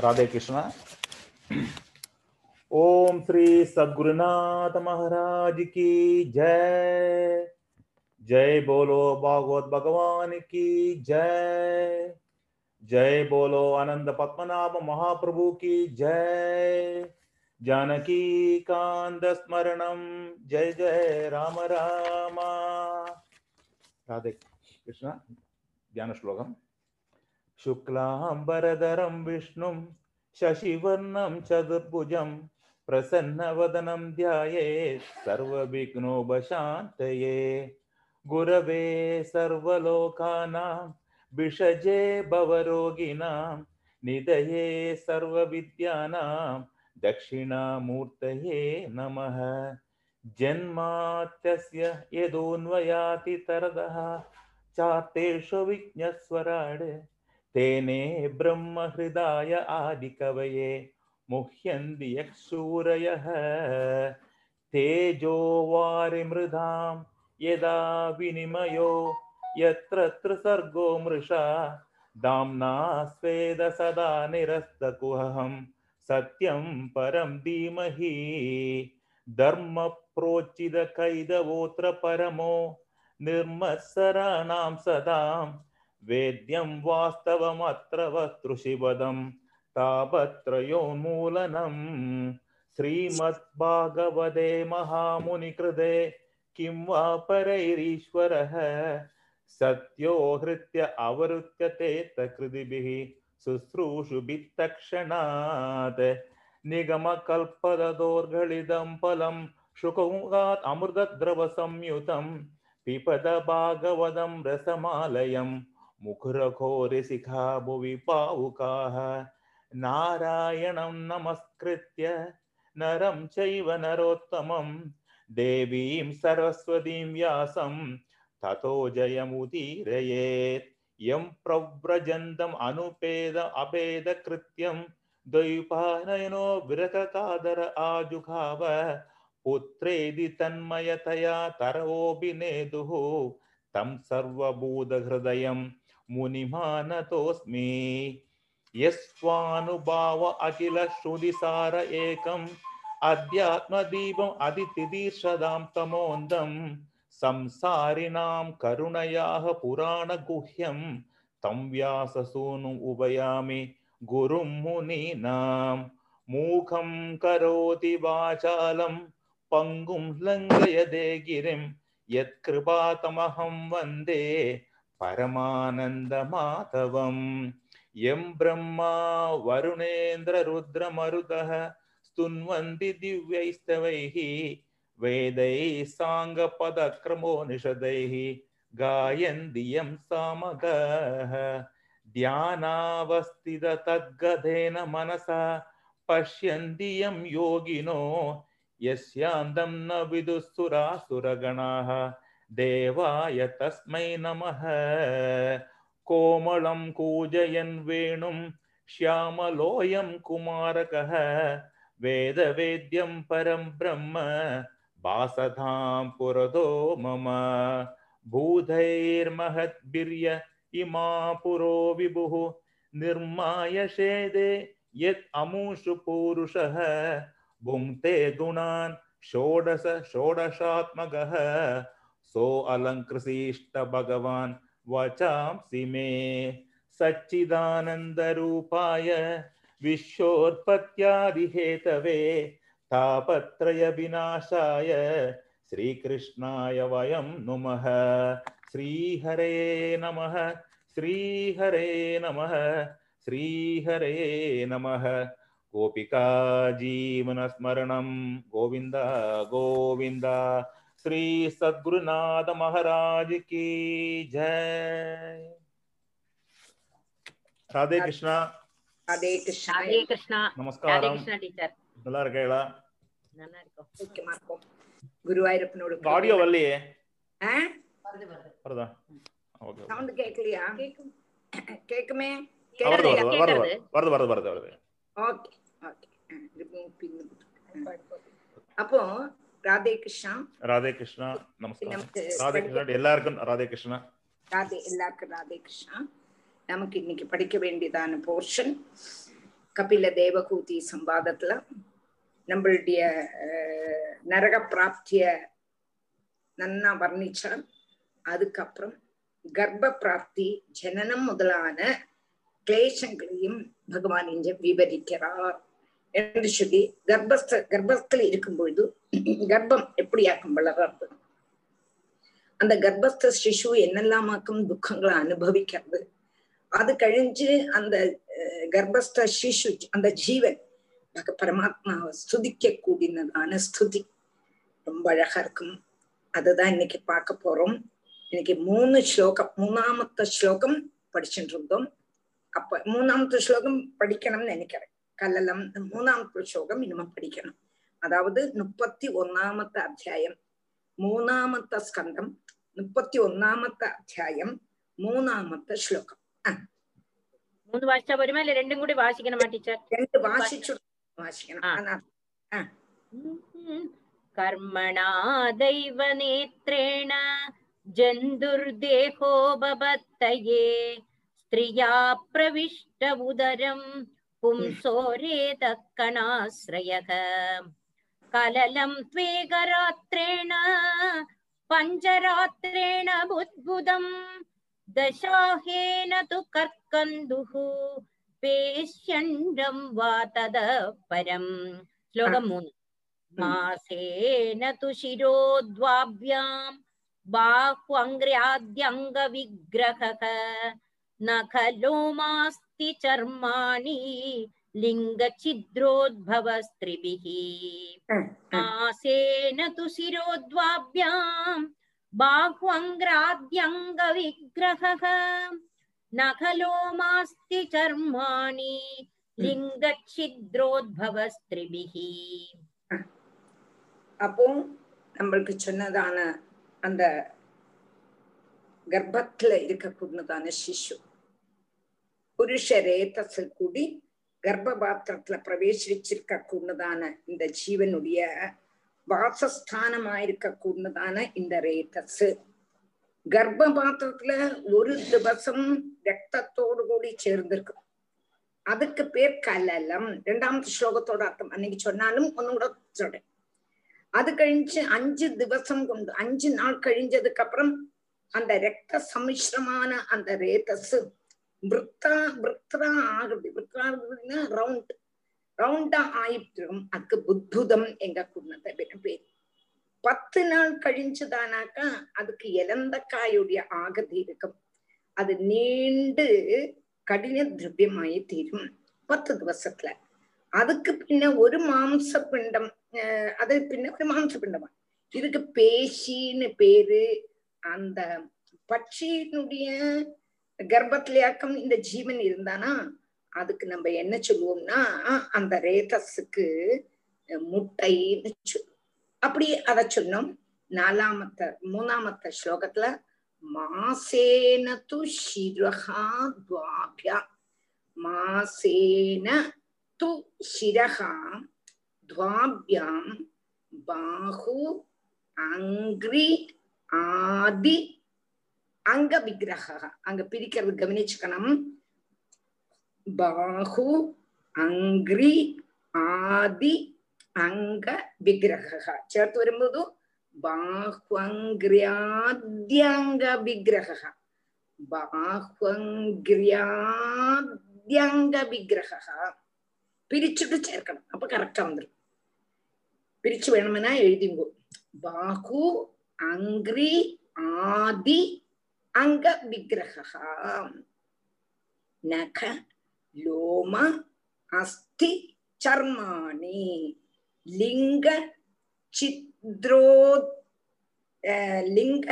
राधे कृष्ण। ओम श्री सदगुरुनाथ महाराज की जय। जय बोलो भागवत भगवान की जय। जय बोलो आनंद पद्मनाभ महाप्रभु की जय। जानकी कांद स्मरणम जय जय राम राम। राधे कृष्ण ध्यान श्लोकम शुक्लाम्बरधरं विष्णुं शशिवर्णं चतुर्भुजं प्रसन्नवदनं ध्यायेत् सर्वविघ्नोपशान्तये। गुरवे सर्वलोकानां, विषजे भवरोगिणां, निधये सर्वविद्यानां, दक्षिणामूर्तये नमः। जन्मात्यस्य यदोन्वयाति चातेषु विज्ञस्वराड् तेने ब्रह्महृदाय आदिकवये मुह्यन्ति यः सूरयः तेजो वारिमृधां यदा विनिमयो यत्र त्रिसर्गो मृषा दाम्ना स्वेद सदा निरस्तकुहं सत्यं परं धीमहि धर्मप्रोचितकैदवोऽत्र परमो निर्मत्सराणां सदां वेद्यं वास्तवमत्र वस्तृशिवदं तापत्रयोन्मूलनम् श्रीमद्भागवते महामुनिकृते किं वा परैरीश्वरः? सत्यो हृत्य अवरुत्य तेतकृतिभिः शुश्रूषुभित्तक्षणात् निगमकल्पददोर्घलितं फलं शुकौगात् अमृतद्रवसंयुतं। पिपद भागवतं रसमालयं मुखुरघोरिशिखा भुवि पावुकाः नारायणं नमस्कृत्य नरं चैव नरोत्तमं देवीं सरस्वतीं व्यासं ततो जयमुदीरयेत्। यं प्रव्रजन्तम् अनुपेद अपेदकृत्यं द्वैपानयनो विरककादर आजुघाव पुत्रेदि तन्मयतया तरवोऽभिनेदुः तं सर्वभूतहृदयं मुनिमानतोऽस्मि। यस्वानुभाव अखिलश्रुतिसार एकम्, अध्यात्मदीपम् अदितिदीर्षदां तमोन्दं संसारिणां करुणयाः पुराणगुह्यं, तं व्याससूनुम् उभयामि गुरुं मुनीनां। मूखं करोति वाचालं, पङ्गुं लङ्घयदे गिरिं, यत्कृपातमहं वंदे। परमानन्दमाधवं यं ब्रह्मा वरुणेन्द्ररुद्रमरुतः स्तुन्वन्ति दिव्यैस्तवैः, वेदैः साङ्गपदक्रमो निषदैः गायन्ति यं सामगः ध्यानावस्थिततद्गतेन मनसा पश्यन्ति यं योगिनो, यस्यान्तं न विदुःसुरासुरगणाः। देवाय तस्मै नमः। कोमलं कूजयन् वेणुं श्यामलोऽयं कुमारकः। वेदवेद्यं परं ब्रह्म भासतां पुरतो मम। भूतैर्महद्भिर्य इमा पुरो विभुः, निर्माय शेदे यत् अमुषु पूरुषः। भुङ्क्ते गुणान् षोडश, षोडशात्मकः। सो अलङ्कृशिष्ट भगवान् वचांसि मे। सच्चिदानन्दरूपाय विश्वोत्पत्त्यादिहेतवे तापत्रयविनाशाय श्रीकृष्णाय वयं नुमः। श्रीहरे नमः श्रीहरे नमः श्रीहरे नमः। गोपिका जीवनस्मरणं गोविन्द गोविन्द। श्री सद्गुरुनाथ महाराज की जय ராதே கிருஷ்ணா அதே கிருஷ்ணா ராதே கிருஷ்ணா ராதே நமஸ்காரம் கிருஷ்ணா டீச்சர் நல்லா இருக்கீங்களா நல்லா இருக்கும் முக்கியமா இருக்கும் குருவாயூரப்பனோட ஆடியோ வரலையே ஆ வருதா ஓகே சவுண்ட் கேட்கலையா கேக்குமே வருது கேட்கலையா வருது வருது வருது வருது வருது வருது ஓகே ஓகே அப்போ ராதே கிருஷ்ணா. ராதே கிருஷ்ணா நமஸ்காரம். ராதே கிருஷ்ணா எல்லாருக்கும் ராதே கிருஷ்ணா. ராதே எல்லாருக்கும் ராதே கிருஷ்ணா. நமக்கு இன்னைக்கு படிக்க வேண்டியதான போர்ஷன் கபில தேவகூதி சம்பாதத்துல நம்மளுடைய நரக பிராப்திய நன்னா வர்ணிச்சார். அதுக்கப்புறம் கர்ப்ப பிராப்தி ஜனனம் முதலான கிளேசங்களையும் பகவான் இங்க விவரிக்கிறார். என்று சொல்லி கர்ப்பஸ்த கர்ப்பத்தில் இருக்கும் பொழுது கர்ப்பம் எப்படி ஆக்கும் வளர்றது அந்த கர்ப்பஸ்த சிசு என்னெல்லாமாக்கும் துக்கங்களை அனுபவிக்கிறது. அது கழிஞ்சு அந்த அஹ், கர்ப்பஸ்த சிசு அந்த ஜீவன் பரமாத்மாவை ஸ்துதிக்க கூடினதான ஸ்துதி. ரொம்ப அழகா இருக்கும். அதுதான் இன்னைக்கு பார்க்க போறோம். இன்னைக்கு மூணு ஸ்லோகம் மூணாமத்த ஸ்லோகம் படிச்சுட்டு இருந்தோம். அப்ப மூணாமத்த ஸ்லோகம் படிக்கணும்னு நினைக்கிறேன். കലലം മൂന്നാമത്തെ ശ്ലോകം മിനിമം പഠിക്കണം അതായത് മുപ്പത്തി ഒന്നാമത്തെ അധ്യായം മൂന്നാമത്തെ സ്കന്ധം മുപ്പത്തി ഒന്നാമത്തെ അധ്യായം മൂന്നാമത്തെ ശ്ലോകം മൂന്ന് വായിച്ചാ വരുമോ അല്ലെ രണ്ടും കൂടി വായിക്കണമാ ടീച്ചർ രണ്ട് വായിച്ചു വായിക്കണം കർമ്മണാ ദൈവനേത്രേണ ജന്തുർദേഹോ ബവത്തയേ സ്ത്രീയാ പ്രവിഷ്ട ഉദരം पुंसोरेदः कणाश्रयः कललं त्वेगरात्रेण पञ्चरात्रेण बुद्बुदम् दशाहेन तु कर्कन्दुः पेष्यण्डं वा तद परम् श्लोकं मून् मासेन तु शिरोद्वाभ्याम् बाह्वङ्ग्र्याद्यङ्गविग्रहः न खलो मास् चर्माणि लिङ्गछिद्रोद्भवस्त्रिभिः मासेन तु शिरोद्वाभ्यां बाह्वङ्ग्राद्यङ्गविग्रहः न खलो मास्ति चर्माणि लिङ्गछिद्रोद्भवस्त्रिभिः அப்போ நம்மளுக்கு சொன்னதான அந்த கர்ப்பத்துல இருக்கக்கூடியதான சிசு புருஷ ரேதஸில் கூடி கர்ப்பபாத்திரத்துல பிரவேசிச்சிருக்க கூடதான இந்த ஜீவனுடைய வாசஸ்தானமாயிருக்க கூடதான இந்த ரேதஸ் கர்ப்பபாத்திரத்துல ஒரு திவசம் ரத்தத்தோடு கூடி சேர்ந்திருக்கும் அதுக்கு பேர் கலலம். இரண்டாமത്തെ ஸ்லோகத்தோட அர்த்தம் அன்னைக்கு சொன்னாலும் ஒன்னும் கூட சொல்றேன் அது கழிஞ்சு அஞ்சு திவசம் கொண்டு அஞ்சு நாள் கழிஞ்சதுக்கு அப்புறம் அந்த ரத்த சமிஷ்ரமான அந்த ரேதஸ் விற்தா விற்தா ஆகுது விற்றாருன்னா ரவுண்ட் ரவுண்டா ஆயிட்டுரும் அதுக்கு புத்துதம் எங்க குடும்பத்தை பேர். பத்து நாள் கழிஞ்சுதானாக்கா அதுக்கு இலந்தக்காயுடைய ஆகதி இருக்கும். அது நீண்டு கடின திரவியமாயி தீரும். பத்து திவசத்துல. அதுக்கு பின்ன ஒரு மாம்ச பிண்டம் அது பின்ன ஒரு மாம்ச பிண்டமா இதுக்கு பேசின்னு பேரு. அந்த பட்சியினுடைய கர்ப்பத்திலேயாக்கம் இந்த ஜீவன் இருந்தானா? அதுக்கு நம்ம என்ன சொல்லுவோம்னா அந்த ரேதஸுக்கு முட்டைன்னு சொல்லுவோம். அப்படி அத சொன்னோம். நாலாமத்த மூணாமத்த ஸ்லோகத்துல மாசேன து சிரஹா துவாபியா. மாசேன து சிரஹா துவாபியாம். பாஹு அங்கிரி ஆதி அங்க விக்கிரக அங்க பிரிக்கிறது கவனிச்சுக்கணும் பாஹு அங்கிரி ஆதி அங்க விக்கிரக ചേർത്ത് വരുമ്പോൾ ബാഹ്വങ്ക്ര്യാദ്യംഗ വിഗ്രഹ ബാഹ്വങ്ക്ര്യാദ്യംഗ വിഗ്രഹ പിരിച്ചിട്ട് ചേർക്കണം അപ്പൊ കറക്റ്റാ വന്നിരും പിരിച്ചു വേണമെന്നാ എഴുതിങ്കോ ബാഹു അങ്ക്രി ആദി அங்க விக்கிரகா நக லோம அஸ்தி சர்மாணி லிங்க சித்ரோத் லிங்க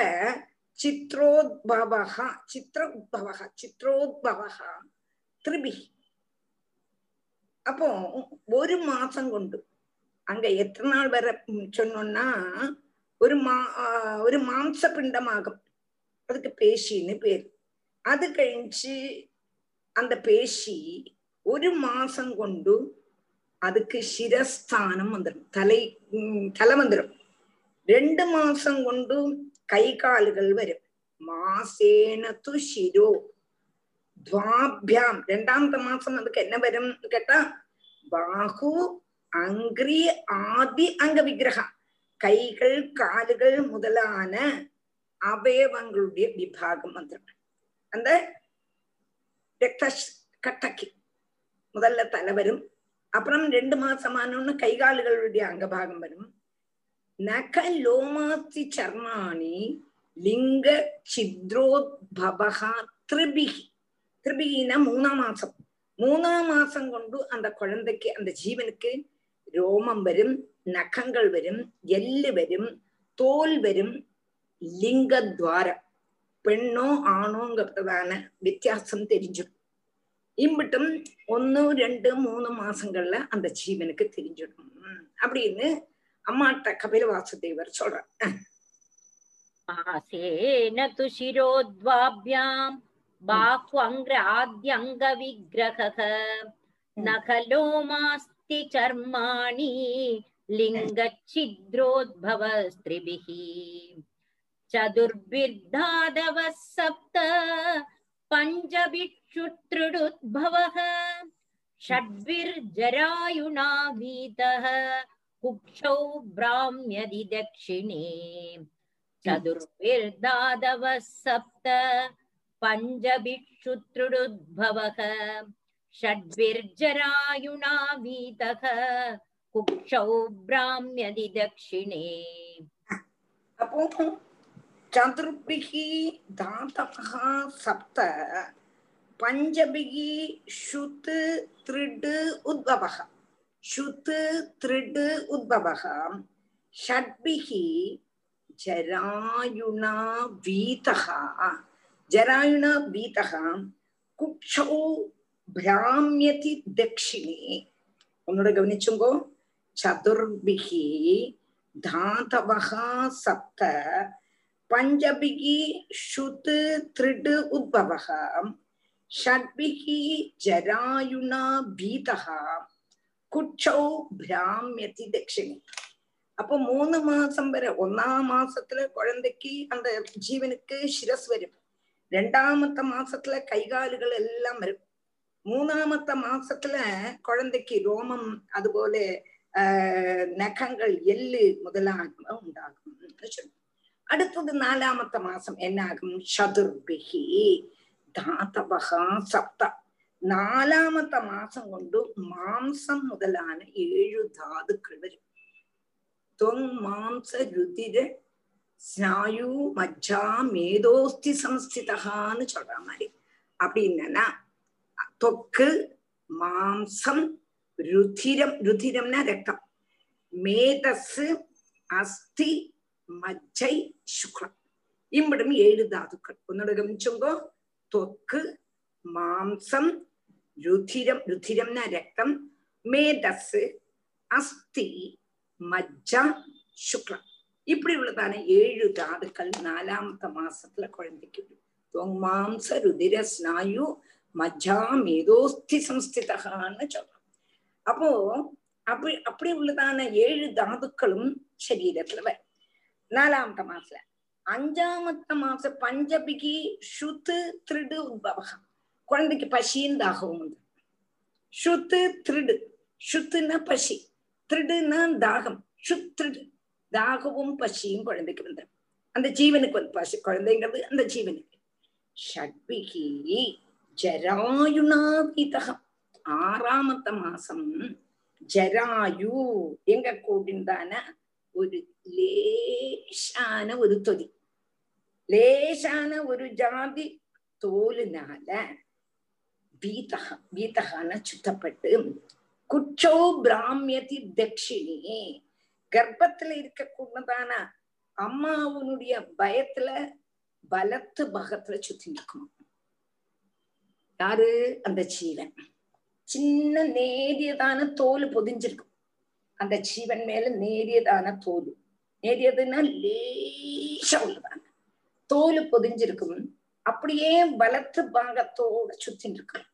சித்ரோத்பவக சித்ர உத்பவக சித்ரோத்பவக திருபி. அப்போ ஒரு மாசம் கொண்டு அங்க எத்தனை நாள் வர சொன்னோம்னா ஒரு மா ஒரு மாம்ச பிண்டமாகும். அதுக்கு பேஷின்னு பேர். அது கழிச்சு அந்த பேஷி ஒரு மாசம் கொண்டு அதுக்கு சிரஸ்தானம் வந்துடும் தலை தலை வந்துடும் ரெண்டு மாசம் கொண்டு கை கால்கள் வரும். மாசேன து சிரோ துவாபியாம். ரெண்டாமத்த மாசம் அதுக்கு என்ன வரும் கேட்டா பாகு அங்கிரி ஆதி அங்க விக்கிரகம். கைகள் கால்கள் முதலான அவயவங்களுடைய விபாகம் வந்துடும் அந்த ரத்த கட்டக்கு முதல்ல தலை வரும். அப்புறம் ரெண்டு மாசமானோன்னு கை கால்களுடைய அங்கபாகம் வரும். நக லோமாத்தி சர்மானி லிங்க சித்ரோத்பவகா திருபிகி. திருபிகினா மூணாம் மாசம். மூணாம் மாசம் கொண்டு அந்த குழந்தைக்கு அந்த ஜீவனுக்கு ரோமம் வரும் நகங்கள் வரும் எல்லு வரும் தோல் வரும் லிங்கத்வார பெண்ணோ ஆணோங்கிறதான வித்தியாசம் தெரிஞ்சிடும் இம்பிட்டும் ஒன்னு ரெண்டு மூணு மாசங்கள்ல அந்த ஜீவனுக்கு தெரிஞ்சிடும். அப்படின்னு அம்மாட்ட கபில வாசுதேவர் சொல்றார். மாசேன து சிரோத்வாபியாம் பாஹ்வங்கிர ஆத்யங்க விக்கிரக நகலோ மாஸ்தி சர்மாணி லிங்கச்சித்ரோத்பவஸ்திரிபிஹி चतुर्भिर्धादवः सप्त पञ्चभिक्षुत्रुडुद्भवः षड्भिर्जरायुणा वीतः कुक्षौ भ्राम्यदि दक्षिणे चतुर्भिर्दादवः सप्त पञ्चभिक्षुत्रुडुद्भवः षड्भिर्जरायुणा वीतः कुक्षौ भ्राम्यदि दक्षिणे அப்போ சதுர்பிகி தாத்தகா சப்த பஞ்சபிகி சுத்து திருடு உத்பவக சுத்து திருடு உத்பவக ஷட்பிகி ஜராயுணா வீதகா ஜராயுணா வீதகா குக்ஷௌ பிராமியதி தட்சிணே உன்னோட கவனிச்சுங்கோ சதுர்பிகி தாத்தவகா சப்த பஞ்சபிகி ஷுத்து திருடு உத்பவக ஷட்பிகி ஜராயுனா பீதகா குச்சௌ பிராமியதி தட்சிணி அப்போ மூணு மாசம் வரை ஒன்னாம் மாசத்துல குழந்தைக்கு அந்த ஜீவனுக்கு சிரஸ் வரும். ரெண்டாமத்த மாசத்துல கைகாலுகள் எல்லாம் வரும். மூணாமத்த மாசத்துல குழந்தைக்கு ரோமம் அதுபோல ஆஹ் நகங்கள் எள்ளு முதலாக உண்டாகும். சொல்லுவோம் അടുത്തത് നാലാമത്തെ മാസം എന്നാകും ചതുർഭിഹി ധാതവഹ സപ്ത നാലാമത്തെ മാസം കൊണ്ട് മാംസം മുതലാണ് ഏഴു ധാതുക്കൾ വരും ത്വങ് മാംസ രുതിര ஸ்நாயு மஜ்ஜா மேதோஸ்தி சம்ஸ்திதான்னு சொல்ற மாதிரி அப்படி என்னன்னா தொக்கு மாம்சம் ருதிரம் ருதிரம்னா ரத்தம் மேதஸ் அஸ்தி மஜ்ஜை சுக்ரம் இம்பிடம் ஏழு தாதுக்கள் ഒന്നുകൂടെ ഗമിച്ചുങ്കോ ത്വക്ക് മാംസം രുധിരം രുധിരം രക്തം മേധസ് അസ്ഥി മജ്ജ ശുക്രം இப்படி உள்ளதான ஏழு தாதுக்கள் நாலாமத்த மாசத்துல குழந்தைக்கு மாம்ச ருதிர ஸ்நாயு மஜ்ஜா மேதோஸ்தி சம்ஸ்திதகான்னு சொல்றோம் அப்போ அப்படி அப்படி உள்ளதான ஏழு தாதுக்களும் சரீரத்துல வரும் நாலாமத்த மாசத்துல அஞ்சாமத்த மாச பஞ்சபிகி சுத்து திருடு உத்பவகம் குழந்தைக்கு பசியும் தாகவும் உண்டு சுத்து திருடு சுத்துன்னா பசி திருடுன்னா தாகம் சுத்திருடு தாகவும் பசியும் குழந்தைக்கு வந்து அந்த ஜீவனுக்கு வந்து பசி குழந்தைங்கிறது அந்த ஜீவனுக்கு ஷட்பிகி ஜராயுணாபீதகம் ஆறாமத்த மாசம் ஜராயு எங்க கூடிந்தான ஒரு லேஷான ஒரு தொதி. லேஷான ஒரு ஜாதி தோலுனால பீதகா பீதகான சுத்தப்பட்டு குச்சோ பிராமியதி தட்சிணி கர்ப்பத்துல இருக்க அம்மாவுனுடைய பயத்துல பலத்து பகத்துல சுத்தி இருக்கும் யாரு? அந்த ஜீவன். சின்ன நேரியதான தோல் பொதிஞ்சிருக்கும். அந்த ஜீவன் மேல நேரியதான தோல். நேரியதுன்னா லேசா உள்ளதான. தோல் பொதிஞ்சிருக்கும். அப்படியே வலத்து பாகத்தோட சுத்தின் இருக்கும்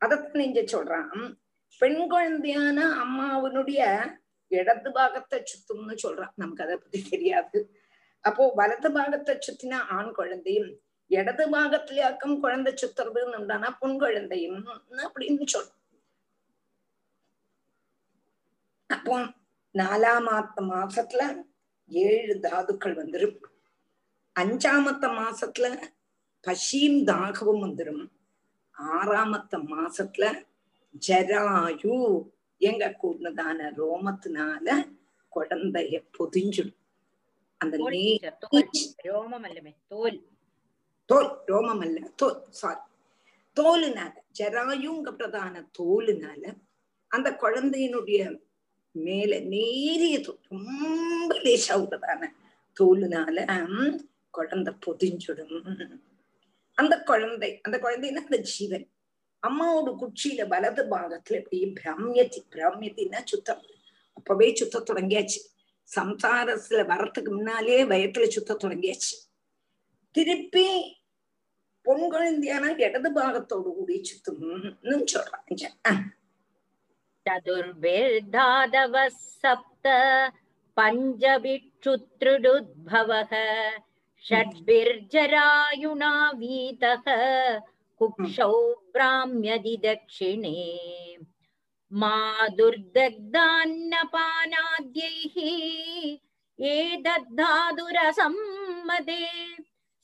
அதத்தான் இங்க சொல்றான். பெண் குழந்தையான அம்மாவனுடைய இடது பாகத்தை சுத்தும்னு சொல்றான். நமக்கு அதை பத்தி தெரியாது. அப்போ வலது பாகத்தை சுத்தினா ஆண் குழந்தையும் இடது பாகத்திலேயாக்கம் குழந்தை சுத்துறதுன்னு பொன் குழந்தையும் அப்படின்னு சொல்றோம் அப்போ நாலாமாத்த மாசத்துல ஏழு தாதுக்கள் வந்துரும். அஞ்சாமத்த மாசத்துல பசியும் தாகவும் வந்துரும். ஆறாமத்த மாசத்துல ஜராயு எங்க கூடதான ரோமத்தினால குழந்தைய பொதிஞ்சிடும். அந்த ரோமம் அல்லமே தோல் தோல். ரோமம் அல்ல தோல் சாரி தோலுனால ஜராயுங்கப்பட்டதான தோலுனால அந்த குழந்தையினுடைய மேல நேரிய ரொம்ப ரொம்ப உள்ளதான தோலுனால குழந்தை பொதிஞ்சிடும். அந்த குழந்தை அந்த குழந்தைன்னா அந்த ஜீவன். அம்மாவோட குச்சியில வலது பாகத்துல இப்படி பிராமியத்தி பிராமியத்தின்னா சுத்தம். அப்பவே சுத்த தொடங்கியாச்சு. சம்சாரத்துல வர்றதுக்கு முன்னாலே வயத்துல சுத்த தொடங்கியாச்சு. திருப்பி பொன் குழந்தையான இடது பாகத்தோடு கூடி சுத்தும்னு சொல்றாங்க. चतुर्वेर्धाधवः सप्त पञ्चभिक्षुत्रुडुद्भवः षड्भिर्जरायुणा वीतः, कुक्षौ भ्राम्यदि दक्षिणे। मा दुर्दग्धान्नपानाद्यैः, ये दद्धादुरसम्मदे,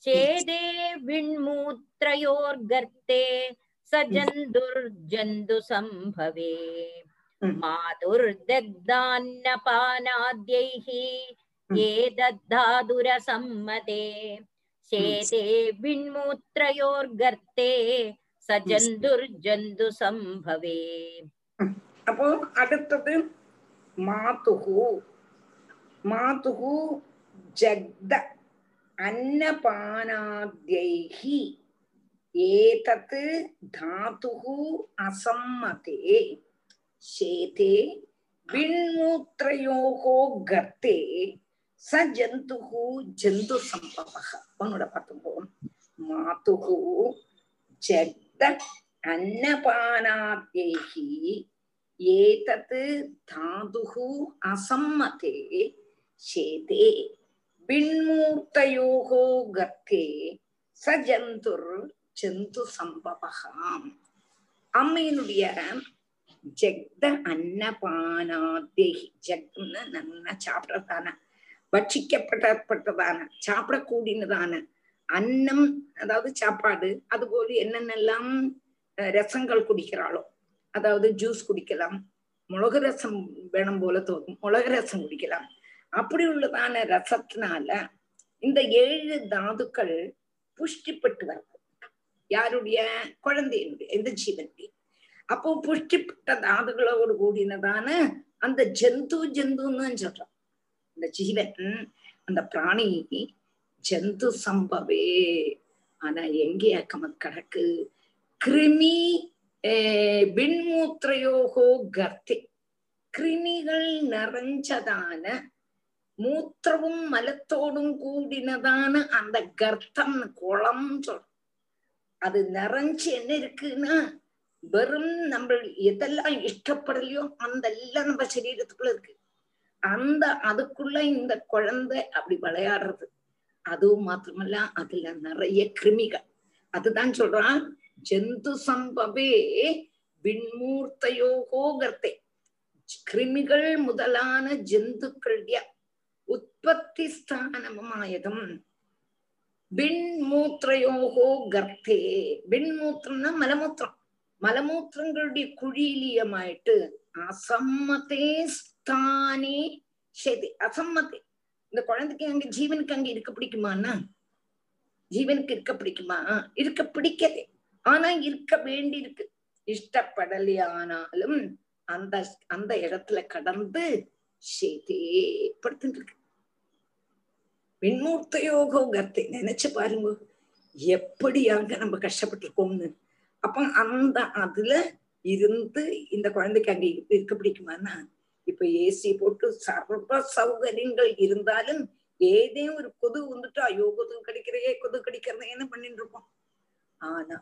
चेदे विण्मूत्रयोर्गर्ते स जन्तुर्जन्तुसम्भवे मातुर्दग्धान्नपानाद्यैः Hmm. एतद्धातुरसम्मते चेते विण्मूत्रयोर्गर्ते स जन्तुर्जन्तुसम्भवे அப்போ அடுத்தது மாதுகு மாதுகு ஜக்த அன்னபானாத்யைஹி ஏதத் தாதுகு அசம்மதே சேதே விண்மூத்திரையோகோ கர்த்தே ச ஜந்துகு ஜந்து சம்பவக உன்னோட பார்த்துக்கோ மாத்துகு ஜக்தத் அன்னபானாத்யேகி ஏதத் தாதுகு அசம்மதே சேதே விண்மூர்த்தயோகோ கர்த்தே ச ஜந்துர் ஜந்து சம்பவகாம் அம்மையினுடைய ஜெக்த அன்னபானாதேகி ஜக்னு நல்லா சாப்பிடறதான பட்சிக்கப்பட்டப்பட்டதான சாப்பிடக்கூடியதான அன்னம் அதாவது சாப்பாடு அதுபோல என்னென்னலாம் ரசங்கள் குடிக்கிறாளோ அதாவது ஜூஸ் குடிக்கலாம் மிளகு ரசம் வேணும் போல தோணும் மிளகு ரசம் குடிக்கலாம். அப்படி உள்ளதான ரசத்தினால இந்த ஏழு தாதுக்கள் புஷ்டிப்பட்டு வருது யாருடைய? குழந்தையினுடைய இந்த ஜீவனுடைய. அப்போ புஷ்டிப்பட்ட தாதுகளோடு கூடினதான அந்த ஜந்து ஜந்துன்னு சொல்றோம். அந்த ஜீவன் அந்த பிராணி ஜந்து சம்பவே. ஆனா எங்கேயாக்கம் அது கிடக்கு? கிருமி அஹ், விண்மூத்திரையோகோ கர்த்தி. கிருமிகள் நிறைஞ்சதான மூத்திரவும் மலத்தோடும் கூடினதான அந்த கர்த்தம் குளம் சொல்றோம். அது நிறைஞ்சு என்ன இருக்குன்னா வெறும் நம்ம எதெல்லாம் இஷ்டப்படலையோ அந்த எல்லாம் நம்ம சரீரத்துக்குள்ள இருக்கு. அந்த அதுக்குள்ள இந்த குழந்தை அப்படி விளையாடுறது. அதுவும் மாத்திரமல்ல அதுல நிறைய கிருமிகள். அதுதான் சொல்றான் ஜந்து சம்பவே விண்மூர்த்தையோகோ கர்த்தே கிருமிகள் முதலான ஜந்துக்களுடைய உற்பத்தி ஸ்தானமாயதும் விண்மூத்திரையோகோ கர்த்தே விண்மூத்திரம்னா மலமூத்திரம். മലമൂത്രങ്ങളുടെ കുഴിയിലീയമായിട്ട് அசம்மதே ஸ்தானே ശരി അസമ്മത്തെ. இந்த குழந்தைக்கு அங்க ஜீவனுக்கு அங்க இருக்க பிடிக்குமான்னா ஜீவனுக்கு இருக்க பிடிக்குமா இருக்க பிடிக்கதே ஆனா இருக்க வேண்டி இருக்கு இஷ்டப்படலையானாலும் அந்த அந்த இடத்துல கடந்து சேதே இருக்கு விண்மூர்த்த யோகத்தை நினைச்சு பாருங்க எப்படியாக நம்ம கஷ்டப்பட்டிருக்கோம்னு அப்ப அந்த அதுல இருந்து இந்த குழந்தைக்கு அங்க இருக்க- பிடிக்குமானா? பிடிக்குமான்னா இப்ப ஏசி போட்டு சர்வ சௌகரியங்கள் இருந்தாலும் ஏதே ஒரு கொது வந்துட்டு ஐயோ கொது கடிக்கிறதே கொது கடிக்கிறதே என்ன பண்ணிட்டு இருக்கோம் ஆனா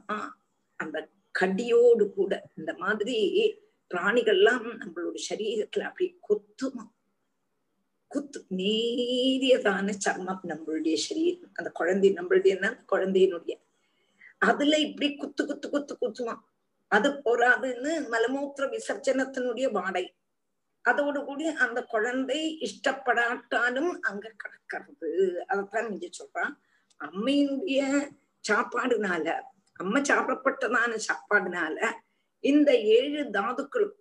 அந்த கடியோடு கூட இந்த மாதிரி பிராணிகள்லாம் நம்மளோட சரீரத்துல அப்படி கொத்துமா? குத்து நேரியதான சர்மம் நம்மளுடைய சரீரம். அந்த குழந்தை நம்மளுடைய அந்த குழந்தையினுடைய அதுல இப்படி குத்து குத்து குத்து குத்துமா அது போராதுன்னு மலமூத்திர விசர்ஜனத்தினுடைய வாடை. அதோடு கூடி அந்த குழந்தை இஷ்டப்படாட்டாலும் அங்க கிடக்கிறது. அதைத்தான் நீங்க சொல்றான். அம்மையினுடைய சாப்பாடுனால அம்மா சாப்பிடப்பட்டதான சாப்பாடுனால இந்த ஏழு தாதுக்களும்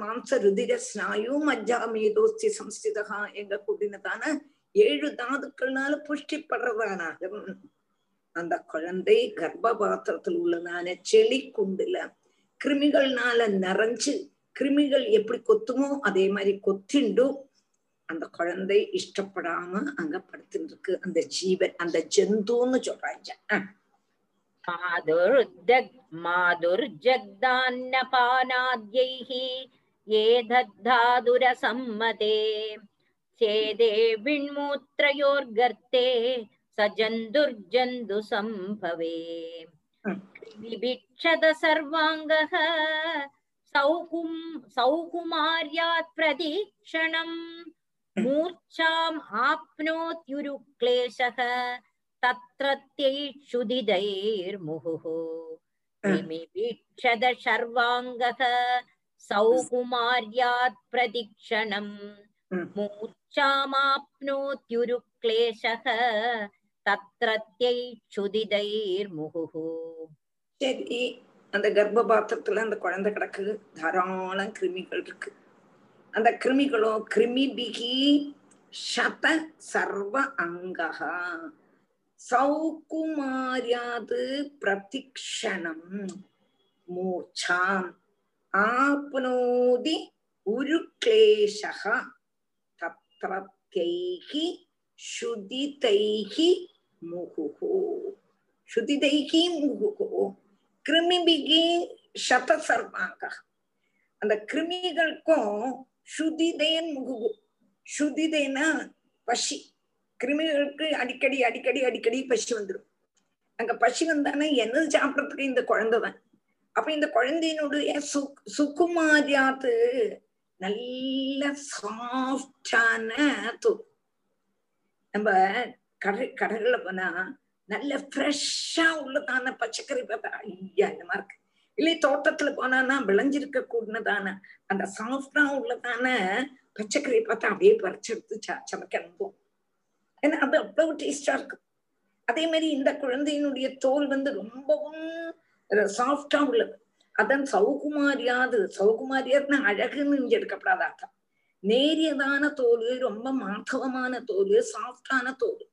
மாம்ச ருதிர ஸ்நாயு மஜ்ஜா மேதோஸ்தி சம்ஸ்திதா எங்க கூடினதான ஏழு தாதுக்கள்னால புஷ்டிப்படுறதானாலும் அந்த குழந்தை கர்ப்ப பாத்திரத்தில் உள்ளதான செளி குண்டுல கிருமிகள்னால நிறைஞ்சு கிருமிகள் எப்படி கொத்துமோ அதே மாதிரி கொத்திண்டும் அந்த குழந்தை இஷ்டப்படாம அங்க படுத்துட்டு இருக்கு அந்த ஜீவன் அந்த ஜந்துன்னு சொல்றாங்க. மாதுர்ஜக் ஏதத்தாதுரசம்மதே. சேதே விண்மூத்திரயோர்கர்த்தே विण्मूत्रयोर्गर्ते स जन्तुर्जन्तुसम्भवे विभिक्षत सर्वाङ्गः सौकुम् सौकुमार्यात् प्रदीक्षणम् मूर्च्छाम् आप्नोत्युरुक्लेशः तत्रत्यैक्षुदिदैर्मुहुः विमिवीक्षद शर्वाङ्गः सौकुमार्यात् प्रदीक्षणम् मूर्च्छामाप्नोत्युरुक्लेशः தத்ரத்யுதிதைர்முகு சரி அந்த கர்ப்ப அந்த குழந்தை கிடக்கு தாராளம் கிருமிகள் இருக்கு. அந்த கிருமிகளோ கிருமி பிகி சத சர்வ அங்கா சௌகுமாரியாது பிரதிக்ஷணம் மூர்ச்சாம். ஆப்னோதி உருக்லேஷக தத்ரத்யைகி சுதிதைஹி முகுஹு ஸ்ருதிதைகி முகுஹு கிருமிபிகி சத சர்வாங்க அந்த கிருமிகளுக்கும் ஸ்ருதிதேன் முகுகு ஸ்ருதிதேனா பசி கிருமிகளுக்கு அடிக்கடி அடிக்கடி அடிக்கடி பசி வந்துடும் அங்க பசி வந்தானே என்னது சாப்பிடறதுக்கு இந்த குழந்தை தான். அப்ப இந்த குழந்தையினுடைய சு சுக்குமாரியாத்து நல்ல சாஃப்டான தொப்பு நம்ம கடை கடைகள்ல போனா நல்ல ஃப்ரெஷ்ஷா உள்ளதான பச்சைக்கறி பார்த்தா ஐயா இந்த மாதிரி இருக்கு இல்லை தோட்டத்துல போனானா விளைஞ்சிருக்க கூடதான அந்த சாஃப்டா உள்ளதான பச்சைக்கறியை பார்த்தா அப்படியே பறிச்செடுத்து சமைக்க அனுப்புவோம். ஏன்னா அது அவ்வளவு டேஸ்டா இருக்கும். அதே மாதிரி இந்த குழந்தையினுடைய தோல் வந்து ரொம்பவும் சாஃப்டா உள்ளது. அதன் சௌகுமாரியாது சௌகுமாரியாதுன்னு அழகுன்னு இங்க எடுக்கப்படாத அர்த்தம் நேரியதான தோல் ரொம்ப மாதவமான தோல் சாஃப்டான தோல்.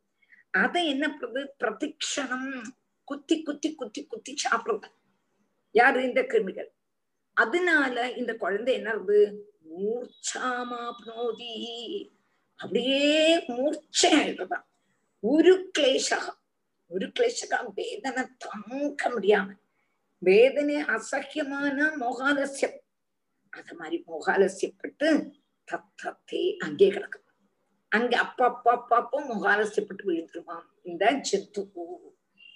அதை என்ன பண்றது பிரதிக்ஷணம் குத்தி குத்தி குத்தி குத்தி சாப்பிடுறது யாரு இந்த கிருமிகள்? அதனால இந்த குழந்தை என்ன மூர்ச்சாமாப்னோதி. அப்படியே மூர்ச்சையாயிடுறதான் ஒரு கிளேசகம் ஒரு கிளேசகம் வேதனை தாங்க முடியாம. வேதனை அசக்கியமான மோகாலசியம் அது மாதிரி மோகாலசியப்பட்டு தத்தத்தை அங்கே கிடக்கும். அங்க அப்ப அப்ப அப்ப அப்போ முகாலசியப்பட்டு விழுந்துருமாம் இந்த ஜந்து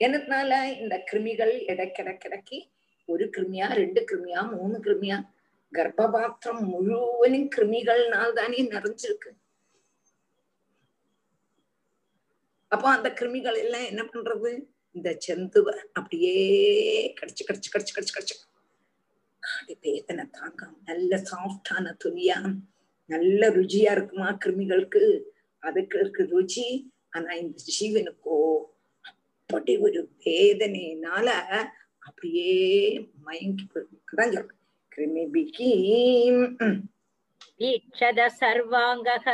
என்னதுனால இந்த கிருமிகள் இடைக்கிடக்கிடக்கி ஒரு கிருமியா ரெண்டு கிருமியா மூணு கிருமியா கர்ப்பபாத்திரம் முழுவதும் கிருமிகள்னால் தானே நிறைஞ்சிருக்கு. அப்போ அந்த கிருமிகள் எல்லாம் என்ன பண்றது? இந்த ஜந்துவ அப்படியே கடிச்சு கடிச்சு கடிச்சு கடிச்சு கடிச்சு. காடி வேதனை தாங்காம நல்ல சாஃப்டான துணியா நல்ல ருச்சியா இருக்குமா கிருமிகளுக்கு அதுக்கு இருக்கு ருச்சி ஆனா இந்த ஜீவனுக்கோ அப்படி ஒரு வேதனையினால அப்படியே மயங்கி போயிடும் அதான் சொல்றேன் கிருமி பிகி वीक्षद सर्वाङ्गः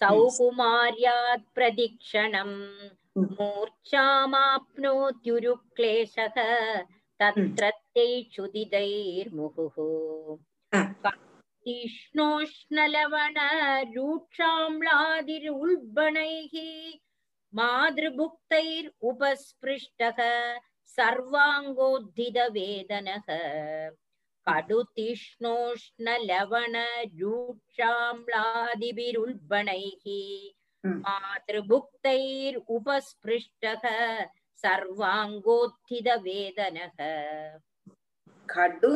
सौकुमार्यात् प्रदीक्षणम् मूर्च्छामाप्नोत्युरुक्लेशः तत्रत्यैक्षुदिदैर्मुहुः तीक्ष्णोष्णलवण रूक्षाम्लादिरुल्बणैः मातृभुक्तैरुपस्पृष्टः सर्वाङ्गोद्धितवेदनः कडुतीक्ष्णोष्णलवणरूक्षाम्लादिभिरुल्बणैः मातृभुक्तैरुपस्पृष्टः सर्वाङ्गोत्थितवेदनः खडु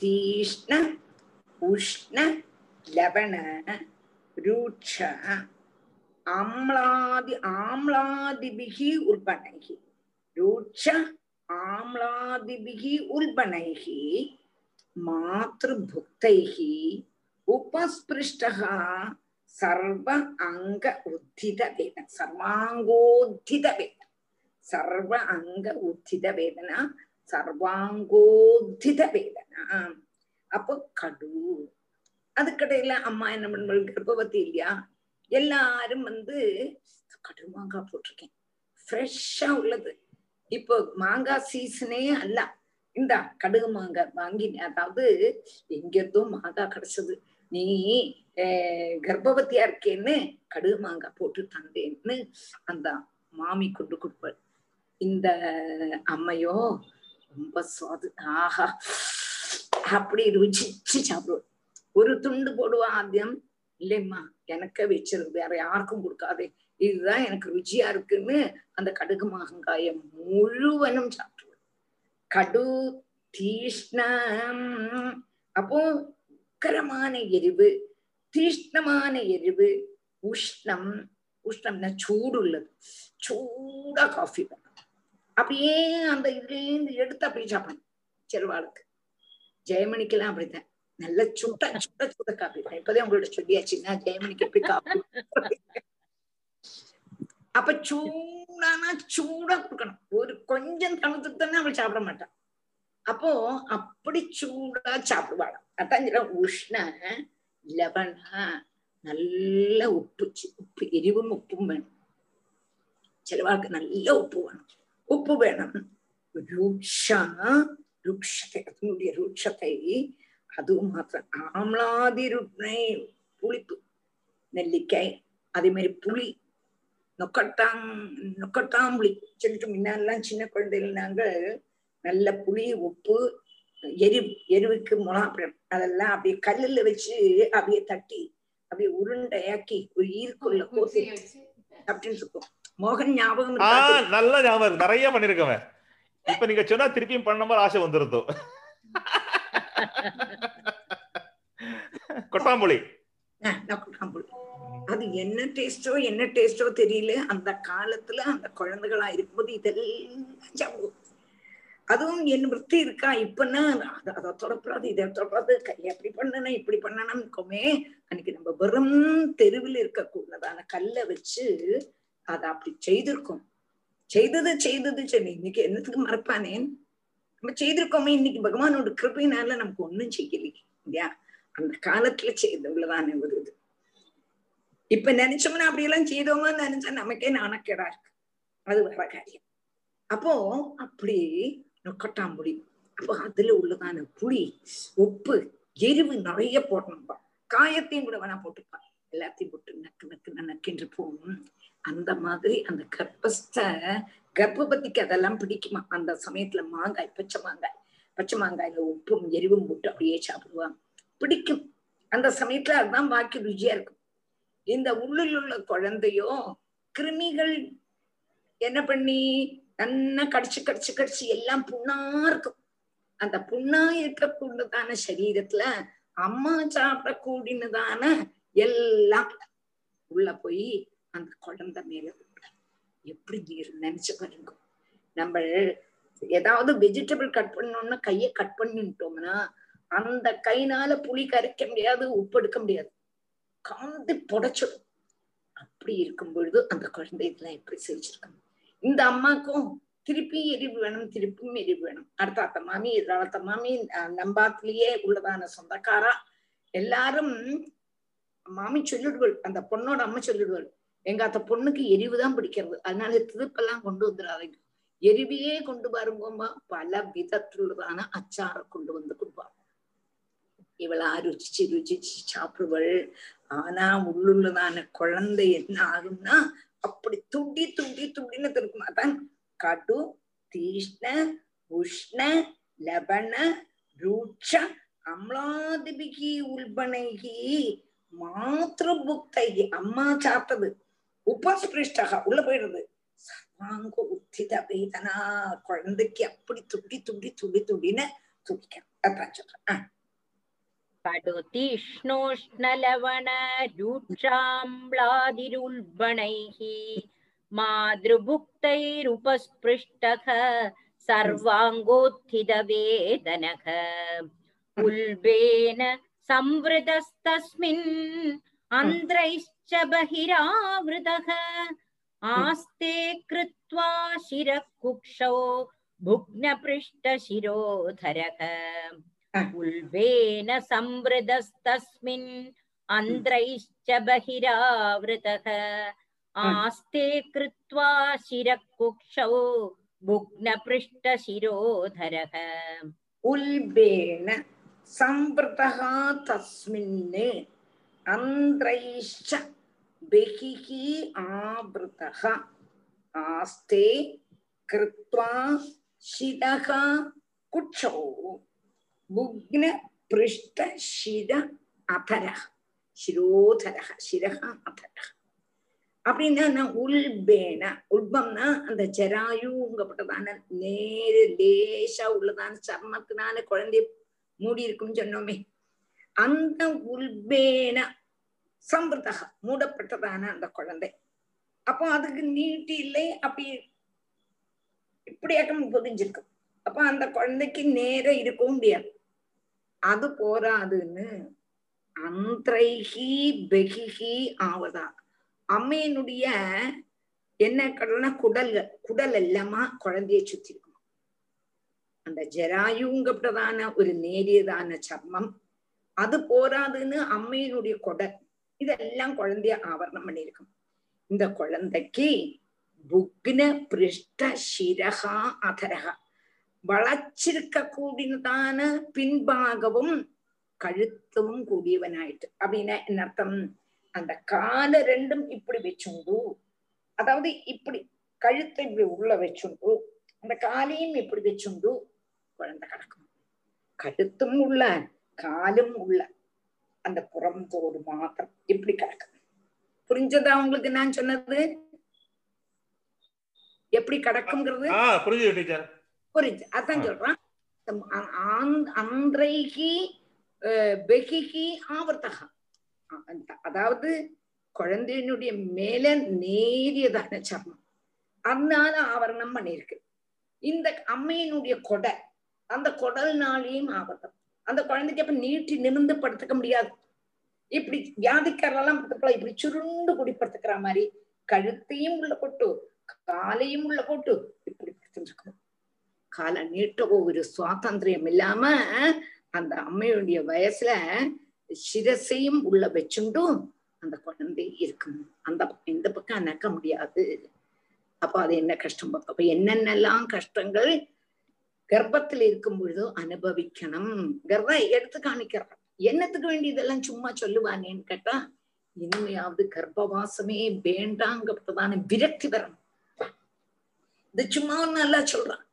तीक्ष्ण உஷ்ண லவண ரூட்ச ஆம்லாதி ஆம்லாதிபிகி உல்பனைகி ரூட்ச ஆம்லாதிபிகி உல்பனைகி மாத்ருபுக்தைகி உபஸ்பிருஷ்டः சர்வ அங்க உத்தித வேதன. சர்வாங்கோத்தித வேதன. சர்வ அங்க உத்தித வேதனா. சர்வாங்கோத்தித வேதனா. அப்போ கடு அதுக்கடையில அம்மா என்ன பண்ணுவாள் கர்ப்பவதி இல்லையா? எல்லாரும் வந்து கடு மாங்காய் போட்டிருக்கேன். ஃப்ரெஷ்ஷா உள்ளது. இப்போ மாங்காய் சீசனே அல்ல. இந்தா கடுகு மாங்காய் வாங்கி அதாவது எங்கிருந்தோ மாங்காய் கிடைச்சது. நீ அஹ், கர்ப்பவதியா இருக்கேன்னு கடுகு மாங்காய் போட்டு தந்தேன்னு அந்த மாமி கொண்டு கொடுப்பாள். இந்த அம்மையோ ரொம்ப சுவாது ஆஹா. அப்படி ருச்சிச்சு சாப்பிடுவோம். ஒரு துண்டு போடுவா ஆத்தியம்? இல்லைம்மா எனக்கு வச்சிருக்கு வேற யாருக்கும் கொடுக்காதே. இதுதான் எனக்கு ருச்சியா இருக்குன்னு அந்த கடுகு மாங்காய முழுவனும் சாப்பிடுவோம் கடு தீஷ்ணம். அப்போ உக்கரமான எரிவு தீஷ்ணமான எரிவு உஷ்ணம். உஷ்ணம்னா சூடு உள்ளது. சூடா காஃபி வேணும் அப்படியே அந்த இதுலேருந்து எடுத்து அப்படியே சாப்பிடணும். செல்வாளுக்கு ஜெயமணிக்கெல்லாம் அப்படித்தான். நல்ல சுட்ட சுட்ட சுட காப்பி. இப்பதான் உங்களோட சொல்லியாச்சுன்னா ஜெயமணிக்கு எப்படி காப்பி அப்ப சூடானா சூடா கொடுக்கணும். ஒரு கொஞ்சம் தனுத்துத்தானே அவள் சாப்பிட மாட்டான் அப்போ அப்படி சூடா சாப்பிடுவாளாம் அதான் சொல்ல உஷ்ண லவனா நல்ல உப்பு உப்பு எரிவும் உப்பும் வேணும். சிலவாளுக்கு நல்ல உப்பு வேணும். உப்பு வேணும். அதனுடைய ருக்ஷத்தை அது மாத்திரம் ஆம்லாதி புளிப்பு நெல்லிக்காய் அதே மாதிரி புளி நொக்கட்டாங் நொக்கட்டாம்புளி சொல்லிட்டு முன்னெல்லாம் சின்ன குழந்தைகள் நாங்கள் நல்ல புளி உப்பு எரிவு எரிவுக்கு முளாப்பழம் அதெல்லாம் அப்படியே கல்லுல வச்சு அப்படியே தட்டி அப்படியே உருண்டையாக்கி ஒரு ஈர்க்குள்ள கோசி அப்படின்னு இருக்கும். மோகன் ஞாபகம் நல்ல ஞாபகம். நிறைய பண்ணிருக்கவன் இப்ப நீங்க சொன்னா திருப்பியும் பண்ண மாதிரி ஆசை வந்துருந்தோம் கொட்டாம்புளி அது என்ன டேஸ்டோ என்ன டேஸ்டோ தெரியல. அந்த காலத்துல அந்த குழந்தைகளா இருக்கும்போது இதெல்லாம் சாப்பிடுவோம். அதுவும் என் விற்பி இருக்கா? இப்பன்னா அதை அதை தொடப்படாது இதை தொடப்படாது கை அப்படி பண்ணணும் இப்படி பண்ணணும் இருக்கோமே அன்னைக்கு நம்ம வெறும் தெருவில் இருக்கக்கூடாதான கல்லை வச்சு அதை அப்படி செய்திருக்கோம். செய்தது செய்தது சொல்லி இன்னைக்கு என்னத்துக்கு மறப்பானேன்? நம்ம செய்திருக்கோமே இன்னைக்கு பகவானோட கிருபையினால நமக்கு ஒண்ணும் செய்யலையே இல்லையா? அந்த காலத்துல செய்த ஒரு இது. இப்ப நினைச்சோம்னா அப்படியெல்லாம் செய்தோங்கன்னு நினைச்சா நமக்கே நாணக்கேடா இருக்கு. அது வேற காரியம். அப்போ அப்படி நொக்கட்டாம்புளி அப்போ அதுல உள்ளதான புளி உப்பு எரிவு நிறைய போடணும்பா. காயத்தையும் கூட வேணா போட்டுப்பான் எல்லாத்தையும் போட்டு நக்கு நக்கு நக்கின்று போகும். அந்த மாதிரி அந்த கர்ப்பஸ்த கர்ப்பபதிக்கு அதெல்லாம் பிடிக்குமா? அந்த சமயத்துல மாங்காய் பச்சை மாங்காய். பச்சை மாங்காயில உப்பும் எரிவும் போட்டு அப்படியே சாப்பிடுவாங்க பிடிக்கும். அந்த சமயத்துல அதுதான் பாக்கி ருச்சியா இருக்கும். இந்த உள்ளில் உள்ள குழந்தையோ கிருமிகள் என்ன பண்ணி நல்லா கடிச்சு கடிச்சு கடிச்சு எல்லாம் புண்ணா இருக்கும். அந்த புண்ணா இருக்கக்கூடியதான சரீரத்துல அம்மா சாப்பிடக்கூடியதான எல்லாம் உள்ள போய் அந்த குழந்தை மேல எப்படி நீர் நினைச்சு பாருங்க. நம்ம ஏதாவது வெஜிடபிள் கட் பண்ணோம்னா கையை கட் பண்ணிட்டோம்னா அந்த கைனால புளி கரைக்க முடியாது உப்பு எடுக்க முடியாது. காந்து புடைச்சிடும். அப்படி இருக்கும் பொழுது அந்த குழந்தை இதெல்லாம் எப்படி செஞ்சிருக்கணும் இந்த அம்மாக்கும் திருப்பி எரிவு வேணும் திருப்பியும் எரிவு வேணும். அடுத்த அத்த மாமி எதிராளத்த மாமி நம்பாத்திலேயே உள்ளதான சொந்தக்காரா எல்லாரும் மாமி சொல்லிடுவாள் அந்த பொண்ணோட அம்மா சொல்லிடுவாள் எங்க அந்த பொண்ணுக்கு எரிவுதான் பிடிக்கிறது. அதனால திருப்பெல்லாம் கொண்டு வந்துடாதீங்க. எரிவையே கொண்டு வரும்போமா பல விதத்துள்ளதான அச்சாரை கொண்டு வந்து கொடுப்பாள் இவளா ருச்சிச்சு ருச்சிச்சு சாப்பிடுவள். ஆனா உள்ளுள்ளதான குழந்தை என்ன ஆகும்னா அப்படி துடி துண்டி துண்டின்னு திருக்குமா தான் கடு தீஷ்ண உஷ்ண லபண ரூட்ச அம்லாதிபிகி உல்பனைகி மாத்திருபுக்தைகி அம்மா சாப்பிட்டது உபஸ்பிருஷ்டகா உள்ள போயிடுறது சர்வாங்க உத்தித வேதனா குழந்தைக்கு அப்படி துடி துடி துடி துடின்னு துடிக்க அதான் சொல்றேன் ஆ. कटुतीक्ष्णोष्णलवणरूक्षाम्लादिरुल्बणैः मातृभुक्तैरुपस्पृष्टः सर्वाङ्गोत्थितवेदनः उल्बेन संवृतस्तस्मिन् अन्ध्रैश्च बहिरावृतः आस्ते कृत्वा शिरः कुक्षौ भुग्नपृष्ठशिरोधरः उल्बेन संवृतस्तस्मिन् अन्ध्रैश्च बहिरावृतः आस्ते कृत्वा शिरः कुक्षौ भुग्नपृष्ठशिरोधरः उल्बेन சம்பிருதா தஸ்மின்னு அந்திரைஷ்ச பெகிகி ஆபிருதா ஆஸ்தே கிருத்வா சிதகா குட்சோ. புக்ன பிருஷ்ட சித அபர சிரோதர சிரக அபர அப்படின்னா உள்பேன உல்பம்னா அந்த ஜராயுங்கப்பட்டதான நேரு லேசா உள்ளதான சர்மத்தினால குழந்தைய மூடி இருக்கும்னு சொன்னோமே. அந்த உல்பேன சம்பிரதக மூடப்பட்டதான அந்த குழந்தை. அப்போ அதுக்கு நீட்டி இல்லை அப்படி இப்படியாக்கம் புதிஞ்சிருக்கும். அப்ப அந்த குழந்தைக்கு நேர இருக்கவும் முடியாது. அது போராதுன்னு அந்திரைகி பெகிகி ஆவதா. அம்மையினுடைய என்ன கடனா குடல்கள் குடல் எல்லாமா குழந்தைய சுத்தி இருக்கும் அந்த ஜராயுங்கப்பட்டதான ஒரு நேரியதான சர்மம். அது போராதுன்னு அம்மையினுடைய கொடை. இதெல்லாம் குழந்தைய ஆவரணம் பண்ணியிருக்கும். இந்த குழந்தைக்கு புக்ன பிருஷ்ட சிரகா அதரகா. வளச்சிருக்க கூடியதான பின்பாகவும் கழுத்தும் கூடியவனாயிட்டு. அப்படின்னா என்ன அர்த்தம்? அந்த கால ரெண்டும் இப்படி வச்சுண்டு அதாவது இப்படி கழுத்தை இப்படி உள்ள வச்சுண்டு அந்த காலையும் இப்படி வச்சுண்டு குழந்தை கிடக்கும் கழுத்தும் உள்ள காலும் உள்ள அந்த புறந்தோடு மாத்திரம் இப்படி கிடக்கும். புரிஞ்சதா உங்களுக்கு நான் சொன்னது? எப்படி கிடக்குங்கிறது புரிஞ்சு அதான் சொல்றான். அன்றைக்கு பெகிகி ஆவர்த்தகா. அ- அந்த- அதாவது குழந்தையினுடைய மேல நேரியதான சர்மம். அதனால ஆவரணம் பண்ணியிருக்கு. இந்த அம்மையினுடைய கொடை அந்த குடல்னாலேயும் ஆபத்தம் அந்த குழந்தைக்கு அப்ப நீட்டி நிமிர்ந்து படுத்துக்க முடியாது. இப்படி வியாதிக்காரெல்லாம் படுத்துக்கலாம் இப்படி சுருண்டு குடி படுத்துக்கிற மாதிரி கழுத்தையும் உள்ள போட்டு காலையும் உள்ள போட்டு இப்படி படுத்துருக்கணும் காலை நீட்டவோ ஒரு சுவாதந்திரியம் இல்லாம அந்த அம்மையுடைய வயசுல சிரசையும் உள்ள வச்சுண்டும் அந்த குழந்தை இருக்கும். அந்த பக்கம் இந்த பக்கம் அணக்க முடியாது. அப்ப அது என்ன கஷ்டம்? அப்ப என்னென்னலாம் கஷ்டங்கள் கர்ப்பத்தில் இருக்கும் பொழுது அனுபவிக்கணும். கர்ப்பம் எடுத்து காணிக்கிறார் என்னத்துக்கு வேண்டி இதெல்லாம் சும்மா சொல்லுவானேன்னு கேட்டா இனிமையாவது கர்ப்பவாசமே வேண்டாங்கப்பட்டதான விரக்தி வரணும். இது சும்மா நல்லா சொல்றான்.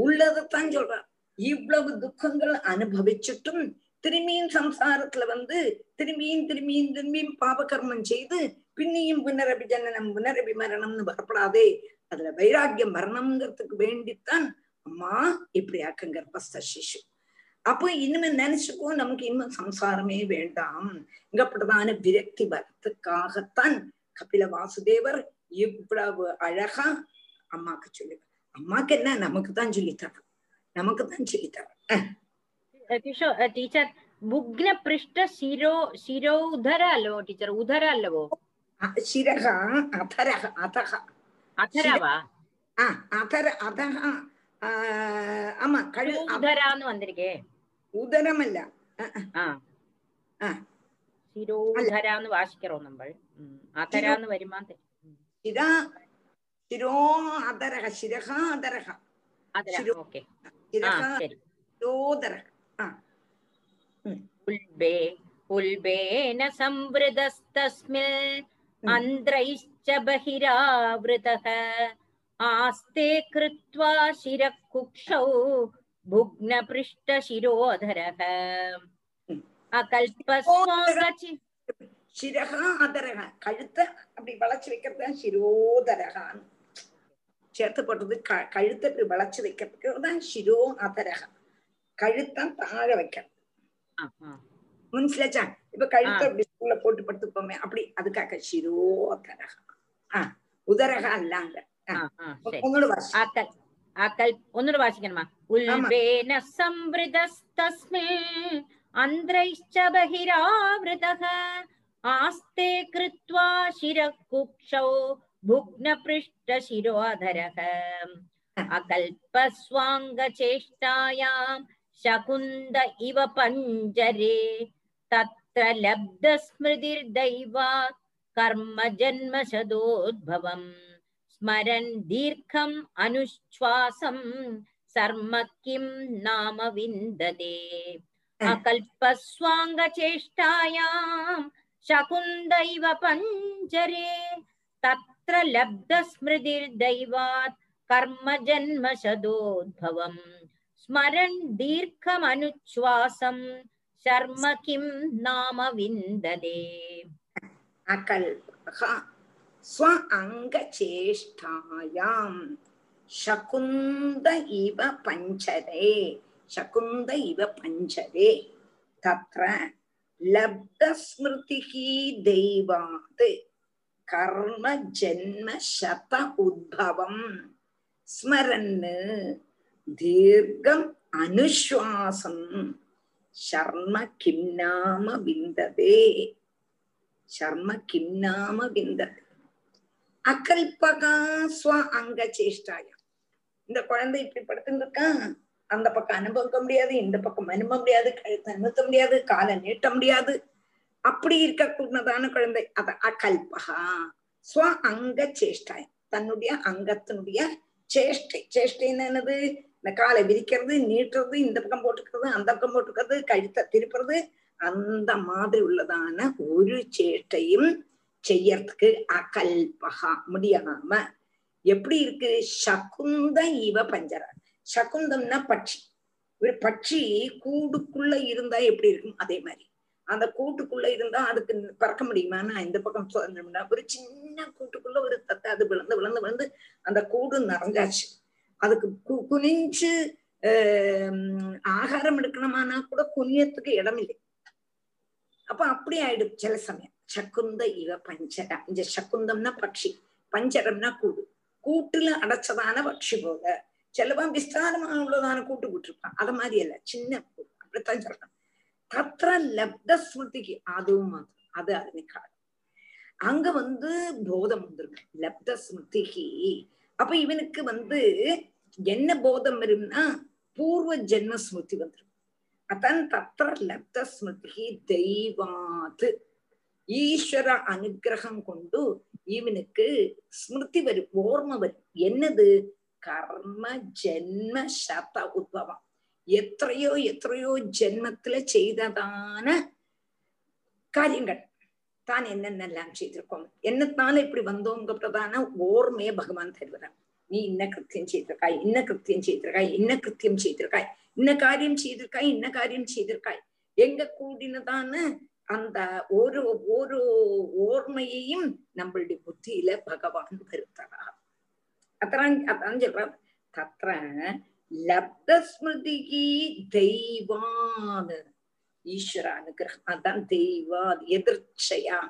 உள்ளதைத்தான் சொல்றான். இவ்வளவு துக்கங்கள் அனுபவிச்சுட்டும் திரும்பியும் சம்சாரத்துல வந்து திரும்பியும் திரும்பியும் திரும்பியும் பாபகர்மம் செய்து பின்னியும் புனரபி ஜனனம் புனரபி மரணம்னு வரப்படாதே. அதுல வைராக்கியம் வரணுங்கிறதுக்கு வேண்டித்தான் அம்மா இப்படி ஆக்கும் கர்ப்பஸ்த சிசு அப்போ இனிமே நினைச்சுக்கோ நமக்கு இன்னும் சம்சாரமே வேண்டாம். இங்க பிரதான விரக்தி வரத்துக்காகத்தான் கபில வாசுதேவர் இவ்வளவு அழகா அம்மாக்கு சொல்லுவார் அம்மாக்கு என்ன நமக்கு தான் சொல்லித்தரோம் நமக்கு தான் சொல்லித்தரோம் கிஷோ டீச்சர் புக்ன பிருஷ்ட சிரோ சிரோ உதர அல்லவோ டீச்சர் உதர அல்லவோ? சிரக அதரக அதக அதரவா? அதர அதக ஆமா கழு ഉദര എന്ന് വന്നിരിക്കേ உதரமல்ல ആ ആ. ശിരോധര എന്ന് വാശിക്കറോ നമ്മൾ ഉം. അധര എന്ന് വരുമാ சிர சிரோ அதரக சிரக அதரக അധര ശിരോ. ഓക്കെ ആ சிரக ശരി சிரோதரக ഉൽബേ ഉൽബേന സംവൃതസ്തസ്മിൽ ഉം. അന്ത്രൈശ്ച ബഹിരാവൃതഃ आस्ते कृत्वा शिरः कुक्षौ भुग्नपृष्ठशिरोधरः। अकल्पस्वागचि சிரகா அதரக கழுத்தை அப்படி வளைச்சு வைக்கிறது தான் சிரோதரகான்னு சேர்த்து போட்டது க கழுத்தை இப்படி வளைச்சு வைக்கிறதுக்கு தான் சிரோ அதரக கழுத்தான் தாழ வைக்கிறது முன்சிலச்சா இப்ப கழுத்தை அப்படி ஸ்கூல்ல போட்டு படுத்துப்போமே அப்படி அதுக்காக சிரோ ஆஹ் உதரக அல்லாங்க. ആക്കൽ ഒന്നുകൂടെ വായിക്കണമാ ഉൽവേന സംവൃതസ്തസ്മിൽ അന്ത്രൈശ്ച ബഹിരാവൃത ആസ്തേ കൃത്വാ ശിരകുക്ഷൗ ഭുഗ്നപൃഷ്ട ശിരോധര അകൽപസ്വാംഗചേഷ്ടായാം ശകുന്ത ഇവ പഞ്ചരേ തത്ര ലബ്ധസ്മൃതിർദൈവാ കർമ്മ ജന്മശതോദ്ഭവം स्मरन् दीर्घम् अनुश्वासं सर्म किं नाम विन्दते अकल्पस्वाङ्गचेष्टायां शकुन्दैव पञ्जरे तत्र लब्धस्मृतिर्दैवात् कर्मजन्मशदोद्भवम् स्मरन् दीर्घमनुच्छ्वासं शर्म किं नाम विन्दते अकल्पः ஸ்வஅங்கச்சேஷ்டாயாம் சகுந்த இவ பஞ்சரே சகுந்த இவ பஞ்சரே தத்ர லப்தஸ்மிருதிகி தெய்வாத் கர்ம ஜென்ம சத உத்பவம். ஸ்மரன்னு தீர்க்கம் அனுஸ்வாசம் சர்ம கிம் நாம விந்ததே. சர்ம கிம் நாம விந்ததே. அகல்பகா ஸ்வ அங்க சேஷ்டாயம். இந்த குழந்தை இப்படி படுத்துட்டு இருக்கான் அந்த பக்கம் அனுபவிக்க முடியாது இந்த பக்கம் அனுப்ப முடியாது கழுத்தை நிறுத்த முடியாது காலை நீட்ட முடியாது. அப்படி இருக்கக்கூடதான குழந்தை. அத அகல்பகா ஸ்வ அங்க சேஷ்டாயம். தன்னுடைய அங்கத்தினுடைய சேஷ்டை. சேஷ்டைன்னு என்னது? இந்த காலை விரிக்கிறது நீட்டுறது இந்த பக்கம் போட்டுக்கிறது அந்த பக்கம் போட்டுக்கிறது கழுத்தை திருப்புறது அந்த மாதிரி உள்ளதான ஒரு சேஷ்டையும் செய்யறதுக்கு அகல்பகா முடியாம எப்படி இருக்கு? சகுந்த இவ பஞ்சர. சகுந்தம்னா பட்சி. ஒரு பட்சி கூடுக்குள்ள இருந்தா எப்படி இருக்கும்? அதே மாதிரி. அந்த கூட்டுக்குள்ள இருந்தா அதுக்கு பறக்க முடியுமான்னா இந்த பக்கம் சொன்னா ஒரு சின்ன கூட்டுக்குள்ள ஒரு தத்தை அது விழுந்து விழுந்து விழுந்து அந்த கூடு நிறைஞ்சாச்சு அதுக்கு கு- குனிஞ்சு ஆஹ் ஆகாரம் எடுக்கணுமானா கூட குனியத்துக்கு இடம் இல்லை. அப்ப அப்படி ஆயிடும் சில சமயம். சக்குந்த இவ பஞ்சர இந்த சக்குந்தம்னா பட்சி பஞ்சரம்னா கூடு. கூட்டுல அடைச்சதான பட்சி போல. சிலவன் விஸ்தாரமாக உள்ளதான கூட்டு கூட்டிருப்பான் அத மாதிரி அல்ல சின்ன கூடு. அப்படித்தான் சொல்றான். தத்திர லப்த ஸ்மிருதிக்கு அதுவும் மாத்திரம் அது அதனைக்காடு அங்க வந்து போதம் வந்துருக்கு லப்த ஸ்மிருதிக்கு அப்ப இவனுக்கு வந்து என்ன போதம் வரும்னா பூர்வ ஜென்ம ஸ்மிருதி வந்துரும். அதான் தத்திர லப்த ஸ்மிருதி தெய்வாத்து. ஈஸ்வர அனுகிரகம் கொண்டு இவனுக்கு ஸ்மிருதி வரும் ஓர்ம வரும் என்னது? கர்ம ஜென்ம சத உத்பவம். எத்தையோ எத்தையோ ஜென்மத்துல செய்ததான காரியங்கள். தான் என்னென்னலாம் செய்திருக்கோம். என்னத்தால இப்படி வந்தோங்கிறதான ஓர்மையை பகவான் தருகிறான் நீ இன்ன கிருத்தியம் செய்திருக்காய் இன்ன கிருத்தியம் செய்திருக்காய் இன்ன கிருத்தியம் செய்திருக்காய். இன்ன காரியம் செய்திருக்காய் இன்ன காரியம் செய்திருக்காய். எங்க கூடினதான அந்த ஒரு ஒரு ஓர்மையையும் நம்மளுடைய புத்தியில பகவான் வருத்தரா அத்தான் அதான் சொல்றார் தத்திர லப்தஸ்மிருதிகி தெய்வான் ஈஸ்வர அனுகிரகம். அதான் தெய்வாத் எதிர்ச்சையா.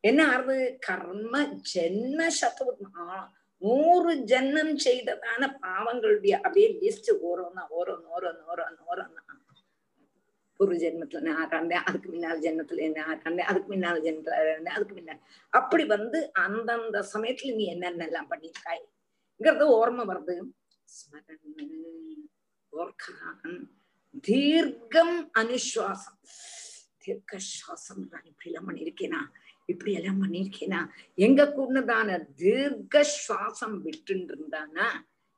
என்ன ஆறுது? கர்ம ஜென்ம சதவம் நூறு ஜென்மம் செய்ததான பாவங்களுடைய அப்படியே லிஸ்ட் ஓரோன்னா ஓரோன்னு ஓரோன்னு ஓரோன்னு ஓரோன்னா. ஒரு ஜென்மத்துல நான் ஆறாண்டேன் அதுக்கு முன்னால ஜென்மத்துல என்ன ஆறாண்டேன் அதுக்கு முன்னால ஜென்மத்துல ஆறாண்டேன் அதுக்கு முன்னால அப்படி வந்து அந்தந்த சமயத்துல நீ என்னென்னலாம் பண்ணியிருக்காய்ங்கிறது ஓர்மை வருது. தீர்க்கம் அனுஸ்வாசம். தீர்க்க சுவாசம் நான் இப்படி எல்லாம் பண்ணிருக்கேனா இப்படி எல்லாம் பண்ணிருக்கேனா எங்க கூடதான தீர்க்க சுவாசம் விட்டு இருந்தானா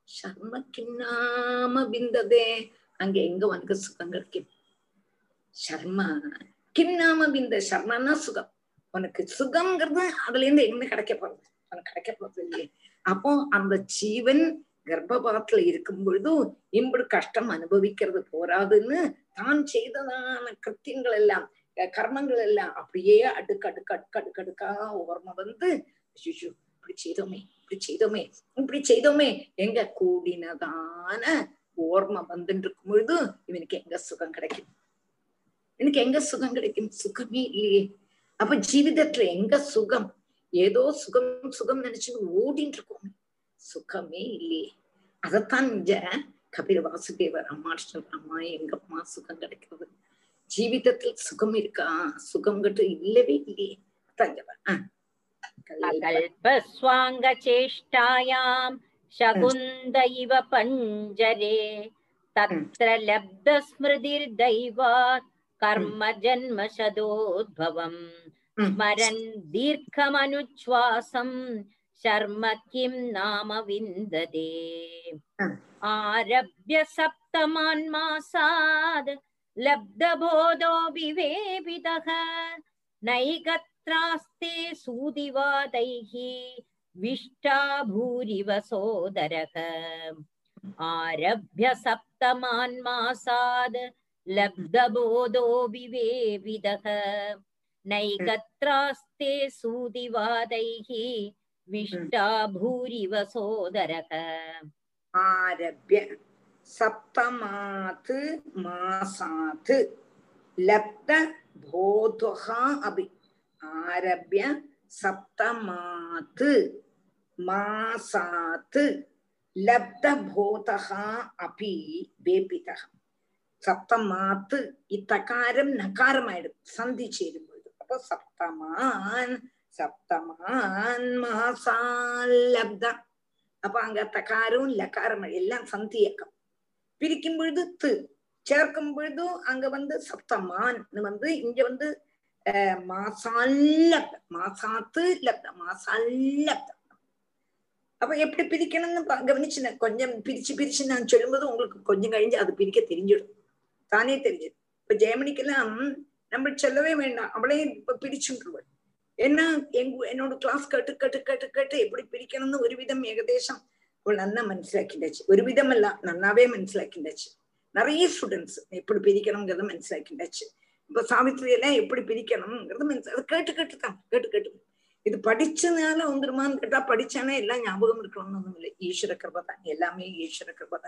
சர்ம கிண்ணாம பிந்ததே அங்க எங்க உனக்கு சுகம் கிடைக்கும் சர்மா. கிண்ணாம விந்த சர்மன்னா சுகம். உனக்கு சுகம்ங்கிறது அதுல இருந்து எங்க கிடைக்க போறது. உனக்கு கிடைக்க போறது இல்லையே. அப்போ அந்த ஜீவன் கர்ப்பபாத்துல இருக்கும் பொழுதும் இம்படி கஷ்டம் அனுபவிக்கிறது போராதுன்னு தான் செய்ததான கிருத்தியங்கள் எல்லாம் கர்மங்கள் எல்லாம் அப்படியே அடுக்கு அடுக்கு அடுக்கு அடுக்கு அடுக்கா ஓர்ம வந்து ஐயோ இப்படி செய்தோமே இப்படி செய்தோமே இப்படி செய்தோமே எங்க கூடினதான ஓர்ம வந்துட்டு இருக்கும் பொழுது இவனுக்கு எங்க சுகம் கிடைக்கும்? எனக்கு எங்க சுகம் கிடைக்கும் சுகமே இல்லையே அப்ப ஜீவிதத்துல எங்க சுகம் ஏதோ சுகம் சுகம் நினைச்சு ஓடிட்டு இருக்கோம் சுகமே இல்லையே அதைத்தான் இங்க கபில வாசுதேவர் அம்மா அம்மா எங்க அம்மா சுகம் கிடைக்கிறது ஜீவிதத்தில் சுகம் இருக்கா சுகம் கட்டு இல்லவே இல்லையே कल्पस्वाङ्गचेष्टायां शकुन्द इव पञ्जरे तत्र लब्धस्मृतिर्दैवात् कर्म जन्मशदोद्भवम् स्मरन् दीर्घमनुच्छ्वासं शर्म किं नाम विन्दते आरभ्य सप्तमान्मासाद् लब्धबोधो विवेपितः नैकत्रास्ते सूदिवादैः विष्टा भूरिव सोदरः आरभ्य सप्तमान्मासाद् लब्धबोधो विवेविदः नैकत्रास्ते सूदिवादैः विष्टा भूरिव सोदरः आरभ्य सप्तमात् मासात् लब्धबोधः अपि आरभ्य सप्तमात् मासात् लब्धबोधः अपि वेपितः സപ്തമാത്ത് ഈ തകാരം നകാരമായിട്ട് സന്ധി ചേരുമ്പോൾ അപ്പൊ സപ്തമാൻ സപ്തമാൻ മാസാൽ ലബ്ധ அப்ப அங்க தகாரம் லகாரம் எல்லாம் சந்தியக்கம் பிரிக்கும் பொழுது து சேர்க்கும் பொழுதும் அங்க வந்து சப்தமான் வந்து இங்க வந்து மாசால்லப்த மாசாத்து லப்த மாசால்லப்த அப்ப எப்படி பிரிக்கணும்னு கவனிச்சு கொஞ்சம் பிரிச்சு பிரிச்சு நான் சொல்லும்போது உங்களுக்கு கொஞ்சம் கழிஞ்சு அது பிரிக்க தெரிஞ்சிடும் தானே தெரிஞ்சது இப்ப ஜெயமணிக்கெல்லாம் நம்ம சொல்லவே வேண்டாம். அவளே இப்ப பிரிச்சுட்டுருவள் ஏன்னா எங்க என்னோட கிளாஸ் கட்டு கட்டு கட்டு கட்டு எப்படி பிரிக்கணும்னு ஒரு விதம் ஏகதேசம் அவள் நல்லா மனசிலாக்கிண்டாச்சு ஒரு விதம் எல்லாம் நல்லாவே மனசிலாக்கிண்டாச்சு நிறைய ஸ்டூடெண்ட்ஸ் எப்படி பிரிக்கணுங்கிறத மனசிலாக்கிண்டாச்சு இப்ப சாவித்திரி எல்லாம் எப்படி பிரிக்கணும்ங்கிறது மனசு அது கேட்டு கேட்டு தான். கேட்டு கேட்டு. இது படிச்சதுனால வந்துருமான்னு கேட்டா படிச்சானே எல்லாம் ஞாபகம் இருக்கணும்னு ஒண்ணும் இல்லை. ஈஸ்வர கிருபை எல்லாமே ஈஸ்வர கிருபை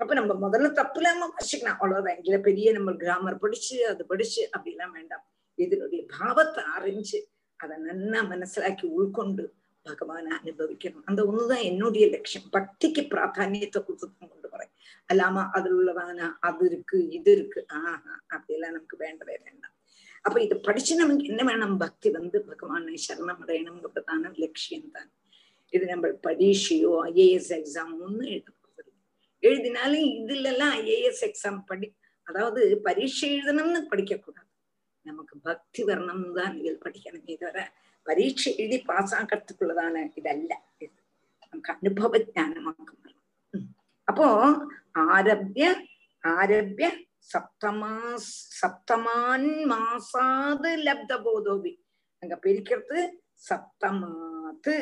அப்ப நம்ம முதல்ல தப்பு இல்லாம வாசிக்கலாம் அவ்வளவுதான் இதுல பெரிய நம்ம கிராமர் படிச்சு அது படிச்சு அப்படிலாம் வேண்டாம். இதனுடைய பாவத்தை அறிஞ்சு அதை நன்னா மனசிலாக்கி உள்கொண்டு பகவானை அனுபவிக்கணும். அந்த ஒண்ணுதான் என்னுடைய லட்சியம். பக்திக்கு பிராதானியத்தை கொடுத்து கொண்டு வரேன். அல்லாம அதுல உள்ளதான அது இருக்கு இது இருக்கு. ஆஹா அப்படியெல்லாம் நமக்கு வேண்டவே வேண்டாம். அப்ப இது படிச்சு நமக்கு என்ன வேணும்? பக்தி வந்து பகவானை சரணம் அடையணுங்கிறதான லட்சியம் தான் இது நம்ம பரீட்சையோ ஐஏஎஸ் எக்ஸாம் ஒன்னும் எழுதணும் எழுதினாலும் இதுல எல்லாம் ஐஏஎஸ் எக்ஸாம் படி அதாவது பரீட்சை எழுதணும்னு படிக்க கூடாது நமக்கு பக்தி வரணும்னு தான் இதில் படிக்கணுமே தவிர பரீட்சை எழுதி பாஸ் ஆகிறதுக்குள்ளதான இதல்ல. இது நமக்கு அனுபவ ஜானமாக்க அப்போ ஆரம்பிய ஆரம்பிய சப்தமாஸ் சப்தமான் மாசாது லப்த போதோபி. அங்க பிரிக்கிறது சப்தமாத்து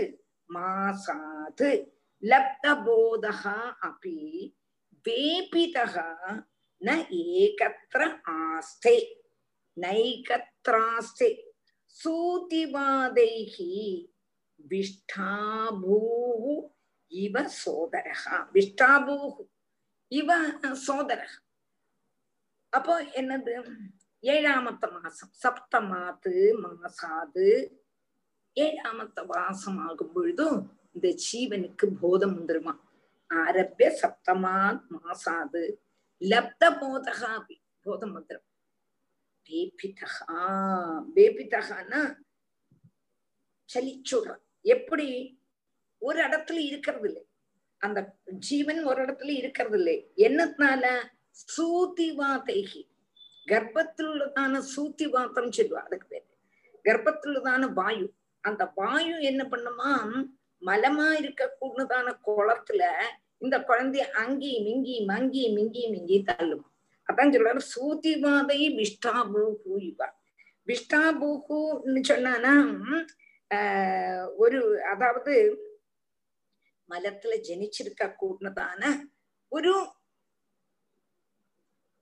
மாசாது. லப்த போதகா அப்பி வேபிதகா ந ஏகத்திர ஆஸ்தே நைகத்ராஸ்தே சூதிவாதைः விஷ்டாபூः இவ சோதரः விஷ்டாபூः இவ சோதரः அப்போ என்னது? ஏழாமத்த மாசம் சப்தமாத்து மாசாது ஏழாமத்த மாசம் ஆகும் பொழுதும் இந்த ஜீவனுக்கு போதம் வந்துருமா ஆரம்பிய சப்தமாத் மாசாது. லப்த போதகா போதம் வந்துடும் பேபிதகா பேபிதகான்னா சலிச்சுடுறான் எப்படி? ஒரு இடத்துல இருக்கிறது இல்லை அந்த ஜீவன் ஒரு இடத்துல இருக்கிறது இல்லை என்னத்தினால சூதிவாதைகி. கர்ப்பத்திலுள்ளதான சூத்தி சூத்திவாத்தம் சொல்லுவா அதுக்கு பேரு. கர்ப்பத்திலுள்ளதான வாயு. அந்த வாயு என்ன பண்ணுமா மலமா இருக்கக்கூடதான குளத்துல இந்த குழந்தைய அங்கேயும் இங்கேயும் அங்கேயும் இங்கேயும் இங்கேயும் தள்ளும். அதான் சொல்றாரு சூதிவாதை விஷ்டாபூஹு இவா விஷ்டாபூஹுன்னு சொன்னானா ஆஹ் ஒரு அதாவது மலத்துல ஜனிச்சிருக்க கூடதான ஒரு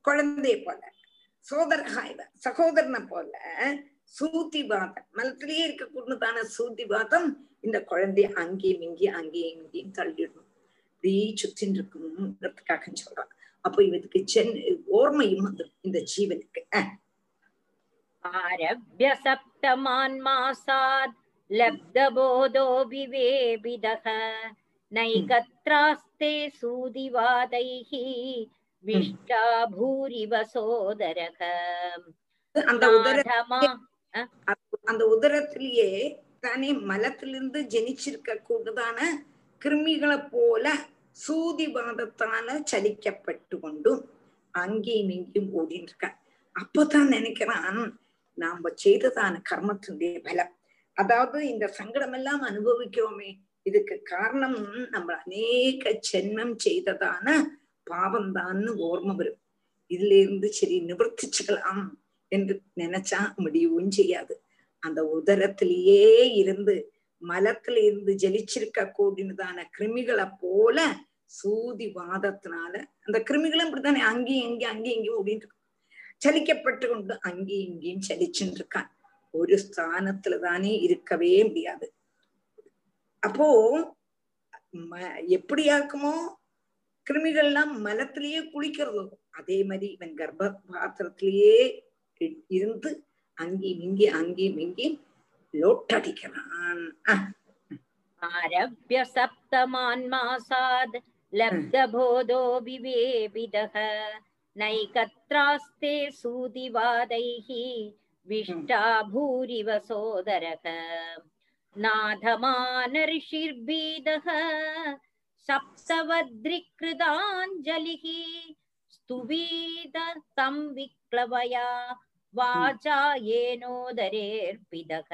குழந்தைய போல சோதரகாய்வ சகோதரனை போல சூத்திபாதம் மனத்திலேயே இருக்கக்கூடதான சூத்திபாதம் இந்த குழந்தைய அங்கேயும் இங்கேயும் அங்கேயும் இங்கேயும் தள்ளிடணும். அப்படியே சுத்தின் இருக்குங்கிறதுக்காக சொல்றான். அப்போ இவனுக்கு சென் ஓர்மையும் வந்துடும் இந்த ஜீவனுக்கு. ஆரபிய சப்தமான் மாசாத் லப்தபோதோ விவேபிதக நைகத்ராஸ்தே சூதிவாதைஹி விஷ்டா பூரிவ அந்த உதரமா அந்த உதரத்திலேயே தானே மலத்திலிருந்து ஜனிச்சிருக்க கூடதான கிருமிகளை போல சூதிவாதத்தால சலிக்கப்பட்டு கொண்டும் அங்கேயும் இங்கேயும் ஓடிட்டு இருக்கான் அப்பதான் நினைக்கிறான் நாம செய்ததான கர்மத்தினுடைய பலம். அதாவது இந்த சங்கடம் எல்லாம் அனுபவிக்கிறோமே. இதுக்கு காரணம் நம்ம அநேக ஜென்மம் செய்ததான பாவம் தான்னு ஓர்ம வரும். இதுல இருந்து சரி நிவர்த்திச்சுக்கலாம். என்று நினைச்சா முடியவும் செய்யாது. அந்த உதரத்திலேயே இருந்து மலத்துல இருந்து ஜலிச்சிருக்க கூடினதான கிருமிகளை போல சூதி வாதத்தினால அந்த கிருமிகளும் இப்படித்தானே அங்கேயும் இங்கேயும் அங்கேயும் இங்கேயும் ஓடிட்டு சலிக்கப்பட்டு கொண்டு அங்கேயும் இங்கேயும் சலிச்சுட்டு இருக்கான். ஒரு ஸ்தானத்துல தானே இருக்கவே முடியாது. அப்போ ம- கிருமிகள் கிருமிகள்லாம் மலத்திலேயே குளிக்கிறதோ அதே மாதிரி இவன் கர்ப்ப பாத்திரத்திலேயே இருந்து அங்கேயும் இங்கேயும் அங்கேயும் இங்கேயும் லோட்டடிக்கிறான் அஹ், आरभ्य सप्तमान्मासाद् लब्धबोधो विवेविदः नैकत्रास्ते सूदिवादैः विष्टा भूरिव सोदरः नाधमानऋषिर्भीदः सप्तवद्रिकृताञ्जलिः स्तुवीत तं विक्लवया वाचायेनोदरेऽर्पितः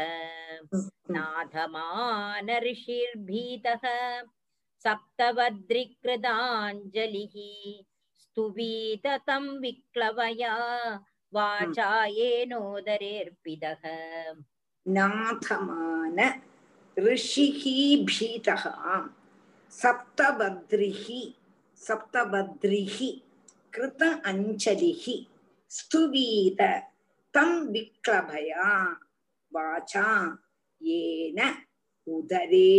नाथमानऋषिर्भीतः सप्तवद्रिकृताञ्जलिः स्तुवीत तं विक्लवया वाचायेनोदरेऽर्पितः नाथमान ऋषिः भीतः सप्तभद्रिः सप्तभद्रिः कृत अञ्जलिः स्तुवीत தம் விக்ளபயா வாச்சா ஏன உதரே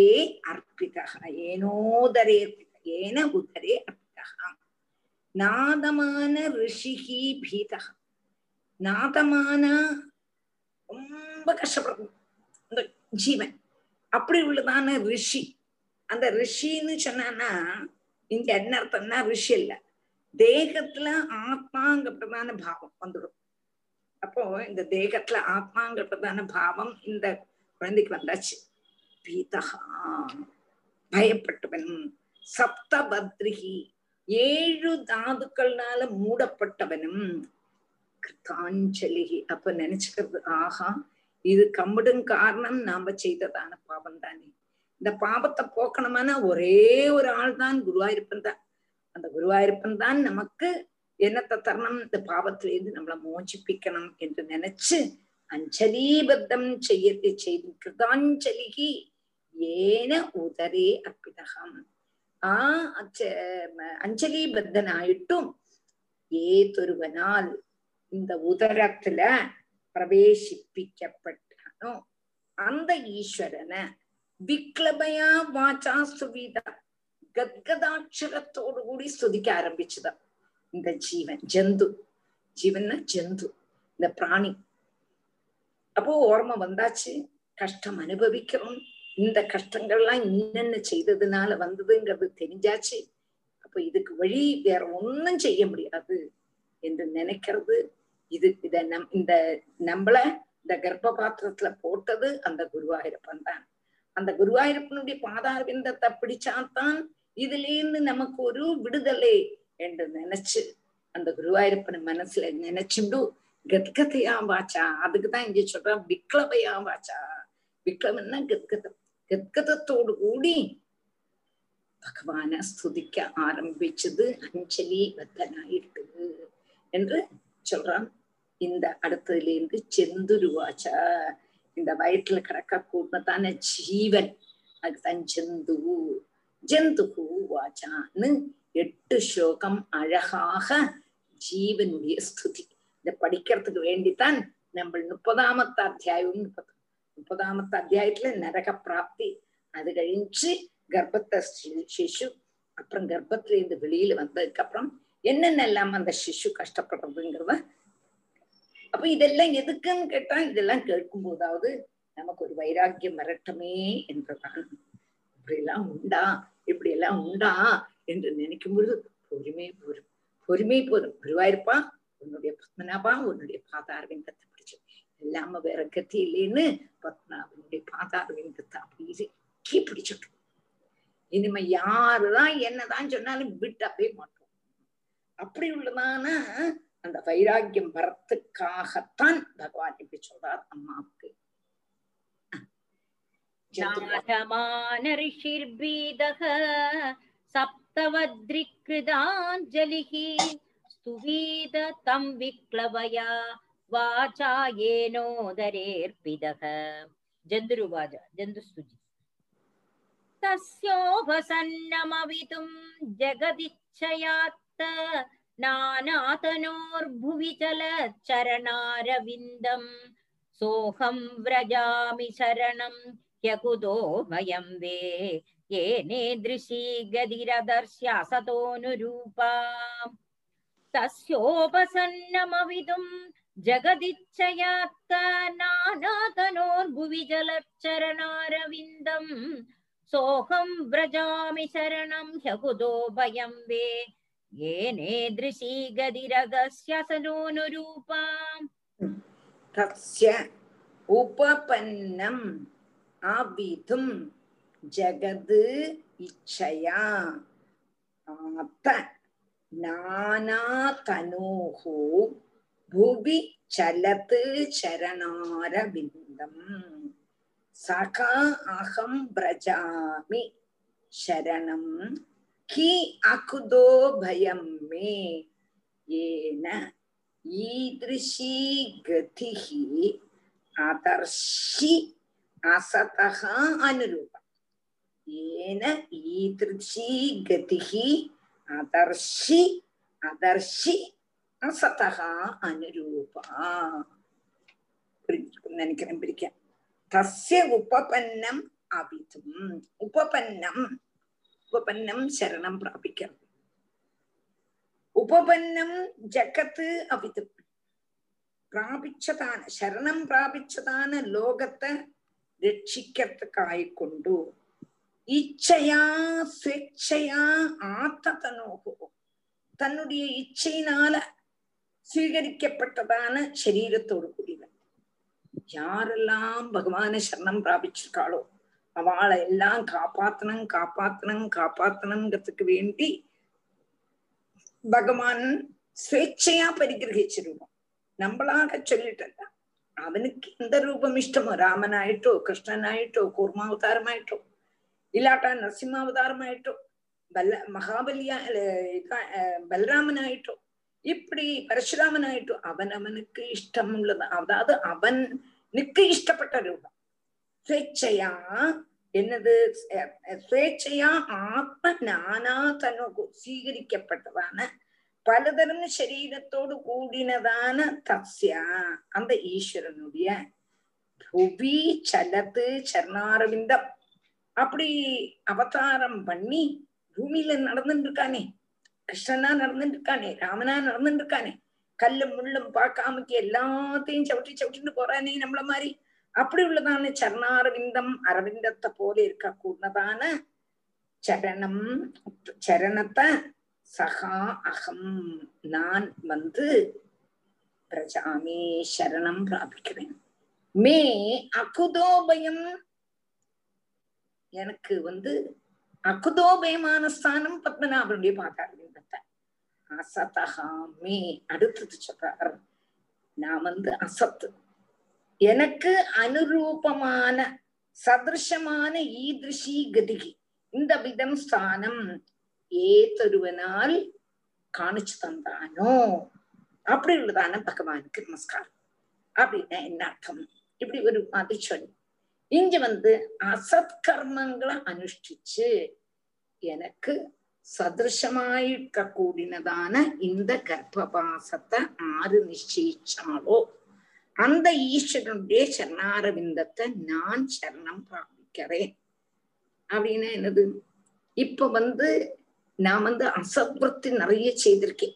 அர்ப்பிதா ஏனோதரே ஏன உதரே அர்ப்பிதः நாதமான ரிஷிகி பீதா நாதமான ரொம்ப கஷ்டப்படும் அந்த ஜீவன். அப்படி உள்ளதான ரிஷி. அந்த ரிஷின்னு சொன்னான்னா இங்க என்ன அர்த்தம்னா ரிஷி இல்ல. தேகத்துல ஆத்மாங்கப்பட்டதான பாவம் வந்துடும். அப்போ இந்த தேகத்துல ஆத்மாங்கப்பட்டதான பாவம் இந்த குழந்தைக்கு வந்தாச்சு. பீதகா பயப்பட்டவன். சப்தபத்ரிகி. ஏழு தாதுக்கள்னால மூடப்பட்டவனும். கிருத்தாஞ்சலி அப்ப நினைச்சுக்கிறது ஆஹா இது கம்பிடும் காரணம் நாம செய்ததான பாவம் தானே இந்த பாவத்தை போக்கணுமான ஒரே ஒரு ஆள் தான் குருவாயிருப்பன் தான். அந்த குருவாயிருப்பன் தான் நமக்கு என்னத்தை தரணும் இந்த பாவத்திலிருந்து நம்மளை மோச்சிப்பிக்கணும் என்று நினைச்சு அஞ்சலீபத்தம் செய்ய செய்து கிருதாஞ்சலிகி ஏன உதரே அற்பிதகம் ആ അച്ഛ- അഞ്ജലിബദ്ധനായിട്ടും ഏതൊരുവനാൽ இந்த உதரத்துல பிரவேசிப்பிக்கப்பட்டானோ அந்த ஈஸ்வரனை விக்லபயா வாச்சா சுவிதா கத்கதாட்சரத்தோடு கூடி ஸ்துதிக்க ஆரம்பிச்சுதா இந்த ஜீவன் ஜந்து. ஜீவன்னா ஜந்து இந்த பிராணி. அப்போ ஓர்ம வந்தாச்சு. கஷ்டம் அனுபவிக்கிறோம். இந்த கஷ்டங்கள்லாம் என்னென்ன செய்ததுனால வந்ததுங்கிறது தெரிஞ்சாச்சு. அப்ப இதுக்கு வழி வேற ஒன்னும் செய்ய முடியாது என்று நினைக்கிறது. இது இத நம் இந்த நம்மள இந்த கர்ப்ப பாத்திரத்துல போட்டது அந்த குருவாயூரப்பன் தான். அந்த குருவாயூரப்பனுடைய பாதாரவிந்தத்தை பிடிச்சாத்தான் இதுல இருந்து நமக்கு ஒரு விடுதலை என்று நினைச்சு அந்த குருவாயூரப்பன் மனசுல நினைச்சுண்டு கத்கதையா வாச்சா? அதுக்குதான் இங்க சொல்றான் விக்லபையா வாச்சா? விக்லவன்னா கத்கதம் கத்கதத்தோடு கூடி பகவான ஸ்துதிக்க ஆரம்பிச்சது அஞ்சலி பத்தனாயிட்டு என்று சொல்றான். இந்த அடுத்ததுல இருந்து செந்துருவாச்சா இந்த வயிற்றுல கிடக்க கூடதான ஜீவன்? அதுதான் ஜந்து ஜந்துகு வாச்சான்னு எட்டு ஸ்லோகம் அழகாக ஜீவனுடைய ஸ்துதி. இதை படிக்கிறதுக்கு வேண்டித்தான் நம்ம முப்பதாமத்த அத்தியாயம் முப்பது முப்பதாமத்து அத்தியாயத்துல நரக பிராப்தி. அது கழிஞ்சு கர்ப்பத்தை சிசு அப்புறம் கர்ப்பத்துல இருந்து வெளியில வந்ததுக்கு அப்புறம் என்னென்னலாம் அந்த சிசு கஷ்டப்படுறதுங்கிறத. அப்ப இதெல்லாம் எதுக்குன்னு கேட்டா இதெல்லாம் கேட்கும் போதாவது நமக்கு ஒரு வைராக்கியம் வரட்டுமே என்றதான். இப்படி எல்லாம் உண்டா? இப்படி எல்லாம் உண்டா? என்று நினைக்கும் பொழுது பொறுமை போதும் பொறுமை போதும். குருவாயிருப்பா உன்னுடைய பத்மநாபா உன்னுடைய பாதாரவிந்தத்தை பிடிச்சு. எல்லாம வேற கத்தி இல்லைன்னு பத்மநாபனுடைய பாதாரவிந்தத்தை அப்படியே கீ பிடிச்சிட்டு. இனிமே யாருதான் என்னதான் சொன்னாலும் விட்டு மாட்டோம். அப்படி உள்ளதானா அந்த வைராக்கியம் வரத்துக்காகத்தான் பகவான் இப்படி சொல்றார் அம்மாவுக்கு. ஜாதமான ரிஷிர்பீதக सप्तवद्रिकृताञ्जलिः स्तुवीद तं विक्लवया वाचा येनोदरेऽर्पितः जन्तुरुवाच जन्तुस्तुति तस्योपसन्नमवितुं जगदिच्छयात्त नानातनोर्भुवि चलच्चरणारविन्दम् सोऽहं व्रजामि शरणं ह्यकुतो भयं वे येनेदृशी गदिरदर्श्यासतोऽनुरूपा तस्योपसन्नमविदुं जगदिच्छयात्त नानातनोर्भुवि जलच्चरणारविन्दम् सोऽहं व्रजामि शरणं ह्यकुतो भयं वे येनेदृशी गदिरदस्यसनोऽनुरूपा तस्य उपपन्नम् आविधुं जगद् इच्छया आत नानातनोः भुवि चलत् चरणारविन्दम् सख अहं व्रजामि शरणं कि अकुदो भयं मे येन ईदृशी गतिः आदर्शि असतः अनुरूपा ஏன ஈதிருஷி கதிகி அதர்ஷி அதர்ஷி அசதா அனுரூபா நினைக்கிறேன் பிரிக்கேன் தஸ்ய உபபன்னம் அபிதும் உபபன்னம் உபபன்னம் சரணம் பிராபிக்கிறது உபபன்னம் ஜகத்து அபிதும் பிராபிச்சதான சரணம் பிராபிச்சதான லோகத்தை ரட்சிக்கிறதுக்காய்கொண்டு இச்சையா ஸ்வேச்சையா ஆத்த தனோகோ தன்னுடைய இச்சையினால സ്വീകരിക്കപ്പെട്ടതാണ് ശരീരത്തോട് കൂടിയവൻ യാരെല്ലാം ഭഗവാനെ ശരണം പ്രാപിച്ചിരിക്കാളോ അവളെ എല്ലാം കാപ്പാത്തണം കാപ്പാത്തണം കാപ്പാത്തണംങ്കത്തുക്ക് വേണ്ടി ഭഗവാൻ സ്വേച്ഛയാ പരിഗ്രഹിച്ചിരുന്നു നമ്മളാകെ ചൊല്ലിട്ടല്ല അവനക്ക് എന്ത രൂപം ഇഷ്ടമോ രാമനായിട്ടോ കൃഷ്ണനായിട്ടോ കൂർമാവതാരമായിട്ടോ ഇല്ലാട്ടാ നരസിംഹാവതാരമായിട്ടോ ബല മഹാബലിയ ബലരാമനായിട്ടോ இப்படி பரசுராமனாயிட்டு அவன் அவனுக்கு இஷ்டம் உள்ளது அதாவது அவனுக்கு இஷ்டப்பட்ட ரூபம் சுவேச்சையா என்னது சுவேச்சையா ஆத்ம நானாதனுக்கு சீகரிக்கப்பட்டதான பலதரம் சரீரத்தோடு கூடினதான தஸ்யா அந்த ஈஸ்வரனுடைய புவி சலத்து சரணாரவிந்தம் அப்படி அவதாரம் பண்ணி பூமியில நடந்துட்டு இருக்கானே கிருஷ்ணனா நடந்துட்டு இருக்கானே ராமனா நடந்துட்டு இருக்கானே கல்லும் முள்ளும் பார்க்காமக்கு எல்லாத்தையும் சவிட்டி சவிட்டிட்டு போறானே நம்மள மாதிரி. அப்படி உள்ளதான சரணாரவிந்தம் அரவிந்தத்தை போல இருக்க கூடதான சரணம். சரணத்தை சகா அகம். நான் வந்து பிரஜாமே சரணம் பிராபிக்கிறேன். மே அகுதோபயம் எனக்கு வந்து அகுதோபயமான ஸ்தானம் பத்மநாபனுடைய பாதாரவிந்தத்தை அசதகா மே அடுத்தது சொல்றார். நான் வந்து அசத்து. எனக்கு அனுரூபமான சதிருஷமான ஈதிருஷி கதிகி. இந்த விதம் ஸ்தானம் ஏதொருவனால் காணிச்சு தந்தானோ? அப்படி உள்ளதான பகவானுக்கு நமஸ்காரம். அப்படின்னா என்ன அர்த்தம்? இப்படி ஒரு மாதிரி சொல்லி இங்க வந்து அசத்கர்மங்களை அனுஷ்டிச்சு எனக்கு சதிருஷமாயிருக்க கூடினதான இந்த கர்ப்பபாசத்தை ஆறு நிச்சயிச்சாலோ அந்த ஈஸ்வரனுடைய சரணாரவிந்தத்தை நான் சரணம் பிராபிக்கிறேன். அப்படின்னா என்னது? இப்ப வந்து நான் வந்து அசத்வத்தி நிறைய செய்திருக்கேன்.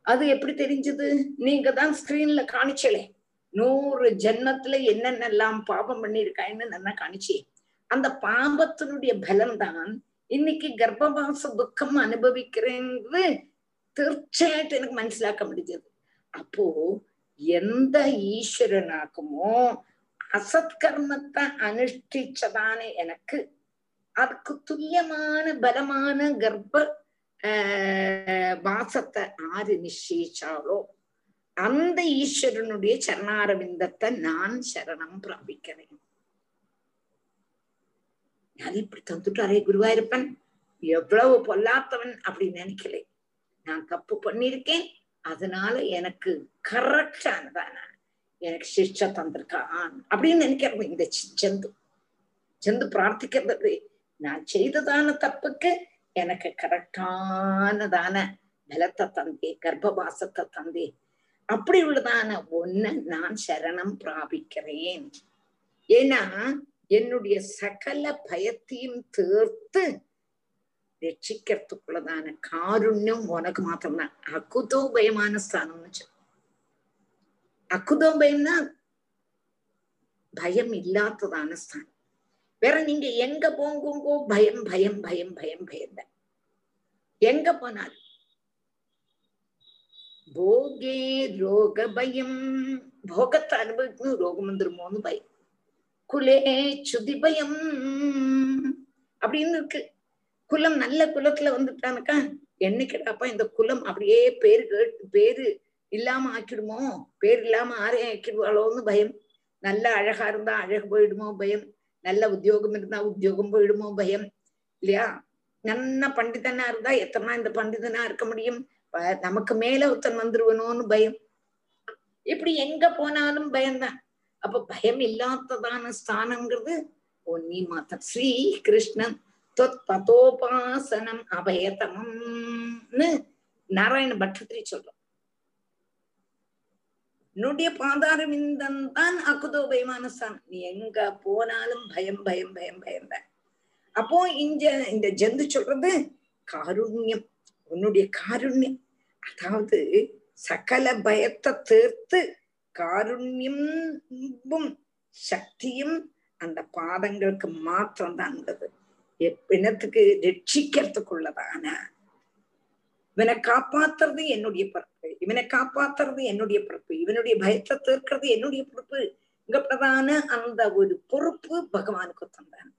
அது எப்படி தெரிஞ்சது? நீங்க தான் ஸ்கிரீன்ல காணிச்சலே. நூறு ஜென்மத்துல என்னென்னலாம் பாபம் பண்ணிருக்கான்னு நல்லா காணிச்சே அந்த பாபத்தினுடைய பலம்தான் இன்னைக்கு கர்ப்பவாச துக்கம் அனுபவிக்கிறேங்கிறது തീർച്ചയായിട്ടും എനിക്ക് മനസ്സിലാക്കാൻ முடிஞ்சது அப்போ எந்த ஈஸ்வரனாக்குமோ அசத்கர்மத்தை அனுஷ்டிச்சதான எனக்கு அதுக்கு துல்லியமான பலமான கர்ப்ப ஆஹ் வாசத்தை ஆறு நிச்சயிச்சாலோ அந்த ஈஸ்வரனுடைய சரணாரவிந்தத்தை நான் சரணம் பிராபிக்கிறேன். அது இப்படி தந்துட்டாரே குருவாயிருப்பன். எவ்வளவு பொல்லாத்தவன் அப்படின்னு நினைக்கல. நான் தப்பு பண்ணிருக்கேன் அதனால எனக்கு கரெக்டானதான எனக்கு சிஷ்ட தந்திருக்கான் அப்படின்னு நினைக்கிறேன் இந்த செந்து ஜந்து. பிரார்த்திக்கிறது நான் செய்ததான தப்புக்கு எனக்கு கரெக்டானதான பலத்தை தந்தே கர்ப்பவாசத்தை தந்தே அப்படி உள்ளதான ஒன்ன நான் சரணம் பிராபிக்கிறேன். ஏன்னா என்னுடைய சகல பயத்தையும் தீர்த்து രക്ഷിക്കത്തുള്ളതാണ് കാരുണ്യം ഉനക്ക് മാത്രമാണ് അക്കുതോ ഭയമാണ് സ്ഥാനം എന്ന് വെച്ചാൽ അക്കുതോ ഭയം ഭയം ഇല്ലാത്തതാണ് സ്ഥാനം വേറെ நீங்க எங்க போங்குங்கோ பயம் பயம் பயம் பயம் பயந்த எங்க போனாலும் போகே ரோக பயம் போகத்தை அனுபவிக்கணும் ரோகம் வந்துருமோன்னு பயம். குலே சுதி பயம் அப்படின்னு இருக்கு. குலம் நல்ல குலத்துல வந்துட்டானுக்கா? என்னைக்கிடாப்பா இந்த குலம் அப்படியே பேரு கேட்டு பேரு இல்லாம ஆக்கிடுமோ? பேர் இல்லாம ஆரையும் ஆக்கிடுவாளோன்னு பயம். நல்ல அழகா இருந்தா அழகு போயிடுமோ பயம். நல்ல உத்தியோகம் இருந்தா உத்தியோகம் போயிடுமோ பயம். இல்லையா? நல்ல பண்டிதனா இருந்தா எத்தனை இந்த பண்டிதனா இருக்க முடியும்? நமக்கு மேல ஒருத்தன் வந்துருவனோன்னு பயம். இப்படி எங்க போனாலும் பயம்தான். அப்ப பயம் இல்லாததான ஸ்தானங்கிறது ஒன்னி மாத்தம் ஸ்ரீ கிருஷ்ணன் தொத் பதோபாசனம் அபயதமம்னு நாராயண பட்டத்திரி சொல்றோம். என்னுடைய பாதாரவிந்தம் தான் அக்குதோபயமான ஸ்தானம். நீ எங்க போனாலும் பயம் பயம் பயம் பயம் தான் அப்போ இந்த இந்த ஜந்து சொல்றது காருண்யம். உன்னுடைய காருண்யம். அதாவது சகல பயத்தை தீர்த்து காருண்யமும் சக்தியும் அந்த பாதங்களுக்கு மாத்திரம் தான் உள்ளது. பிணத்துக்கு ரட்சிக்கிறதுக்குள்ளதான? இவனை காப்பாத்துறது என்னுடைய பொறுப்பு. இவனை காப்பாத்துறது என்னுடைய பொறுப்பு. இவனுடைய பயத்தை தீர்க்கிறது என்னுடைய பொறுப்பு. இங்க பிரதான அந்த ஒரு பொறுப்பு பகவானுக்கு தந்தான்.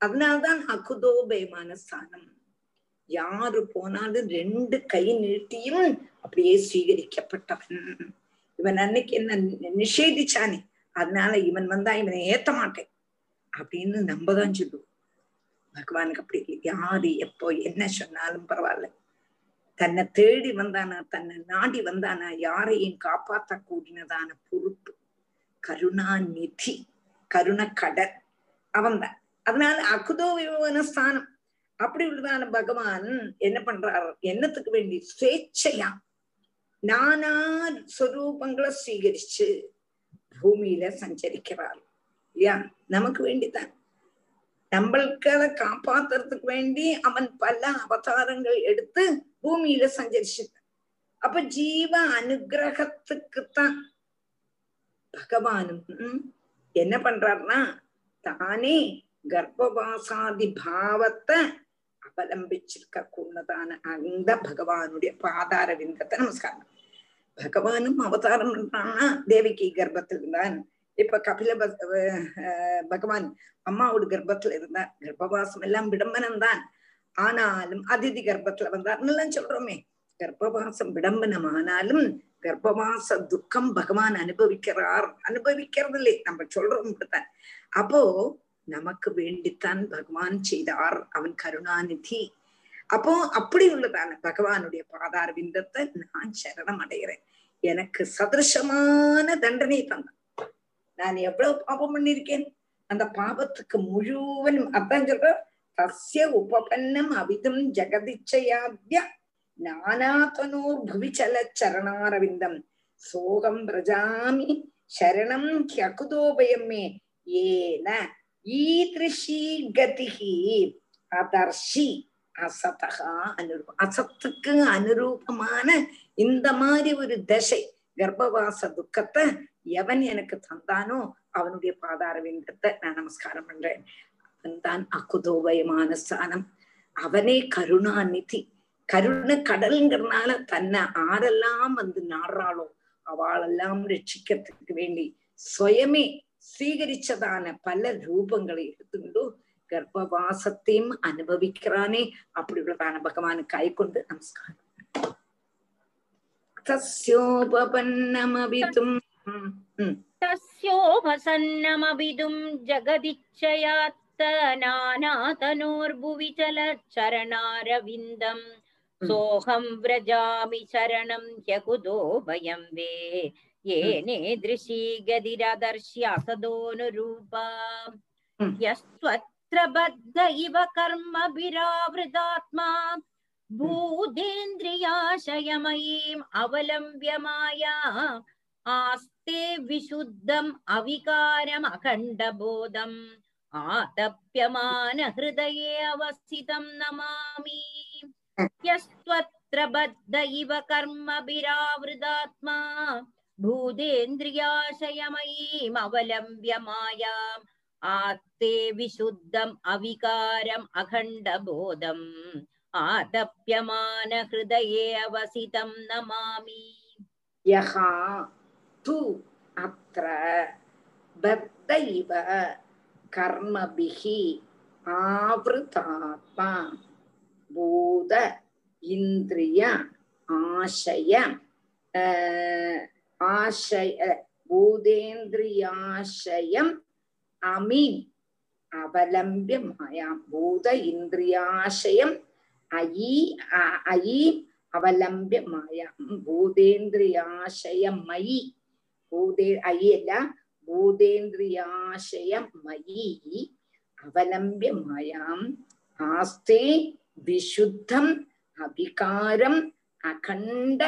அதனால்தான் அகுதோபயமான ஸ்தானம். யாரு போனாலும் ரெண்டு கை நீட்டியும் அப்படியே ஸ்வீகரிக்கப்பட்டவன் இவன் அன்னைக்கு என்ன நிஷேதிச்சானே? அதனால இவன் வந்தா இவனை ஏத்த மாட்டேன் அப்படின்னு நம்பதான் சொல்லுவோம். பகவானுக்கு அப்படி இல்லை. யாரு எப்போ என்ன சொன்னாலும் பரவாயில்ல. தன்னை தேடி வந்தானா தன்னை நாடி வந்தானா யாரையும் காப்பாத்த கூடினதான பொறுப்பு. கருணா நிதி கருண கடல். அவன்தான். அதனால அகுதோ விவனஸ்தானம் அப்படி உள்ளதான பகவான் என்ன பண்றார்? என்னத்துக்கு வேண்டி? ஸ்வேச்சையா நானா ஸ்வரூபங்களை ஸ்வீகரிச்சு பூமியில சஞ்சரிக்கிறார். இல்லையா? நமக்கு வேண்டிதான். நம்மளுக்களை காப்பாத்துறதுக்கு வேண்டி அவன் பல அவதாரங்கள் எடுத்து பூமியில சஞ்சரிச்சுட்டான். அப்ப ஜீவ அனுகிரகத்துக்குத்தான் பகவானும் என்ன பண்றாருன்னா தானே கர்ப்பவாசாதி பாவத்தை அவலம்பிச்சிருக்க கூடதான அந்த பகவானுடைய பாதார விந்தத்தை நமஸ்காரம் பகவானும் அவதாரம் பண்றான்னா தேவிக்கு கர்ப்பத்தில் இருந்தான் இப்ப கபில பகவான் அம்மாவோட கர்ப்பத்துல இருந்தா கர்ப்பவாசம் எல்லாம் விடம்பனம் தான் ஆனாலும் அதிதி கர்ப்பத்துல வந்தார்னு சொல்றோமே கர்ப்பவாசம் விடம்பனம் ஆனாலும் கர்ப்பவாச துக்கம் பகவான் அனுபவிக்கிறார் அனுபவிக்கிறது இல்லை நம்ம சொல்றோம் இப்படித்தான் அப்போ நமக்கு வேண்டித்தான் பகவான் செய்தார். அவன் கருணாநிதி. அப்போ அப்படி உள்ளதான பகவானுடைய பாதார் விந்தத்தை நான் சரணம் அடைகிறேன் எனக்கு சதிருஷமான தண்டனை தந்தான். நான் எவ்வளவு பாபம் பண்ணிருக்கேன் அந்த பாபத்துக்கு முழுவதும் அதான் சொல்ற தஸ்ய உபபன்னம் அவிதம் ஜெகதிச்சயாத்ய நானாதனோர் புவிச்சல சரணாரவிந்தம் சோகம் பிரஜாமி சரணம் ஹியகுதோபயமே ஏன ஈதிருஷி கதிகி அதர்ஷி அசதகா அனுரூபம் அசத்துக்கு அனுரூபமான இந்த மாதிரி ஒரு தசை கர்ப்பவாச துக்கத்தை எவன் எனக்கு தந்தானோ அவனுடைய பாதாரவிந்தத்தை நான் நமஸ்காரம் பண்றேன். அவன்தான் அகுதோபயமான ஸ்தானம். அவனே கருணாநிதி. கருண கடல்ங்கிறதுனால தன்னை ஆரெல்லாம் வந்து நாடுறாளோ அவளெல்லாம் ரட்சிக்கிறதுக்கு வேண்டி சுயமே സ്വീകരിച്ചതാണ് പല രൂപങ്ങളെ എടുത്തുകൊണ്ടു ഗർഭവാസത്തെയും അനുഭവിക്കാനേ അപ്പടിയുള്ളതാണ് ഭഗവാൻ കൈക്കൊണ്ട് നമസ്കാരം സസ്യോപന്നമവിതും സസ്യോപസന്നമവിതും ജഗതിച്ഛയാത്ത നാനാതനോർഭുവി ചലച്ചരണാരവിന്ദം സോഹം വ്രജാമി ശരണം യകുദോ ഭയം വേ येनेदृशी गदिरदर्श्यासदोऽनुरूपा यस्त्वत्र बद्ध इव कर्मभिरावृतात्मा भूतेन्द्रियाशयमयीम् अवलम्ब्य माया आस्ते विशुद्धम् अविकारमखण्डबोधम् आतप्यमानहृदये अवस्थितं नमामि यस्त्वत्र बद्ध इव कर्मभिरावृतात्मा भूतेन्द्रियाशयमयीम् अवलम्ब्य मायाम् आत्ते विशुद्धम् अविकारम् अखण्डबोधम् आतप्यमानहृदये अवसितं नमामि यः तु अत्र बद्ध इव कर्मभिः आवृतात्मा भूत इन्द्रिय आशय ஆசய பூதேந்திரியாசயம் அமீன். அவலம்பிய மாயாம் பூத இந்திரியாசயம் அயி அயி அவலம்பிய மாயாம் பூதேந்திரியாசயம் மயி. பூதே அயி அல்ல பூதேந்திரியாசயம் மயி. அவலம்பிய மாயாம் ஆஸ்தே விசுத்தம் அபிகாரம் அகண்ட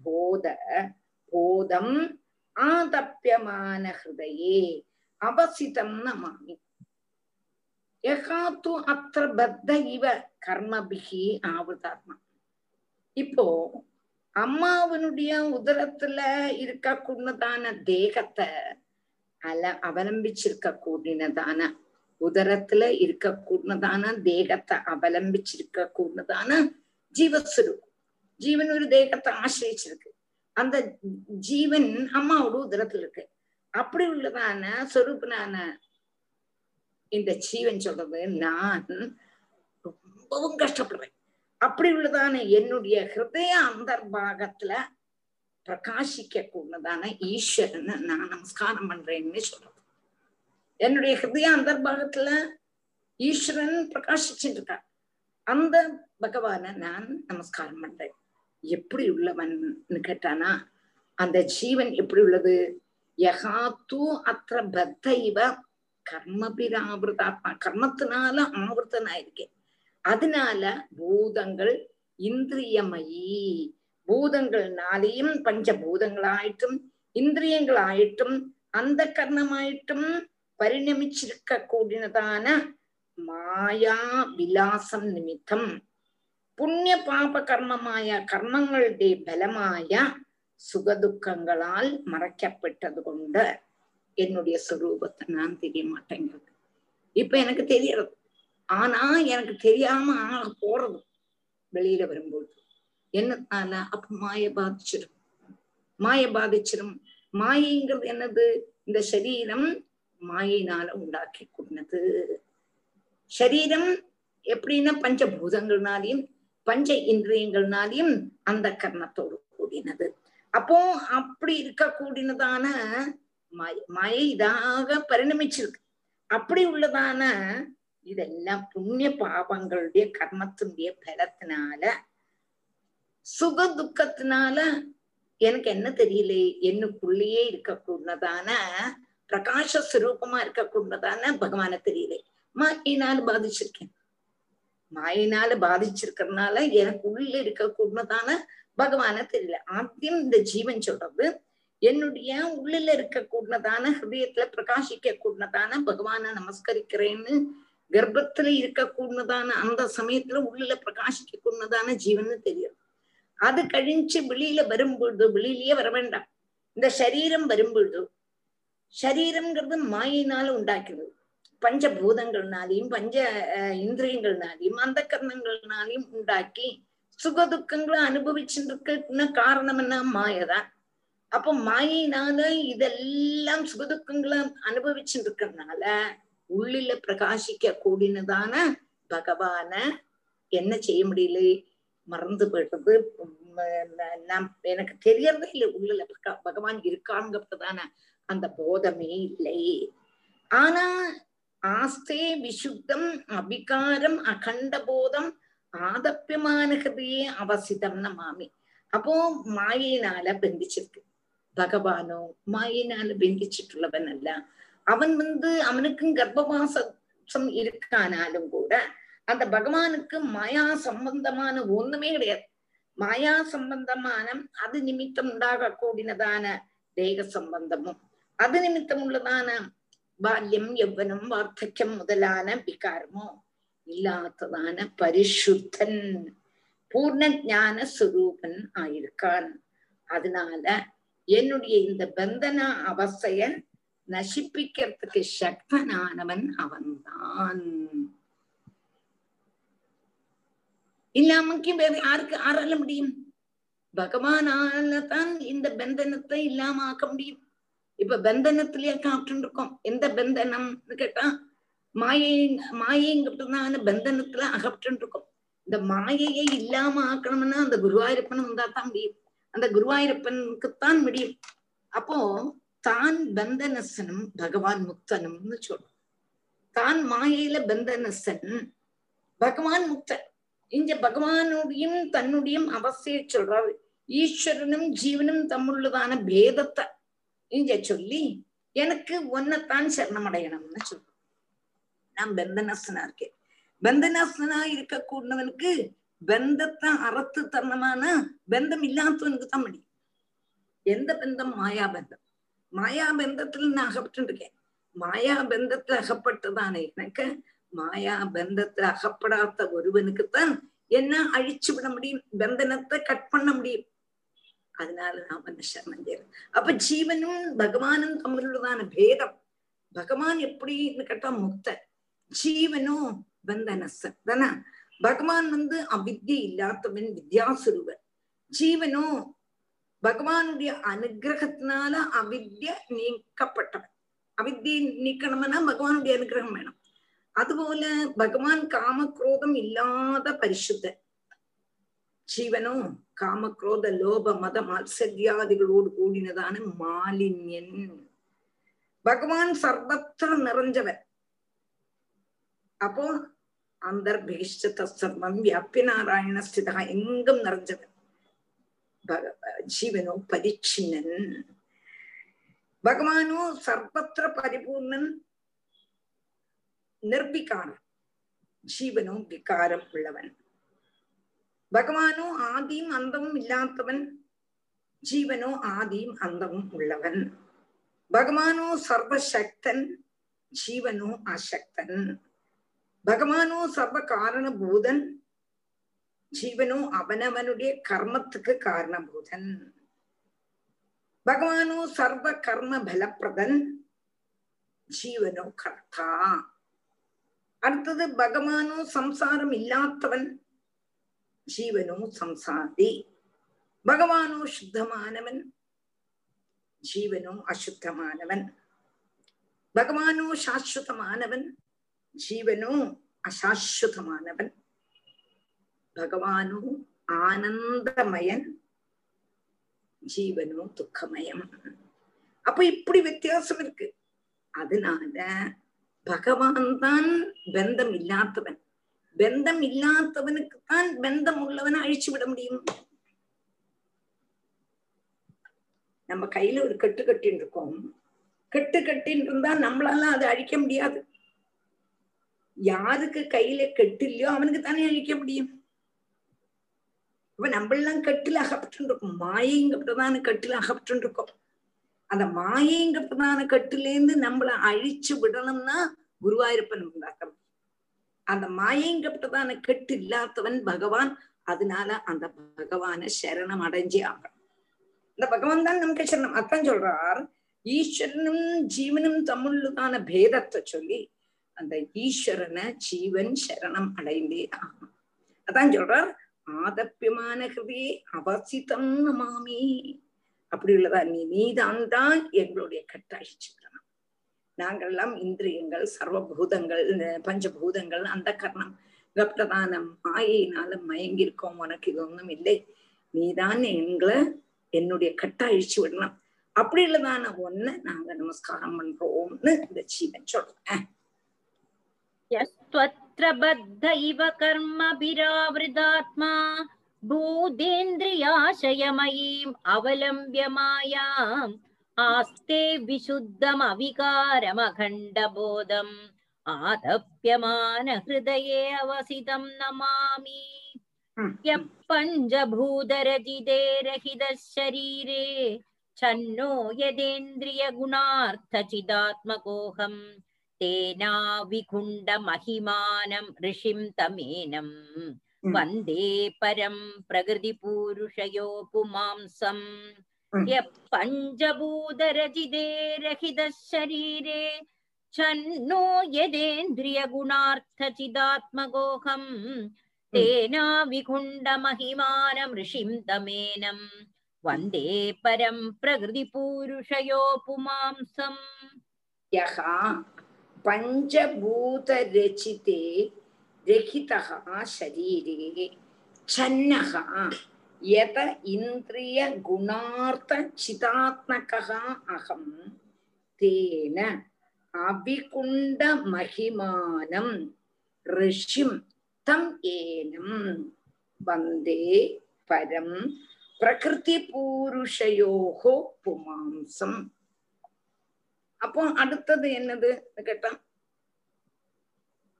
போத போதம் ஆதப்பியமான ஹிருதயே அவசிதம் நமாமி. யகாத்து அத்த பத்த இவ கர்மபிகி ஆவதாத்மா. இப்போ அம்மாவனுடைய உதரத்துல இருக்க கூடதான தேகத்தை அல அவலம்பிச்சிருக்க கூடினதான உதரத்துல இருக்க கூடதான தேகத்தை அவலம்பிச்சிருக்க கூடதான ஜீவஸ்வரூபம். ஜீவன் ஒரு தேகத்தை ஆசிரிச்சிருக்கு அந்த ஜீவன் அம்மாவோட உதரத்துல இருக்கு. அப்படி உள்ளதான சொரூபனான இந்த ஜீவன் சொல்றது நான் ரொம்பவும் கஷ்டப்படுறேன் அப்படி உள்ளதான என்னுடைய ஹிருதய அந்தர்பாகத்துல பிரகாசிக்க கூடதான ஈஸ்வரன் நான் நமஸ்காரம் பண்றேன்னு சொல்றது. என்னுடைய ஹிருதய அந்தர்பாகத்துல ஈஸ்வரன் பிரகாசிச்சுட்டு இருக்கார். அந்த பகவான நான் நமஸ்காரம் பண்றேன். எப்படி உள்ளவன்னு கேட்டானா அந்த ஜீவன் எப்படி உள்ளது? யகாத்து அத்த பத்த இவ கர்மபிராவிரதாத்மா. கர்மத்தினால ஆவர்த்தனாயிருக்கேன் அதனால பூதங்கள் இந்திரியமயி. பூதங்கள்னாலேயும் பஞ்சபூதங்களாயிட்டும் இந்திரியங்களாயிட்டும் அந்த கர்ணமாயிட்டும் பரிணமிச்சிருக்க கூடினதான மாயா விலாசம் நிமித்தம். നിമിത്തം പുണ്യപാപ കർമ്മമായ കർമ്മങ്ങളുടെ ബലമായ സുഖദുഃഖങ്ങളാൽ மறைக்கப்பட்டது கொண்டு என்னுடைய சொரூபத்தை நான் தெரிய மாட்டேங்கிறது இப்ப எனக்கு தெரியறது ஆனா எனக்கு தெரியாம ஆக போறது வெளியில வரும்போது என்னத்தால அப்ப மாய பாதிச்சிடும் மாய பாதிச்சிடும் மாயைங்கிறது என்னது இந்த சரீரம் மாயினால உண்டாக்கி கொண்டது சரீரம் எப்படின்னா பஞ்சபூதங்கள்னாலையும் பஞ்ச இந்திரியங்கள்னாலையும் அந்த கர்ணத்தோடு கூடினது. அப்போ அப்படி இருக்க கூடினதான மய இதாக பரிணமிச்சிருக்கு. அப்படி உள்ளதான இதெல்லாம் புண்ணிய பாபங்களுடைய கர்மத்தினுடைய பலத்தினால சுக துக்கத்தினால எனக்கு என்ன தெரியல என்னுக்குள்ளேயே இருக்கக்கூடதான பிரகாச சுரூபமா இருக்கக்கூடதான பகவான தெரியல. மாயினால பாதிச்சிருக்கேன்? மாயினால பாதிச்சிருக்கிறதுனால எனக்கு உள்ள இருக்கக்கூடதான பகவான தெரியல. ஆத்தியம் இந்த ஜீவன் சொல்றது. என்னுடைய உள்ளில இருக்க கூடதான ஹிருதயத்துல பிரகாசிக்க கூடதான பகவான நமஸ்கரிக்கிறேன்னு கர்ப்பத்துல இருக்கக்கூடதான அந்த சமயத்துல உள்ள பிரகாசிக்க கூடதான ஜீவன் தெரியும். அது கழிஞ்சு வெளியில வரும்பொழுது வெளியிலயே வர வேண்டாம். இந்த சரீரம் வரும்பொழுது சரீரம்ங்கிறது மாயினால உண்டாக்கிறது பஞ்சபூதங்கள்னாலையும் பஞ்ச இந்திரியங்கள்னாலையும் அந்த கர்ணங்கள்னாலையும் உண்டாக்கி சுக துக்கங்களை அனுபவிச்சுட்டு இருக்க காரணம் என்ன? மாயதான் அப்போ மாயினால இதெல்லாம் சுகதுக்கங்களை அனுபவிச்சுட்டு இருக்கிறதுனால உள்ளில பிரகாசிக்க கூடினதான பகவான என்ன செய்ய முடியல? மறந்து போயிட்டது நான் எனக்கு தெரியறதே இல்லை. உள்ளில பகவான் இருக்காங்கிறதான அந்த போதமே இல்லை. ஆனா ஆஸ்தே விசுத்தம் அபிகாரம் அகண்ட போதம் ஆதப்பியமான ஹிருதியே அவசிதம்னு மாமி அப்போ மாயினால பந்திச்சிருக்கு பகவானோ மாயினால பந்திச்சிட்டுள்ளவன் அல்ல அவன் வந்து அவனுக்கும் கர்ப்பவாசம் இருக்கானாலும் கூட அந்த பகவானுக்கு மாயா சம்பந்தமான ஒண்ணுமே கிடையாது மாயா சம்பந்தமான அது நிமித்தம் உண்டாக கூடினதான தேக சம்பந்தமும் அது நிமித்தம் உள்ளதான பால்யம் யௌவனம் வார்த்தக்கியம் முதலான விகாரமோ இல்லாததான பரிசுத்தன் பூர்ண ஞான சுரூபன் ஆயிருக்கான் அதனால என்னுடைய இந்த பந்தன அவசைய நசிப்பிக்கிறதுக்கு சக்தனானவன் அவன்தான் இல்லாமக்கு வேற யாருக்கு ஆரால முடியும் பகவானால தான் இந்த பந்தனத்தை இல்லாம ஆக்க முடியும் இப்ப பந்தனத்திலேயே காப்பிட்டு இருக்கோம். எந்த பந்தனம்னு கேட்டா மாயை மாயைங்கிறதுனால பந்தனத்துல அகப்பட்டு இருக்கோம். இந்த மாயையை இல்லாம ஆக்கணும்னா அந்த குருவாயூரப்பன் வந்தா தான் முடியும். அந்த குருவாயூரப்பனுக்குத்தான் முடியும். அப்போ தான் பந்தனசனும் பகவான் முக்தனும்னு சொல்றோம். தான் மாயையில பந்தனசன் பகவான் முக்தன். இங்க பகவானுடையும் தன்னுடையும் அவசிய சொல்றாரு. ஈஸ்வரனும் ஜீவனும் தம்முள்ளதான பேதத்தை. இங்க சொல்லி எனக்கு ஒன்னத்தான் சரணமடையணும்னு சொல்றோம் நான் பந்தனசனா இருக்கேன் பந்தனாசனா இருக்க கூடவனுக்கு பந்தத்தை அறத்து தரணமான பந்தம் இல்லாதவனுக்கு தான் முடியும். எந்த பந்தம்? மாயா பந்தம். மாயா பந்தத்துல நான் அகப்பட்டு இருக்கேன் மாயா பந்தத்துல அகப்பட்டதானே எனக்கு. மாயா பந்தத்துல அகப்படாத ஒருவனுக்குத்தான் என்ன அழிச்சு விட முடியும்? பந்தனத்தை கட் பண்ண முடியும். அதனால நாம் வந்து சரணம் செய்யறோம் அப்ப ஜீவனும் பகவானும் தம்மிலுள்ளதான பேதம் பகவான் எப்படின்னு கேட்டா முக்த ஜீவனும் பந்தனசன் தானே பகவான் வந்து அவ்வித்யை இல்லாதவன் வித்யாசுருவன் ஜீவனும் பகவானுடைய அனுகிரகத்தினால அவித்ய நீக்கப்பட்டவன் அவித்தியை நீக்கணும்னா பகவானுடைய அனுகிரகம் வேணும் அதுபோல பகவான் காமக்ரோதம் இல்லாத பரிசுத்தன் ஜீவனும் காமக்ரோத லோப மத மாத்சரியாதிகளோடு கூடினதான மாலின்யன். பகவான் சர்வத்திர நிறைஞ்சவன் அப்போ அந்தர்பேஷ்ட சர்வம் வியாபி நாராயண ஸ்திதா எங்கும் நிறைஞ்சவன் ஜீவனோ பரிச்சின்னன் பகவானோ சர்வத்திர பரிபூர்ணன் நிர்விகாரம் ஜீவனோ விகாரம் உள்ளவன். பகவானோ ஆதியும் அந்தமும் இல்லாதவன் ஜீவனோ ஆதியும் அந்தமும் உள்ளவன். பகவானோ சர்வசக்தன் ஜீவனோ அசக்தன். பகவானோ சர்வ காரணபூதன் ஜீவனோ அவனவனுடைய கர்மத்துக்கு காரணபூதன். பகவானோ சர்வ கர்ம பலப்பிரதன் ஜீவனோ கர்த்தா. அடுத்தது பகவானோ சம்சாரம் இல்லாதவன் ஜீவனோ சம்சாரி பகவானோ சுத்தமானவன் ஜீவனோ அசுத்தமானவன். பகவானோ சாஸ்வதமானவன் ஜீவனோ அசாஸ்வதமானவன். பகவானோ ஆனந்தமயன் ஜீவனோ துக்கமயம். அப்ப இப்படி வித்தியாசம் இருக்கு. அதனால பகவான் தான் பந்தம் இல்லாதவன். பந்தம் இல்லாதவனுக்குத்தான் பந்தம் உள்ளவனை அழிச்சு விட முடியும். நம்ம கையில ஒரு கட்டு கட்டின்னு இருக்கோம் கட்டு கட்டின்னு இருந்தா நம்மளால அதை அழிக்க முடியாது. யாருக்கு கையில கெட்டு இல்லையோ அவனுக்கு தானே அழிக்க முடியும். இப்ப நம்மளாம் கட்டுல அகப்பட்டுருக்கோம். இருக்கோம் மாயைங்கப்பட்டதான கட்டுல அகப்பட்டு இருக்கோம் அந்த மாயைங்கப்பட்டதான கட்டுல இருந்து நம்மள அழிச்சு விடணும்னா குருவாயிருப்பன் உண்டாக்கணும் அந்த மாயைங்கப்பட்டதான கெட்டு இல்லாதவன் பகவான். அதனால அந்த பகவான சரணம் அடைஞ்சே ஆகணும். இந்த பகவான் தான் நமக்கு சரணம். அத்தான் சொல்றார் ஈஸ்வரனும் ஜீவனும் தம்முள்ளதான பேதத்தை சொல்லி அந்த ஈஸ்வரனை ஜீவன் சரணம் அடைந்தே ஆகணும். அதான் சொல்றார் ஆதப்பியமான ஹிருதே அவசிதம் நமாமி. அப்படி உள்ளதா நீ நீதான் தான் எங்களுடைய கட்டாயிச்சு நாங்கள்லாம் இந்திரியங்கள் சர்வபூதங்கள் பஞ்சபூதங்கள் அந்த கர்ணம் கப்ரதானம் மாயினாலும் மயங்கி இருக்கோம் உனக்கு இது ஒன்றும் இல்லை. நீதான் எங்களை என்னுடைய கட்டை விடணும். அப்படி உள்ளதான ஒண்ணு நாங்க நமஸ்காரம் பண்றோம்னு இந்த ஜீவன் சொல்றேன். இவ கர்மபிராவிருதாத்மா பூதேந்திரியாசயமயீம் அவலம்பிய மாயாம் आस्ते विशुद्धमविकारमखण्डबोधम् आतप्यमानहृदये अवसितं नमामि यः पञ्चभूतरजिते रहितः शरीरे छन्नो यदेन्द्रियगुणार्थचिदात्मकोऽहम् तेनाविकुण्डमहिमानं ऋषिं तमेनम् वन्दे परं प्रकृतिपूरुषयो पुमांसम् यः पञ्चभूतरजिते रहितः शरीरे छन्नो यदेन्द्रियगुणार्थचिदात्मकोऽहम् तेनाविकुण्डमहिमानं ऋषिं तमेनं वन्दे परं प्रकृतिपूरुषयो पुमांसम् यः पञ्चभूतरचिते रहितः शरीरे छन्नः யத இந்திரிய குணார்த்த சிதாத்மகா அகம்? தேன அவிகுண்ட மகிமானம் ரிஷிம் தம் ஏனம். வந்தே பரம் பிரகிருதி பூருஷயோகோ புமாம்சம். அப்போ அடுத்தது என்னது கேட்டா?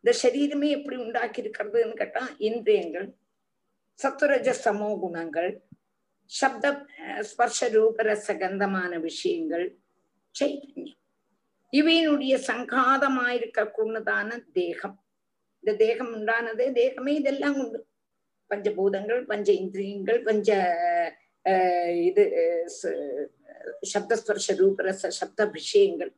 இந்த சரீரமே எப்படி உண்டாக்கி இருக்கிறதுன்னு கேட்டா இந்திரியங்கள் சத்துரஜ சமோ குணங்கள் சப்த ஸ்பர்ஷ ரூபரச கந்தமான விஷயங்கள் சைதன்யம். இவையினுடைய சங்காதமாயிருக்க கூடதான தேகம். இந்த தேகம் உண்டானது தேகமே இதெல்லாம் உண்டு. பஞ்சபூதங்கள் பஞ்ச இந்திரியங்கள் பஞ்ச இது சப்தஸ்பர்ஷ ரூபரச சப்த விஷயங்கள்.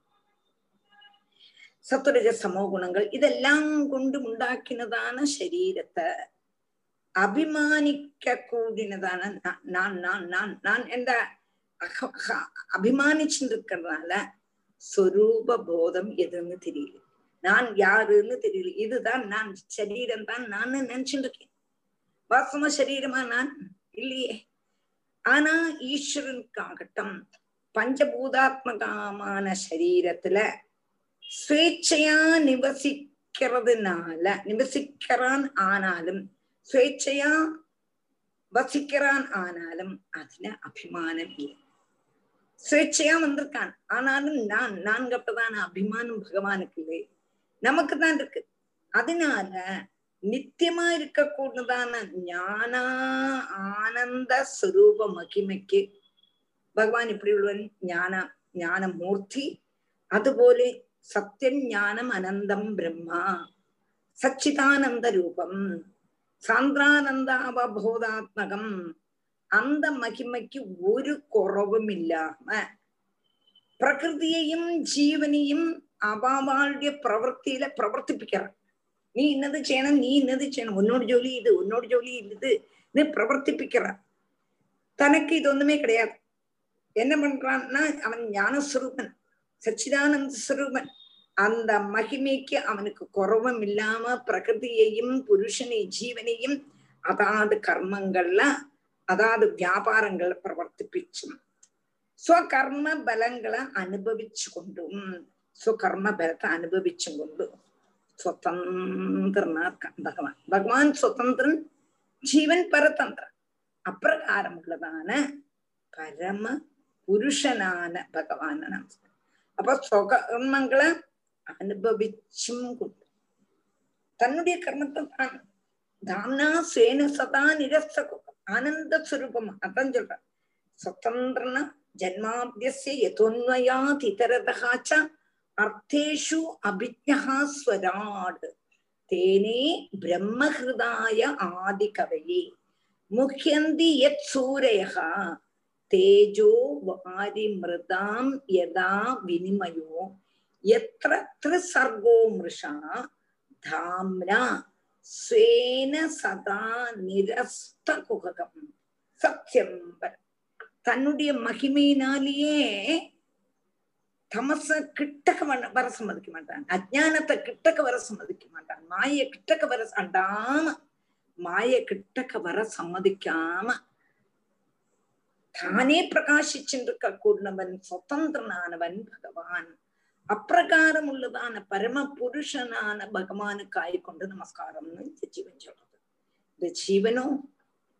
சத்துரஜ சமோ குணங்கள் இதெல்லாம் கொண்டு உண்டாக்கினதான சரீரத்தை அபிமானிக்க கூடினதான நான் நான் நான் நான் என்ற அபிமானிச்சுட்டு இருக்கிறதுனால சொரூப போதம் எதுன்னு தெரியல. நான் யாருன்னு தெரியல. இதுதான் நான் சரீரம் தான் நான் நினைச்சுட்டு இருக்கேன் வாசம சரீரமா நான் இல்லையே. ஆனா ஈஸ்வரனுக்காகட்டும் பஞ்சபூதாத்மகமான சரீரத்துல சுவேச்சையா நிவசிக்கிறதுனால நிவசிக்கிறான் ஆனாலும் சுவேட்சையா வசிக்கிறான் ஆனாலும் அதுல அபிமானம் இல்லை சுவேட்சையா வந்திருக்கான் ஆனாலும் நான் நான்கப்பதான அபிமானம் பகவானுக்கு இல்லை நமக்கு தான் இருக்கு அதனால நித்தியமா இருக்கக்கூடியதான ஞான ஆனந்த ஸ்வரூப மகிமைக்கு பகவான் இப்படி உள்ளவன் ஞான ஞான மூர்த்தி അതുപോലെ സത്യം ജ്ഞാനം അനന്തം ബ്രഹ്മ സച്ചിദാനന്ദ രൂപം സാന്ദ്രാനന്ദാവബോധാത്മകം அந்த மகிமைக்கு ஒரு குறவுமில்லாம பிரகிருதியையும் ஜீவனையும் அவாவாளுடைய பிரவர்த்தியில பிரவர்த்திப்பிக்கிறான் நீ இன்னது செய்யணும் நீ இன்னது செய்யணும் உன்னோட ஜோலி இது உன்னோட ஜோலி இது இது பிரவர்த்திப்பிக்கிறான் தனக்கு இது ஒண்ணுமே கிடையாது என்ன பண்றான்னா அவன் ஞானஸ்வரூபன் சச்சிதானந்த ஸ்வரூபன் அந்த மகிமைக்கு அவனுக்கு குறவும் இல்லாம பிரகிருதியையும் புருஷனை ஜீவனையும் அதாவது கர்மங்கள்ல அதாவது வியாபாரங்களை பிரவர்த்திப்பிச்சும் സ്വകർമ്മ ബലങ്ങളെ അനുഭവിച്ചുകൊണ്ടും സ്വകർമ്മ ബലത്തെ അനുഭവിച്ചും കൊണ്ടും സ്വതന്ത്രനാർക്കാൻ ഭഗവാൻ ഭഗവാൻ സ്വതന്ത്രൻ ജീവൻ പരതന്ത്രൻ അപ്രകാരമുള്ളതാണ് പരമ പുരുഷനാണ് ഭഗവാനാണ് അപ്പൊ സ്വകർമ്മങ്ങളെ അനുഭവിച്ചും കൊണ്ട് தன்னுடைய கர்மத்தை தான் தாம்னா சேன சதா நிரஸ்தகம் ஆனந்த சுரூபம் அதான் சொல்றான் சுதந்திரன ஜன்மாபியசிய யதோன்வயாத் இதரதா ச அர்த்தேஷு அபிஜா ஸ்வராட் தேனே பிரம்மஹிருதாய ஆதிகவையே முஹ்யந்தி யத் சூரயः தேஜோ வாரி மிருதாம் யதா வினிமயோ எத்திர திருசர்கோ மிருஷா தாம்னா ஸ்வேன சதா நிரஸ்த குககம். சத்தியம்பர் தன்னுடைய மகிமையினாலேயே தமச கிட்டக்க வர சம்மதிக்க மாட்டான் அஜானத்தை கிட்டக்க வர சம்மதிக்க மாட்டான் மாய கிட்டக்க வர அண்டாம மாய கிட்டக்க வர சம்மதிக்காம தானே பிரகாசிச்சுட்டு கூடவன் சுதந்திரனானவன் பகவான். அப்பிரகாரம் உள்ளதான பரம புருஷனான பகவானுக்காய் கொண்டு நமஸ்காரம்னு இந்த ஜீவன் சொல்றது. இந்த ஜீவனும்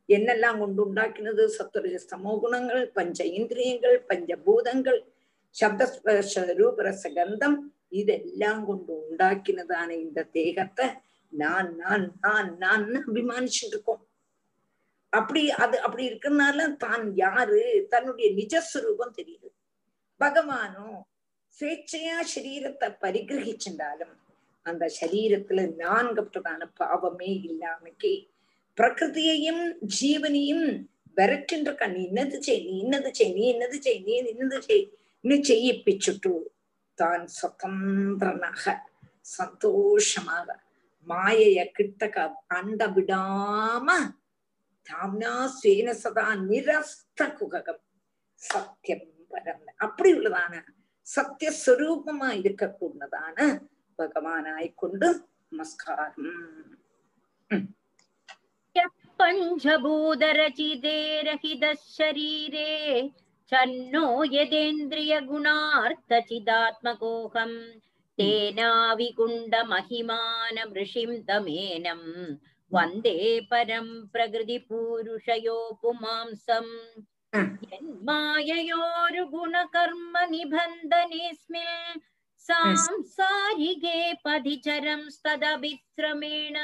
என்னெல்லாம் கொண்டு உண்டாக்கினது? சத்துரஜ சமோ குணங்கள் பஞ்ச இந்திரியங்கள் பஞ்சபூதங்கள் சப்தஸ்பர்ஷ ரூபரச கந்தம் இதெல்லாம் கொண்டு உண்டாக்கினதான இந்த தேகத்தை நான் நான் நான் நான் அபிமானிச்சுட்டு இருக்கோம். அப்படி அது அப்படி இருக்கிறதுனால தான் யாரு? தன்னுடைய நிஜஸ்வரூபம் தெரியுது. பகவானும் ஸ்வேച്ഛயா சரீரத்தை பரிகிரகிச்சிருந்தாலும் அந்த சரீரத்துல நான்கப்பட்டதான பாவமே இல்லாமக்கே பிரகிருதியையும் ஜீவனையும் விரட்டின்ற நீ இன்னது செய் நீ இன்னது செய் நீ இன்னது செய் நீ இன்னது செய் இன்னும் செய்யிப்பிச்சுட்டு தான் சுதந்திரனாக சந்தோஷமாக மாயைய கிட்டக்க அண்ட விடாம தாம்னா ஸ்வேன சதா நிரஸ்த குககம் சத்தியம் பரம் அப்படி உள்ளதான சத்தியஸ்வரூபமா இருக்கக்கூடதான பகவானாய் கொண்டு நமஸ்காரம் पञ्चभूतरचिते रहितः शरीरे छन्नो यदेन्द्रियगुणार्थचिदात्मकोऽहम् तेनाविकुण्डमहिमानमृषिं तमेनम् वन्दे परं प्रकृतिपूरुषयो पुमांसम् यन्माययोरुगुणकर्म निबन्धनेऽस्मिन् सांसारिके पदिचरं स्तदभिश्रमेण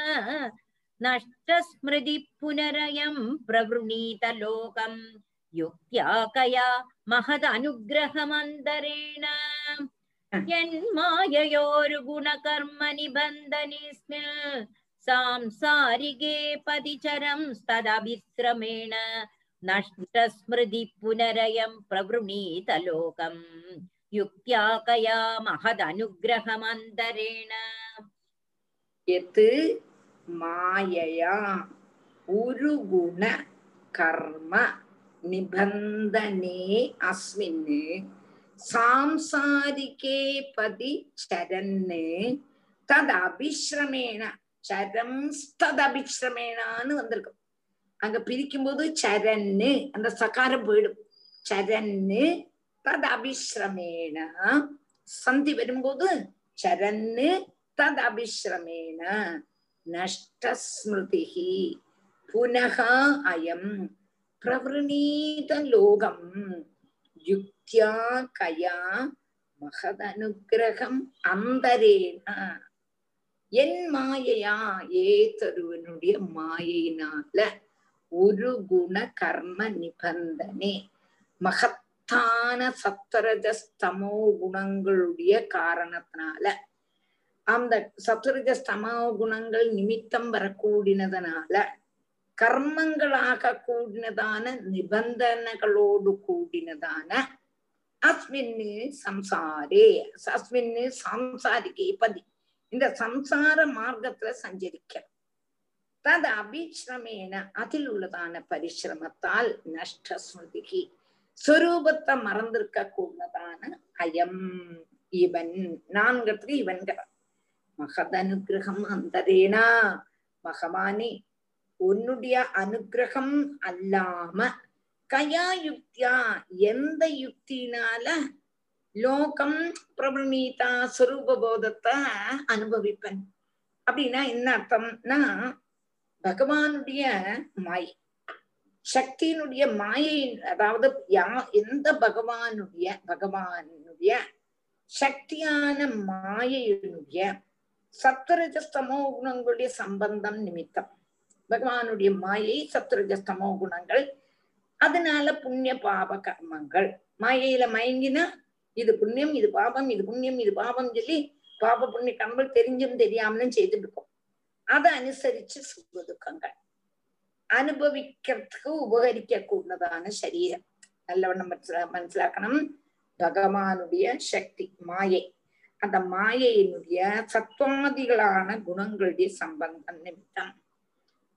नष्टस्मृति पुनरयं प्रवृणीतलोकम् युक्त्या कया महदनुग्रहमन्तरेण यन्माययोरुगुणकर्म निबन्धनेऽस्मिन् सांसारिके पदिचरं स्तदभिश्रमेण नष्टस्मृति पुनरयम् प्रवृणीतलोकम् युक्त्या कया महदनुग्रहमन्तरेण यत् मायया उरुगुण कर्म निबन्धने अस्मिन् सांसारिके पदि चरन् तदभिश्रमेण चरं तदभिश्रमेणान् वन्दिरुकम् அங்க பிரிக்கும் போது சரன்னு அந்த சகாரம் போயிடும். சரன்னு தத் அபிஸ்ரமேன சந்தி வரும்போது சரன்னு தத் அபிஸ்ரமேன நஷ்டஸ்மிருதிஹி. புனக அயம் பிரவృணீதலோகம் யுக்தியா கயா மகதனுகிரகம் அந்தரேன என் மாயையா ஏதொருவனுடைய மாயையினால ஒரு குண கர்ம நிபந்தனே. மகத்தான சத்தரஜஸ்தமோ குணங்களுடைய காரணத்தினால அந்த சத்துரஜஸ்தமோ குணங்கள் நிமித்தம் வரக்கூடினதனால கர்மங்களாக கூடினதான நிபந்தனைகளோடு கூடினதான அஸ்மின்னு சம்சாரே. அஸ்மின்னு சாம்சாரிகே பதி. இந்த சம்சார மார்க்கத்துல சஞ்சரிக்க தது அபிஸ்ரமேன அதில் உள்ளதான பரிசிரமத்தால் நஷ்ட ஸ்மிருதிகி ஸ்வரூபத்தை மறந்திருக்க கூடதான அயம் இவன் நான்கிறதுக்கு இவன்கிற மகதனுகிரகம் அந்தரேனா மகமானி உன்னுடைய அனுகிரகம் அல்லாம கயா யுக்தியா எந்த யுக்தினால லோகம் பிரபணீதா ஸ்வரூப போதத்தை அனுபவிப்பன் அப்படின்னா என்ன அர்த்தம்னா பகவானுடைய மாயை சக்தியினுடைய மாயை அதாவது யா எந்த பகவானுடைய பகவானுடைய சக்தியான மாயையினுடைய சத்வரஜஸ்தமோ குணங்களுடைய சம்பந்தம் நிமித்தம். பகவானுடைய மாயை சத்வரஜஸ்தமோ குணங்கள் அதனால புண்ணிய பாப கர்மங்கள். மாயையில மயங்கினா இது புண்ணியம் இது பாபம் இது புண்ணியம் இது பாபம் சொல்லி பாப புண்ணிய கர்மங்கள் தெரிஞ்சும் தெரியாமலும் செய்துட்டு இருக்கோம். അതനുസരിച്ച് സുഖദുഃഖങ്ങൾ അനുഭവിക്കർക്ക് ഉപകരിക്കൂടുന്നതാണ് ശരീരം നല്ലവണ്ണം മനസ്സിലാ മനസ്സിലാക്കണം பகவானுடைய சக்தி மாயை அந்த மாயையினுடைய சத்வாதிகளான குணங்களுடைய சம்பந்தம் நிமித்தம்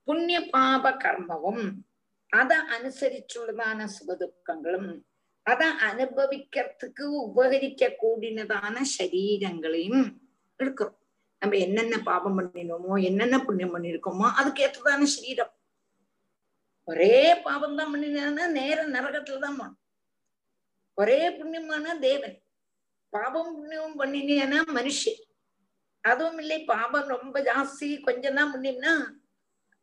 புண்ணிய பாப கர்மவும் அதை அனுசரிச்சுள்ளதான சுகதுக்கங்களும் அதை அனுபவிக்கிறதுக்கு உபகரிக்க கூடினதான சரீரங்களையும் எடுக்கிறோம் நம்ம என்னென்ன பாபம் பண்ணினோமோ என்னென்ன புண்ணியம் பண்ணிருக்கோமோ அதுக்கு ஏற்றதான சரீரம். ஒரே பாபம் தான் பண்ணினா நேர நரகத்துலதான் போனோம். ஒரே புண்ணியமான தேவன். பாபம் புண்ணியம் பண்ணினேன்னா மனுஷன் அதுவும் இல்லை பாபம் ரொம்ப ஜாஸ்தி கொஞ்சம் தான் புண்ணியம்னா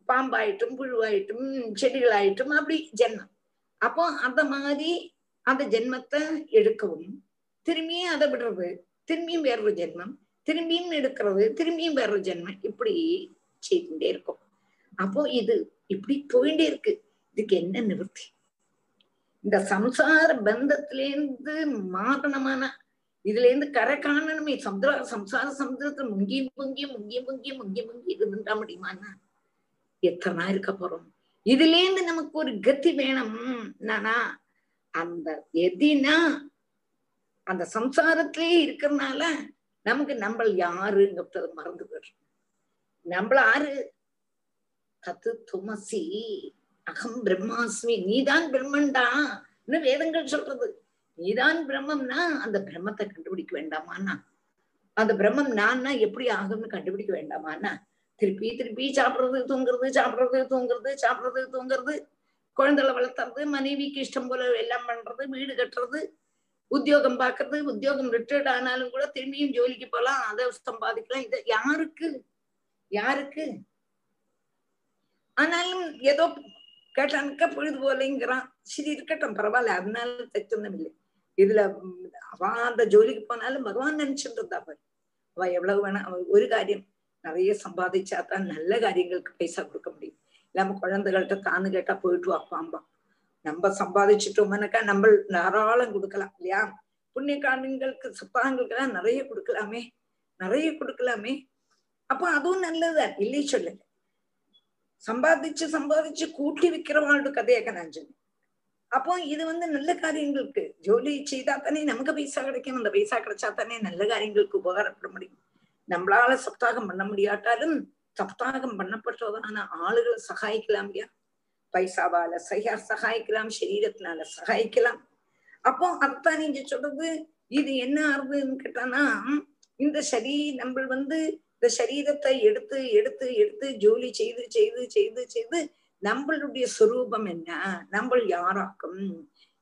பாம்பாயிட்டும் புழுவாயிட்டும் செடிகளாயிட்டும் அப்படி ஜென்மம். அப்போ அந்த மாதிரி அந்த ஜென்மத்தை எடுக்கவும் திரும்பியும் அதை விடுறது திரும்பியும் வேறொரு ஜென்மம். திரும்பியும் எடுக்கிறது திரும்பியும் வேற ஜென்மம். இப்படி செய்துட்டே இருக்கும். அப்போ இது இப்படி போயிட்டே இருக்கு. இதுக்கு என்ன நிவர்த்தி இந்த சம்சார பந்தத்திலேருந்து மாறணமான இதுல இருந்து கரை காணணுமே சமுதிர சம்சார சமுதிரத்துல முங்கி முங்கி முங்கி முங்கி முங்கி முங்கி இருந்துட்டா முடியுமான்னா எத்தனை இருக்க போறோம்? இதுல இருந்து நமக்கு ஒரு கத்தி வேணும். நானா அந்த எதினா அந்த சம்சாரத்திலே இருக்கிறதுனால நமக்கு நம்ம யாருங்கிறத மறந்து போயிடுறோம் நம்மள ஆறு? தத்து துமசி அகம் பிரம்மாஸ்மி நீதான் பிரம்மன்டா வேதங்கள் சொல்றது? நீதான் பிரம்மம்னா அந்த பிரம்மத்தை கண்டுபிடிக்க வேண்டாமான்னா அந்த பிரம்மம் நான்னா எப்படி ஆகும்னு கண்டுபிடிக்க வேண்டாமான்னா திருப்பி திருப்பி சாப்பிடுறது தூங்குறது சாப்பிடுறது தூங்குறது சாப்பிடுறது தூங்குறது. குழந்தைகளை வளர்த்துறது மனைவிக்கு இஷ்டம் போல எல்லாம் பண்றது வீடு கட்டுறது உத்தியோகம் பாக்குறது உத்தியோகம் ரிட்டையர்ட் ஆனாலும் கூட திரும்பியும் ஜோலிக்கு போலாம் அதை சம்பாதிக்கலாம். இது யாருக்கு? யாருக்கு? ஆனாலும் ஏதோ கேட்டானுக்க பொழுது போலங்கிறான் சரி இருக்கட்டும் பரவாயில்ல அதனால தச்சொன்னும் இல்லை. இதுல அவ அந்த ஜோலிக்கு போனாலும் பகவான் நினைச்சிருந்தா பாரு. அவ எவ்வளவு வேணா அவ ஒரு காரியம். நிறைய சம்பாதிச்சா தான் நல்ல காரியங்களுக்கு பைசா கொடுக்க முடியும். இல்லாம குழந்தைகள்கிட்ட தானு கேட்டா போயிட்டு வாப்பாம்பா நம்ம சம்பாதிச்சுட்டோம்னாக்கா நம்ம தாராளம் கொடுக்கலாம் இல்லையா? புண்ணிய காரணங்களுக்கு சப்பாதங்களுக்கெல்லாம் நிறைய கொடுக்கலாமே நிறைய கொடுக்கலாமே. அப்ப அதுவும் நல்லதுதான் இல்லை சொல்லல சம்பாதிச்சு சம்பாதிச்சு கூட்டி விற்கிறவாளோட கதையாக நான் சொன்னேன். அப்போ இது வந்து நல்ல காரியங்களுக்கு ஜோலி செய்தா தானே நமக்கு பைசா கிடைக்கும் அந்த பைசா கிடைச்சா தானே நல்ல காரியங்களுக்கு உபகாரப்பட முடியும். நம்மளால சப்தாகம் பண்ண முடியாட்டாலும் சப்தாகம் பண்ணப்பட்டதான ஆளுகளை சகாய்க்கலாம் இல்லையா? பைசாவால சையா சகாய்க்கலாம் சரீரத்தினால சகாய்க்கலாம் அப்போ அத்தான் நீங்க சொல்றது இது என்ன ஆறுதுன்னு கேட்டானா இந்த சரி நம்ம வந்து இந்த சரீரத்தை எடுத்து எடுத்து எடுத்து ஜோலி செய்து செய்து செய்து செய்து நம்மளுடைய சொரூபம் என்ன நம்ம யாராக்கும்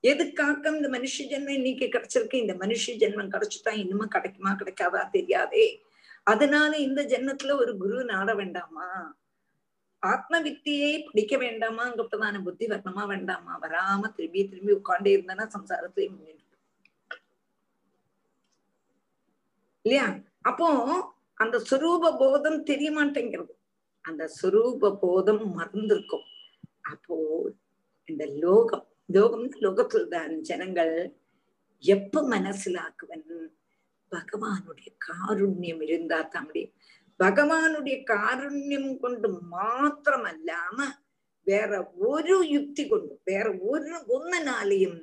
எதுக்காக்கம் இந்த மனுஷ ஜென்மம் இன்னைக்கு கிடைச்சிருக்கு இந்த மனுஷ ஜென்மம் கிடைச்சுட்டா இன்னுமா கிடைக்குமா கிடைக்காதா தெரியாதே அதனால இந்த ஜென்மத்துல ஒரு குரு நாட வேண்டாமா ஆத்ம வித்தியை படிக்க வேண்டாமாங்கிறதான புத்தி வரணுமா வேண்டாமா வராம திரும்பி திரும்பி உட்காண்டே இருந்தனா சம்சாரத்திலே முன்னிட்டு இல்லையா அப்போ அந்த சுரூப போதம் தெரிய மாட்டேங்கிறது அந்த சுரூப போதம் மறந்திருக்கும் அப்போ இந்த லோகம் லோகம் லோகத்துல தான் ஜனங்கள் எப்ப மனசிலாக்குவன் பகவானுடைய காருண்யம் இருந்தா தான் முடியும் பகவானுடைய காருண்யம் கொண்டு மாத்திரமல்லாம வேற ஒரு யுக்தி கொண்டு வேற ஒரு ஒன்னனாலையும்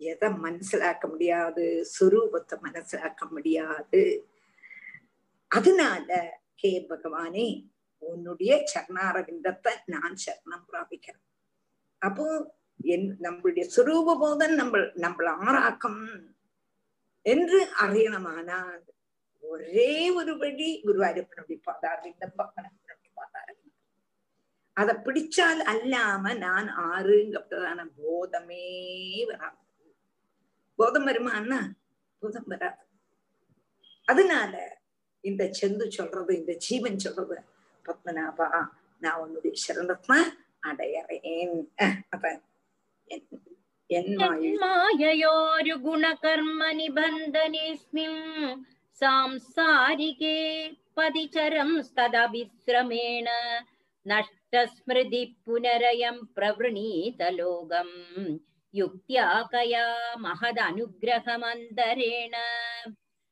எதை மனசிலாக்க முடியாது சுரூபத்தை மனசிலாக்க முடியாது. அதனால ஹே பகவானே உன்னுடைய சரணாரவிந்தத்தை நான் சரணம் பிராபிக்கிறேன். அப்போ என் நம்மளுடைய சுரூப போதன் நம்ம நம்மள ஆராக்கம் என்று அறியணமானால் ஒரே ஒரு வழி குருவாயூரப்பனுடைய பாதாரவிந்தம் பக்மனப்பனுடைய பாதாரவிந்தம் அதை பிடிச்சால் அல்லாம நான் ஆறுங்கிறதான போதமே வராது. போதம் வருமா போதம் வராது. அதனால இந்த செந்து சொல்றது இந்த ஜீவன் சொல்றது பத்மநாபா நான் உன்னுடைய சிறந்தத்மா அடையறேன். அதான் என் மாயையோரு குணகர்ம நிபந்தனேஸ்மி सांसारिके पदिचरंस्तदविश्रमेण नष्टस्मृति पुनरयं प्रवृणीतलोकम् युक्त्या कया महदनुग्रहमन्तरेण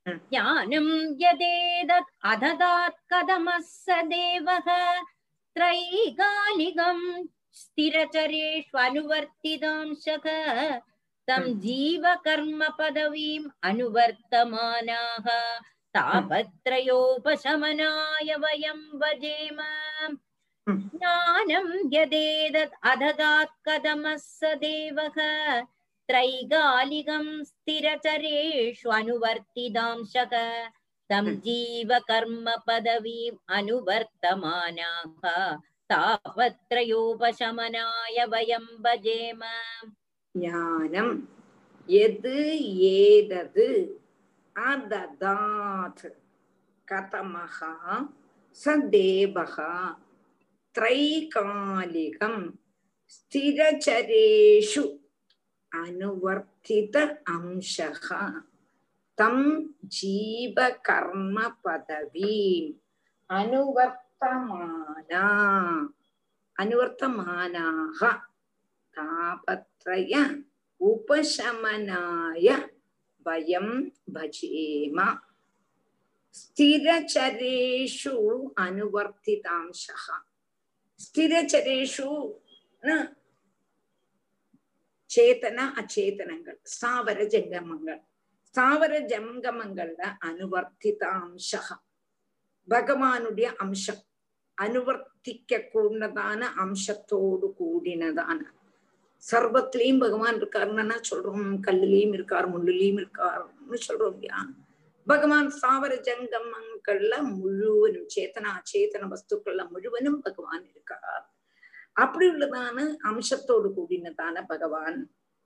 ज्ञानं यदेदत् अधदात् कदमः स देवः त्रैकालिकं स्थिरचरेष्वनुवर्तितांशः तं जीवकर्मपदवीम् अनुवर्तमानाः तापत्रयोपशमनाय वयं भजेम ज्ञानं यदेतत् अधगात् कदमः स देवः त्रैगालिकं स्थिरचरेष्वनुवर्तिदांशक तं जीवकर्मपदवीम् अनुवर्तमानाः तापत्रयोपशमनाय वयं भजेम ஞானம் எது ஏதது? அததாத். கதமகா சதேவஹா த்ரைகாலிகம் ஸ்திரச்சரேஷு அனுவர்த்தித அம்சகா தம் ஜீவ கர்ம பதவீம் அனுவர்த்தமானா. அனுவர்த்தமானாக தாபத்ரய உபசமனாய வயம் பஜேம. ஸ்திரச்சரேஷு அனுவர்த்திதாம்சா ஸ்திரச்சரேஷு சேத்தன அச்சேதனங்கள் ஸ்தாவர ஜங்கமங்கள். ஸ்தாவர ஜங்கமங்கள்ல அனுவர்த்திதாம்சா பகவானுடைய அம்சம் அனுவர்த்திக்க கூடதான அம்சத்தோடு கூடினதான. சர்வத்திலையும் பகவான் இருக்காருன்னா சொல்றோம் கல்லுலயும் இருக்கார் முள்ளுலயும் இருக்காருன்னு சொல்றோம் இல்லையா? பகவான் சாவர ஜங்கமங்கள்ல முழுவதும் சேத்தனா சேத்தன வஸ்துக்கள்ல முழுவதும் பகவான் இருக்கார். அப்படி உள்ளதான அம்சத்தோடு கூடினதான பகவான்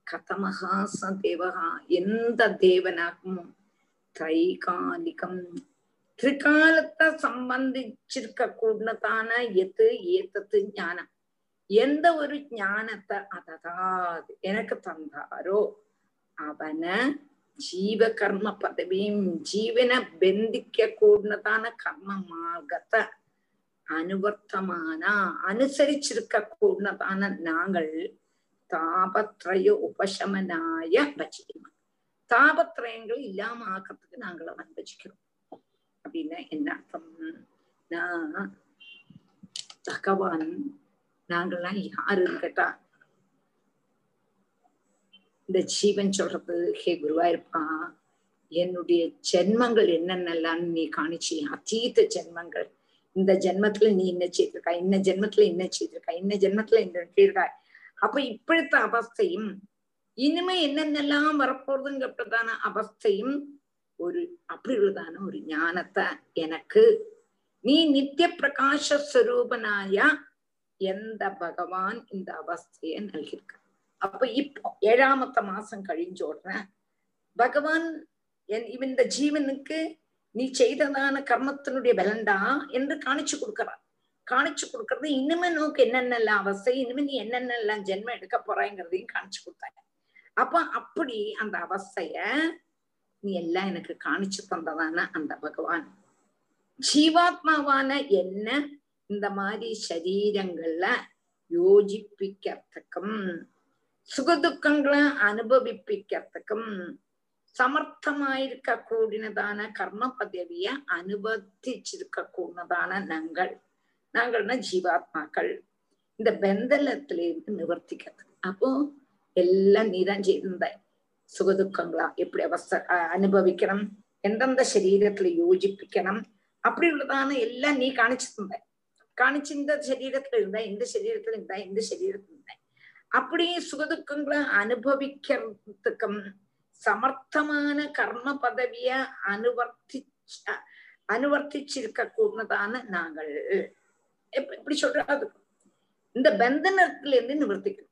கதமகா ச தேவகா எந்த தேவனாகும் திரைகாலிகம். திரிகாலத்தை சம்பந்திச்சிருக்க கூடதான எது? ஏத்தது ஞானம். எந்த ஒரு ஞானத்தை அததாது எனக்கு தந்தாரோ அவனை ஜீவ கர்ம பதவியும் ஜீவனை பெந்திக்க கூடதான கர்ம மார்க்கத்தை அனுவர்த்தமானா அனுசரிச்சிருக்க கூடதான நாங்கள் தாபத்ரய உபசமனாய பஜிக்கணும் தாபத்ரயங்கள் இல்லாம ஆக்கிறதுக்கு நாங்கள் அவன் பஜிக்கிறோம். அப்படின்னா என்ன அர்த்தம்? நான் பகவான் நாங்கள்லாம் யாருன்னு கேட்டா இந்த ஜீவன் சொல்றது ஹே குருவாயிருப்பா என்னுடைய ஜென்மங்கள் என்னென்னலாம் நீ காணிச்சி அதீத ஜென்மங்கள். இந்த ஜென்மத்துல நீ என்ன செய்திருக்கா இன்ன ஜென்மத்துல என்ன செய்திருக்கா இன்ன ஜென்மத்துல என்ன செய்திருக்கா அப்ப இப்படித்த அவஸ்தையும் இனிமே என்னென்னலாம் வரப்போறதுங்கப்பட்டதான அவஸ்தையும் ஒரு அப்படி உள்ளதான ஒரு ஞானத்தை எனக்கு நீ நித்திய பிரகாச ஸ்வரூபனாய எந்த பகவான் இந்த அவஸ்தைய நல்கிருக்க அப்ப இப்போ ஏழாமத்த மாசம் கழிஞ்சோடுற பகவான் என் இந்த ஜீவனுக்கு நீ செய்ததான கர்மத்தினுடைய பலன்டா என்று காணிச்சு கொடுக்கறான் காணிச்சு கொடுக்கறது இனிமே நோக்கு என்னென்னலாம் அவஸ்தை இனிமே நீ என்னென்னலாம் ஜென்மம் எடுக்க போறாங்கிறதையும் காணிச்சு கொடுத்தாங்க அப்ப அப்படி அந்த அவஸ்தைய நீ எல்லாம் எனக்கு காணிச்சு தந்ததான அந்த பகவான். ஜீவாத்மாவான என்ன இந்த மாதிரி சரீரங்கள்ல யோஜிப்பிக்கிறதுக்கும் சுகதுக்கங்களை அனுபவிப்பிக்கிறதுக்கும் சமர்த்தமாயிருக்க கூடினதான கர்ம பதவிய அனுபவிச்சிருக்க கூடினதான நாங்கள். நாங்கள்னா ஜீவாத்மாக்கள். இந்த பெந்தலத்திலிருந்து நிவர்த்திக்கிறது. அப்போ எல்லாம் நீதான் செய்திருந்த சுகதுக்கங்களா? எப்படி அவஸ்த அனுபவிக்கணும்? எந்தெந்த சரீரத்துல யோஜிப்பிக்கணும்? அப்படி உள்ளதான எல்லாம் நீ காணிச்சு காணிச்சு இந்த சரீரத்துல இருந்தா இந்த சரீரத்துல இருந்தா இந்த சரீரத்துல இருந்தேன் அப்படியே சுகதுக்கங்களை அனுபவிக்கிறதுக்கும் சமர்த்தமான கர்ம பதவிய அனுவர்த்தி அனுவர்த்திச்சிருக்க கூடதான நாங்கள் இப்படி சொல்றாது இந்த பந்தனத்துல இருந்து நிவர்த்திக்கணும்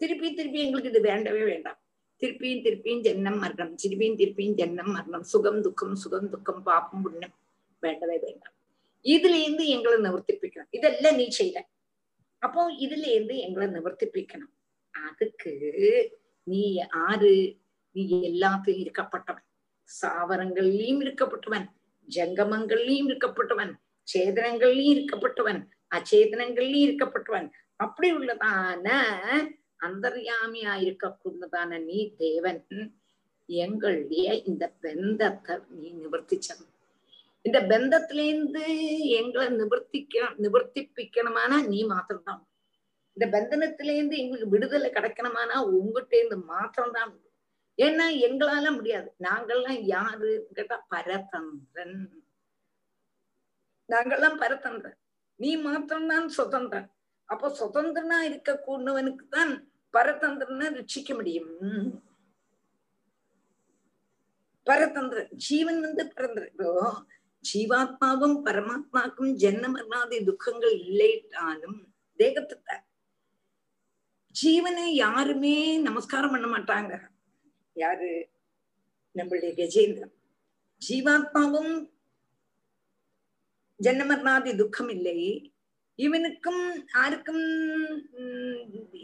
திருப்பி திருப்பி எங்களுக்கு இது வேண்டவே வேண்டாம் திருப்பியும் திருப்பியும் ஜென்னம் மரணம் திருப்பியும் திருப்பியும் ஜென்னம் மரணம் சுகம் துக்கம் சுகம் துக்கம் பாப்பம் புண்ணியம் வேண்டவே வேண்டாம் இதுல இருந்து எங்களை நிவர்த்திப்பிக்கணும். இதெல்லாம் நீ செய்யல அப்போ இதுல இருந்து எங்களை நிவர்த்திப்பிக்கணும். அதுக்கு நீ ஆறு நீ எல்லாத்தையும் இருக்கப்பட்டவன். சாவரங்கள்லயும் இருக்கப்பட்டவன் ஜங்கமங்கள்லயும் இருக்கப்பட்டவன் சேதனங்கள்லயும் இருக்கப்பட்டவன் அச்சேதனங்கள்லயும் இருக்கப்பட்டவன். அப்படி உள்ளதான அந்தர்யாமியா இருக்கக்கூடியதான நீ தேவன். எங்களுடைய இந்த பெந்தத்தை நீ நிவர்த்திச்சணும் இந்த பந்தத்திலேருந்து எங்களை நிவர்த்திக்க நிவர்த்திப்பிக்கணுமானா நீ மாத்திரம்தான். இந்த பந்தனத்திலேருந்து எங்களுக்கு விடுதலை கிடைக்கணுமானா உங்ககிட்ட இருந்து மாத்திரம்தான். ஏன்னா எங்களால முடியாது. நாங்கள்லாம் யாரு? கேட்டா பரதந்திரன். நாங்கெல்லாம் பரதந்திரன். நீ மாத்திரம்தான் சுதந்திரன். அப்போ சுதந்திரனா இருக்க கூடவனுக்கு தான் பரதந்திரனை ரட்சிக்க முடியும். பரதந்திரன். ஜீவன் வந்து பரந்திரோ ஜீவாத்மாவும் பரமாத்மாக்கும் ஜென்ம மரணாதி துக்கங்கள் இல்லைட்டாலும் தேகத்தை ஜீவனை யாருமே நமஸ்காரம் பண்ண மாட்டாங்க யாரு நம்மளுடைய கஜேந்திரன் ஜீவாத்மாவும் ஜன்மர்ணாதி துக்கம் இல்லை இவனுக்கும் யாருக்கும்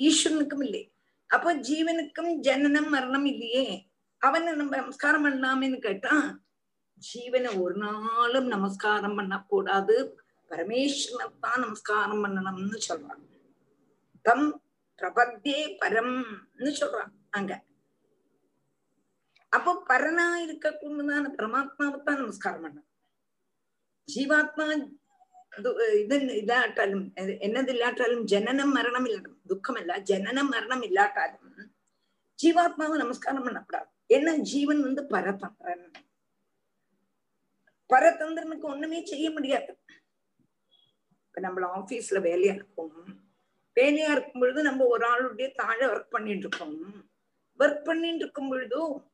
ஈஸ்வரனுக்கும் இல்லை அப்போ ஜீவனுக்கும் ஜனனம் மரணம் இல்லையே அவனை நம்ம நமஸ்காரம் பண்ணலாமேன்னு கேட்டா ஜீவனை ஒரு நாளும் நமஸ்காரம் பண்ணக்கூடாது. பரமேஸ்வரனைத்தான் நமஸ்காரம் பண்ணணும்னு சொல்றான் தம் பிரபத்தியே பரம்னு சொல்றான் அங்க. அப்போ பரனா இருக்கக்கூடான பரமாத்மாவைத்தான் நமஸ்காரம் பண்ண ஜீவாத்மா இது இல்லாட்டாலும் என்னது இல்லாட்டாலும் ஜனனம் மரணம் இல்லாட்டும் துக்கம் இல்ல ஜனனம் மரணம் இல்லாட்டாலும் ஜீவாத்மாவை நமஸ்காரம் பண்ணக்கூடாது. என்ன ஜீவன் வந்து பரதந்திரன் பரதந்திரனுக்கு ஒண்ணுமே செய்ய முடியாது. இப்ப நம்மள ஆபீஸ்ல வேலையா இருக்கும். வேலையா இருக்கும் பொழுது நம்ம ஒரு ஆளுடைய தாழ ஒர்க் பண்ணிட்டு இருக்கோம். ஒர்க் பண்ணிட்டு இருக்கும் பொழுதோ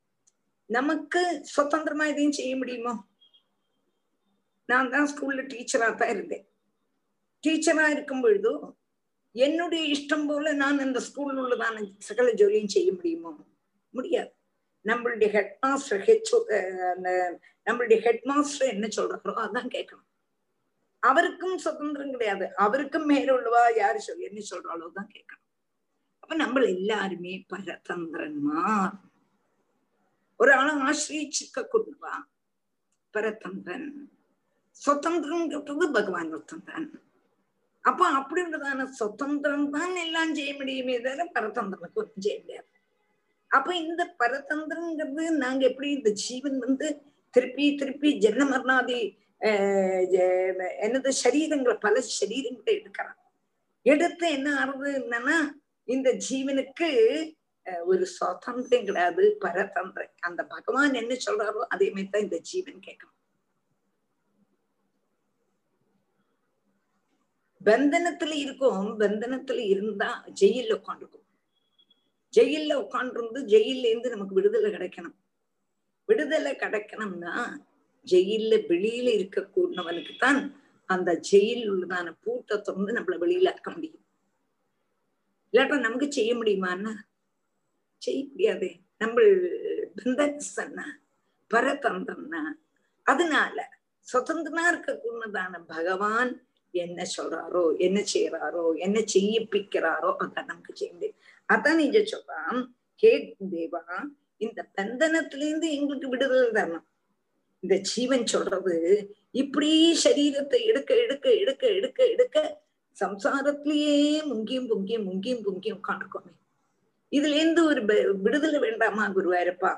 நமக்கு சுதந்திரமா எதையும் செய்ய முடியுமோ? நான் தான் ஸ்கூல்ல டீச்சரா தான் இருந்தேன். டீச்சரா இருக்கும் பொழுதோ என்னுடைய இஷ்டம் போல நான் இந்த ஸ்கூல்ல உள்ளதான சகல ஜோலியும் செய்ய முடியுமோ? முடியாது. நம்மளுடைய ஹெட் மாஸ்டர் ஹெச் நம்மளுடைய ஹெட் மாஸ்டர் என்ன சொல்றாரோ அதான் கேட்கணும். அவருக்கும் சுதந்திரம் கிடையாது. அவருக்கும் மேலுள்ளவா யாரு சொல் என்ன சொல்றாளோ தான் கேட்கணும். அப்ப நம்ம எல்லாருமே பரதந்திரன்மார் ஒரு ஆளை ஆசிரியிச்சிருக்க கொண்டுவா பரதந்திரன். சுதந்திரங்கிறது பகவான் ஒருத்தன் தான் அப்ப அப்படின்றதான சுதந்திரம் தான் எல்லாம் செய்ய முடியுமே தவிர பரதந்திரனுக்கு ஒன்றும் செய்ய முடியாது. அப்ப இந்த பரதந்திரங்கிறது நாங்க எப்படி இந்த ஜீவன் வந்து திருப்பி திருப்பி ஜென்ம மரணாதி என்னது சரீரங்களை பல சரீரங்களை எடுக்கிறான். எடுத்து என்ன ஆறுது என்னன்னா இந்த ஜீவனுக்கு ஒரு சுவதந்திரம் கிடையாது பரதந்திரம். அந்த பகவான் என்ன சொல்றாரோ அதே மாதிரி தான் இந்த ஜீவன் கேட்கணும் பந்தனத்துல இருக்கும் பந்தனத்துல இருந்தா ஜெயில உட்காந்துருக்கும் ஜெயில உட்காண்டிருந்து ஜெயில இருந்து நமக்கு விடுதலை கிடைக்கணும். விடுதலை கிடைக்கணும்னா ஜெயில வெளியில இருக்க கூடவனுக்கு தான் அந்த ஜெயில் உள்ளதான பூட்டை திறந்து நம்மள வெளியில இருக்க முடியும். இல்லாட்டா நமக்கு செய்ய முடியுமான்னா செய்ய முடியாது. நம்ம பந்தன பரதந்திரம்னா அதனால சுதந்திரமா இருக்க கூடதான பகவான் என்ன சொல்றாரோ என்ன செய்யறாரோ என்ன செய்யிப்பிக்கிறாரோ அதான் நமக்கு செய்ய முடியும். அதான் நீங்க சொல்றான் கே தேவா இந்த பந்தனத்திலிருந்து எங்களுக்கு விடுதலை தரணும். இந்த ஜீவன் சொல்றது இப்படி சரீரத்தை எடுக்க எடுக்க எடுக்க எடுக்க எடுக்க சம்சாரத்திலேயே முங்கியும் பொங்கியும் முங்கியும் பொங்கியும் உட்காந்துருக்கோமே இதுல இருந்து ஒரு விடுதலை வேண்டாமா குருவாயிருப்பா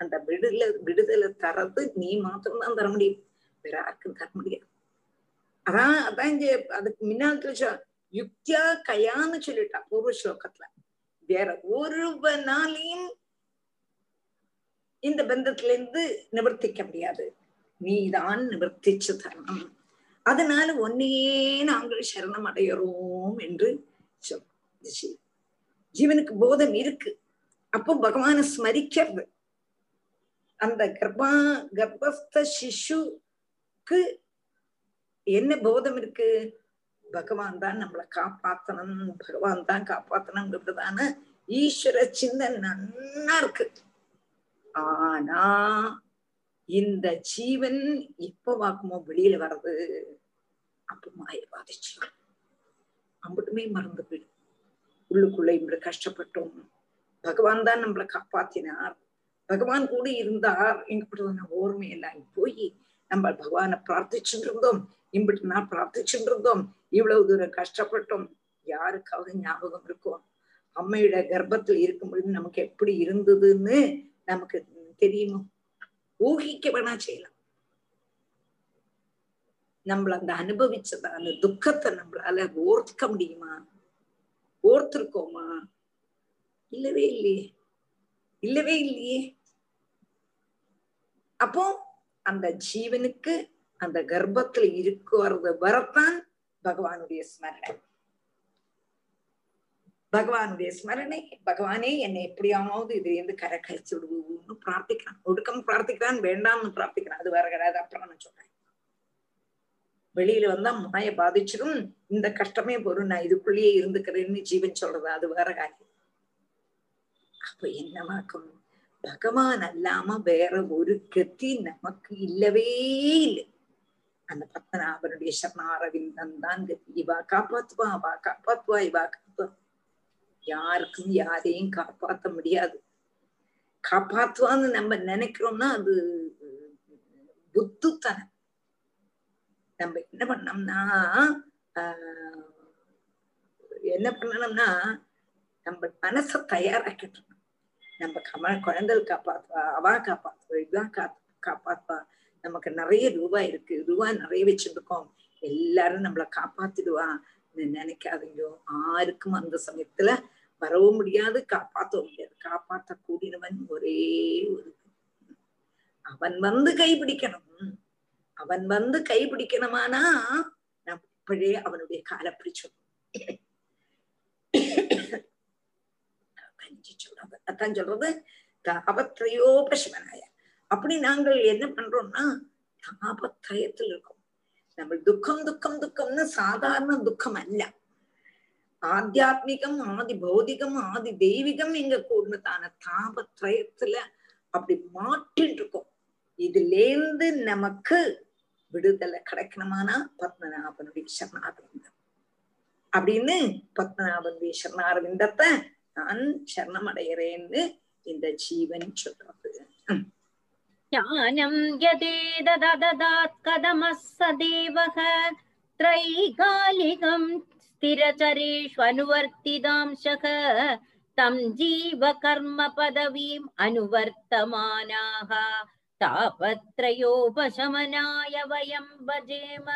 அந்த விடுதலை விடுதலை தரது நீ மாத்திரம்தான் தர முடியும். வேற யாருக்கும் தர முடியாது. அதான் அதான் இங்க அதுக்கு முன்னாள் யுக்தியா கயான்னு சொல்லிட்டா பூர்வ ஸ்லோகத்துல. வேற ஒருவனாலையும் இந்த பந்தத்துல இருந்து நிவர்த்திக்க முடியாது. நீதான் நிவர்த்திச்சு தரணும். அதனால ஒன்னையே நாங்கள் சரணம் அடையறோம் என்று சொல்லி ஜீவனுக்கு போதம் இருக்கு. அப்போ பகவான ஸ்மரிக்கிறது. அந்த கர்ப்பா கர்ப்பஸ்த சிசுக்கு என்ன போதம் இருக்கு? பகவான் தான் நம்மளை காப்பாத்தணும் பகவான் தான் காப்பாத்தணுங்கிறதுதான ஈஸ்வர சிந்தனை நன்னா இருக்கு. ஆனா இந்த ஜீவன் எப்ப வாக்குமோ வெளியில வர்றது அப்ப மாய பாதிச்சு. அம்பட்டுமே மறந்து போயிடும். உள்ளுக்குள்ள இப்படி கஷ்டப்பட்டோம். பகவான் தான் நம்மளை காப்பாத்தினார். பகவான் கூட இருந்தார். எங்கப்பட்டதான ஓர்மையெல்லாம் போய் நம்ம பகவானை பிரார்த்திச்சுட்டு இருந்தோம். இம்பிட்டு நான் பிரார்த்திச்சுட்டு இருந்தோம் இவ்வளவு தூரம் கஷ்டப்பட்டோம். யாருக்காவது ஞாபகம் இருக்கும் அம்மையோட கர்ப்பத்தில் இருக்கும் பொழுது நமக்கு எப்படி இருந்ததுன்னு நமக்கு தெரியுமோ? ஊகிக்க வேணா செய்யலாம். நம்மள அந்த அனுபவிச்சத அந்த துக்கத்தை நம்மளால ஓர்த்துக்க முடியுமா? ஓர்த்திருக்கோமா? இல்லவே இல்லையே. இல்லவே இல்லையே. அப்போ அந்த ஜீவனுக்கு அந்த கர்ப்பத்துல இருக்கிறது வரத்தான் பகவானுடைய ஸ்மரணை. பகவானுடைய ஸ்மரணை பகவானே என்னை எப்படியாவது இதுல இருந்து கரை கழிச்சு விடுவோம்னு பிரார்த்திக்கிறான். ஒடுக்கம் பிரார்த்திக்கிறான் வேண்டாம்னு பிரார்த்திக்கிறான். அது வேற கிடையாது அப்புறம் நான் சொல்றேன். வெளியில வந்தா மாய பாதிச்சிடும் இந்த கஷ்டமே போரும் நான் இதுக்குள்ளேயே இருந்துக்கிறேன்னு ஜீவன் சொல்றது அது வேற காரியம். அப்ப என்னவாக்கும் பகவான் அல்லாம வேற ஒரு கத்தி நமக்கு இல்லவே இல்லை. அந்த பத்மநாபனுடைய சரணாரவிந்தன் தான் கத்தி இவா காப்பாத்துவா அவா காப்பாத்துவா இவா காப்பா யாருக்கும் யாரையும் காப்பாத்த முடியாது. காப்பாத்துவான்னு நம்ம நினைக்கிறோம்னா அது புத்துத்தனம் நம்ம என்ன பண்ணோம்னா ஆஹ் என்ன பண்ணணும்னா நம்ம மனச தயாராக்கிட்டு நம்ம கம குழந்தைகள் காப்பாத்துவா அவா காப்பாத்துவா இவா காத்து காப்பாத்துவா. நமக்கு நிறைய ரூபாய் இருக்கு. ரூபா நிறைய வச்சிருக்கோம் எல்லாரும் நம்மளை காப்பாத்திடுவா. நினைக்காதீங்க. ஆருக்கும் அந்த சமயத்துல வரவும் முடியாது காப்பாற்றவும் முடியாது. காப்பாற்ற கூடினவன் ஒரே ஒரு அவன் வந்து கைபிடிக்கணும் அவன் வந்து கைபிடிக்கணுமானா நம்ம இப்பழே அவனுடைய காலை பிடிச்சோம் அதான் சொல்றது. தாபத்ரயோபசமனாய அப்படி நாங்கள் என்ன பண்றோம்னா தாபத்ரயத்தில் இருக்கோம் நம்ம துக்கம் துக்கம் துக்கம்னு சாதாரண துக்கம் அல்ல. ஆத்தியாத்மிகம் ஆதி பௌதிகம் ஆதி தெய்வீகம் எங்க கூடதான தாபத்ரயத்துல அப்படி மாட்டிட்டு இருக்கோம் இதுல இருந்து நமக்கு விடுதலை கிடைக்கணுமானா பத்மநாபனுடைய சரணாரவிந்தம் அப்படின்னு பத்மநாபனுடைய சரணாரவிந்தத்தை நான் சரணம் அடைகிறேன்னு இந்த ஜீவன் சொல்றது. ज्ञानं यदेदददात् कदमः स देवः त्रैकालिकं स्थिरचरेष्वनुवर्तितांशः तं जीवकर्मपदवीम् अनुवर्तमानाः तापत्रयोपशमनाय वयं भजेम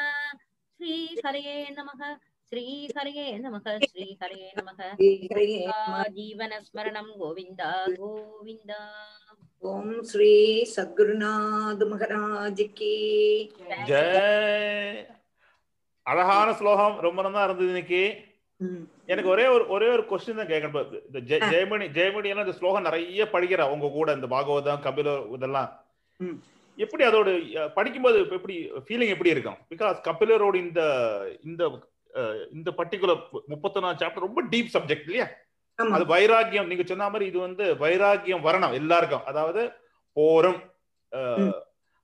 श्रीहरये नमः श्रीहरये नमः श्रीहरये नमः जीवनस्मरणं गोविन्द गोविन्द ஓம் ஸ்ரீ சத்குருநாத் மகாராஜுக்கு ஜெய் அழகான ஸ்லோகம். ரொம்ப நல்லா இருந்தது இன்னைக்கு. எனக்கு ஒரே ஒரு ஒரே ஒரு கொஸ்டின் தான் கேட்கணும். இந்த ஜெயமணி ஜெயமணி எல்லாம் இந்த ஸ்லோகம் நிறைய படிக்கிறா. உங்க கூட இந்த பாகவதம் கபில இதெல்லாம். எப்படி அதோட படிக்கும்போது எப்படி ஃபீலிங் எப்படி இருக்கும்? பிகாஸ் கபிலரோட இந்த இந்த இந்த பர்டிகுலர் முப்பத்தொன்னாம் சாப்டர் ரொம்ப டீப் சப்ஜெக்ட் இல்லையா? அது வைராக்கியம். நீங்க சொன்ன மாதிரி இது வந்து வைராக்கியம் வரணும் எல்லாருக்கும். அதாவது போரும்.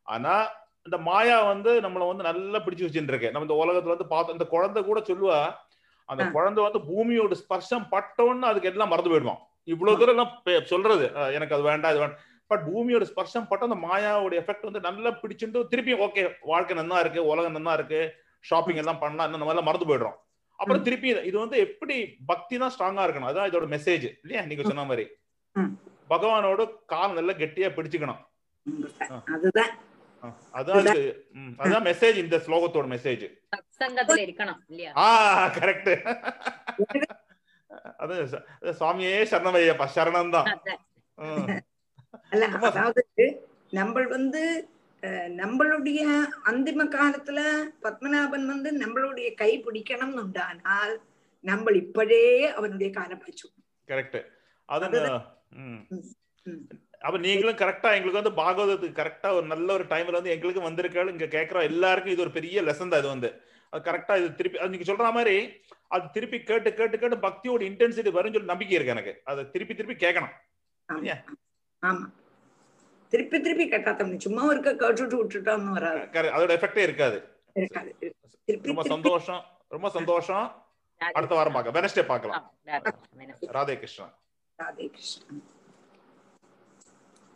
ஆனா இந்த மாயா வந்து நம்மள வந்து நல்லா பிடிச்சு வச்சுட்டு இருக்கு. நம்ம இந்த உலகத்துல வந்து பார்த்தோம் இந்த குழந்தை கூட சொல்லுவா அந்த குழந்தை வந்து பூமியோட ஸ்பர்ஷம் பட்டோன்னு அதுக்கு எல்லாம் மறந்து போயிடுவோம் இவ்வளவு தூரம் எல்லாம் சொல்றது எனக்கு அது வேண்டாம் இது வேண்டாம். பட் பூமியோட ஸ்பர்ஷம் பட்ட அந்த மாயாவோட எஃபெக்ட் வந்து நல்லா பிடிச்சிட்டு திருப்பி ஓகே வாழ்க்கை நல்லா இருக்கு உலகம் நல்லா இருக்கு ஷாப்பிங் எல்லாம் பண்ணலாம் இந்த மாதிரி மறந்து போயிடுறோம். அப்புறம் திருப்பி இது வந்து எப்படி பக்தி தான் ஸ்ட்ராங்கா இருக்கணும்? அதான் இதோட மெசேஜ் இல்லையா? நீங்க சொன்ன மாதிரி. பகவானோட கால் நல்லா கெட்டியா பிடிச்சுக்கணும். அதுதான். அதான் அதான் மெசேஜ் இந்த ஸ்லோகத்தோட மெசேஜ் சங்கத்துல இருக்கணும் இல்லையா? ஆ கரெக்ட் அது சுவாமியே சரணமையப்பா சரணம் தான் அதாவது நம்ம வந்து நம்மளுடைய அந்திம காலத்துல பத்மநாபன் வந்து நம்மளுடைய கை பிடிக்கணும்னு உண்டானால் நம்ம இப்பழே அவனுடைய காலம் பிடிச்சோம். கரெக்ட் அது அப்ப நீங்களும் கரெக்டா எங்களுக்கு வந்து பாகவதத்துக்கு கரெக்டா ஒரு நல்ல ஒரு டைம்ல வந்து எங்களுக்கு வந்திருக்காள். இங்க கேட்கிறோம் எல்லாருக்கும் இது ஒரு பெரிய லெசன் தான் இது வந்து. அது கரெக்டா இது திருப்பி அது நீங்க சொல்ற மாதிரி அது திருப்பி கேட்டு கேட்டு கேட்டு பக்தியோட இன்டென்சிட்டி வரும்னு சொல்லி நம்பிக்கை இருக்கு எனக்கு. அதை திருப்பி திருப்பி கேட்கணும் ஆமா. திருப்பி திருப்பி கேட்டாத்தம் சும்மா இருக்க கேட்டுட்டு விட்டுட்டோம்னு வராது. அதோட எஃபெக்டே இருக்காது. இருக்காது ரொம்ப சந்தோஷம் ரொம்ப சந்தோஷம். அடுத்த வாரம் பார்க்கலாம். வெனஸ்டே பார்க்கலாம். ராதே கிருஷ்ணன் ராதே கிருஷ்ணன்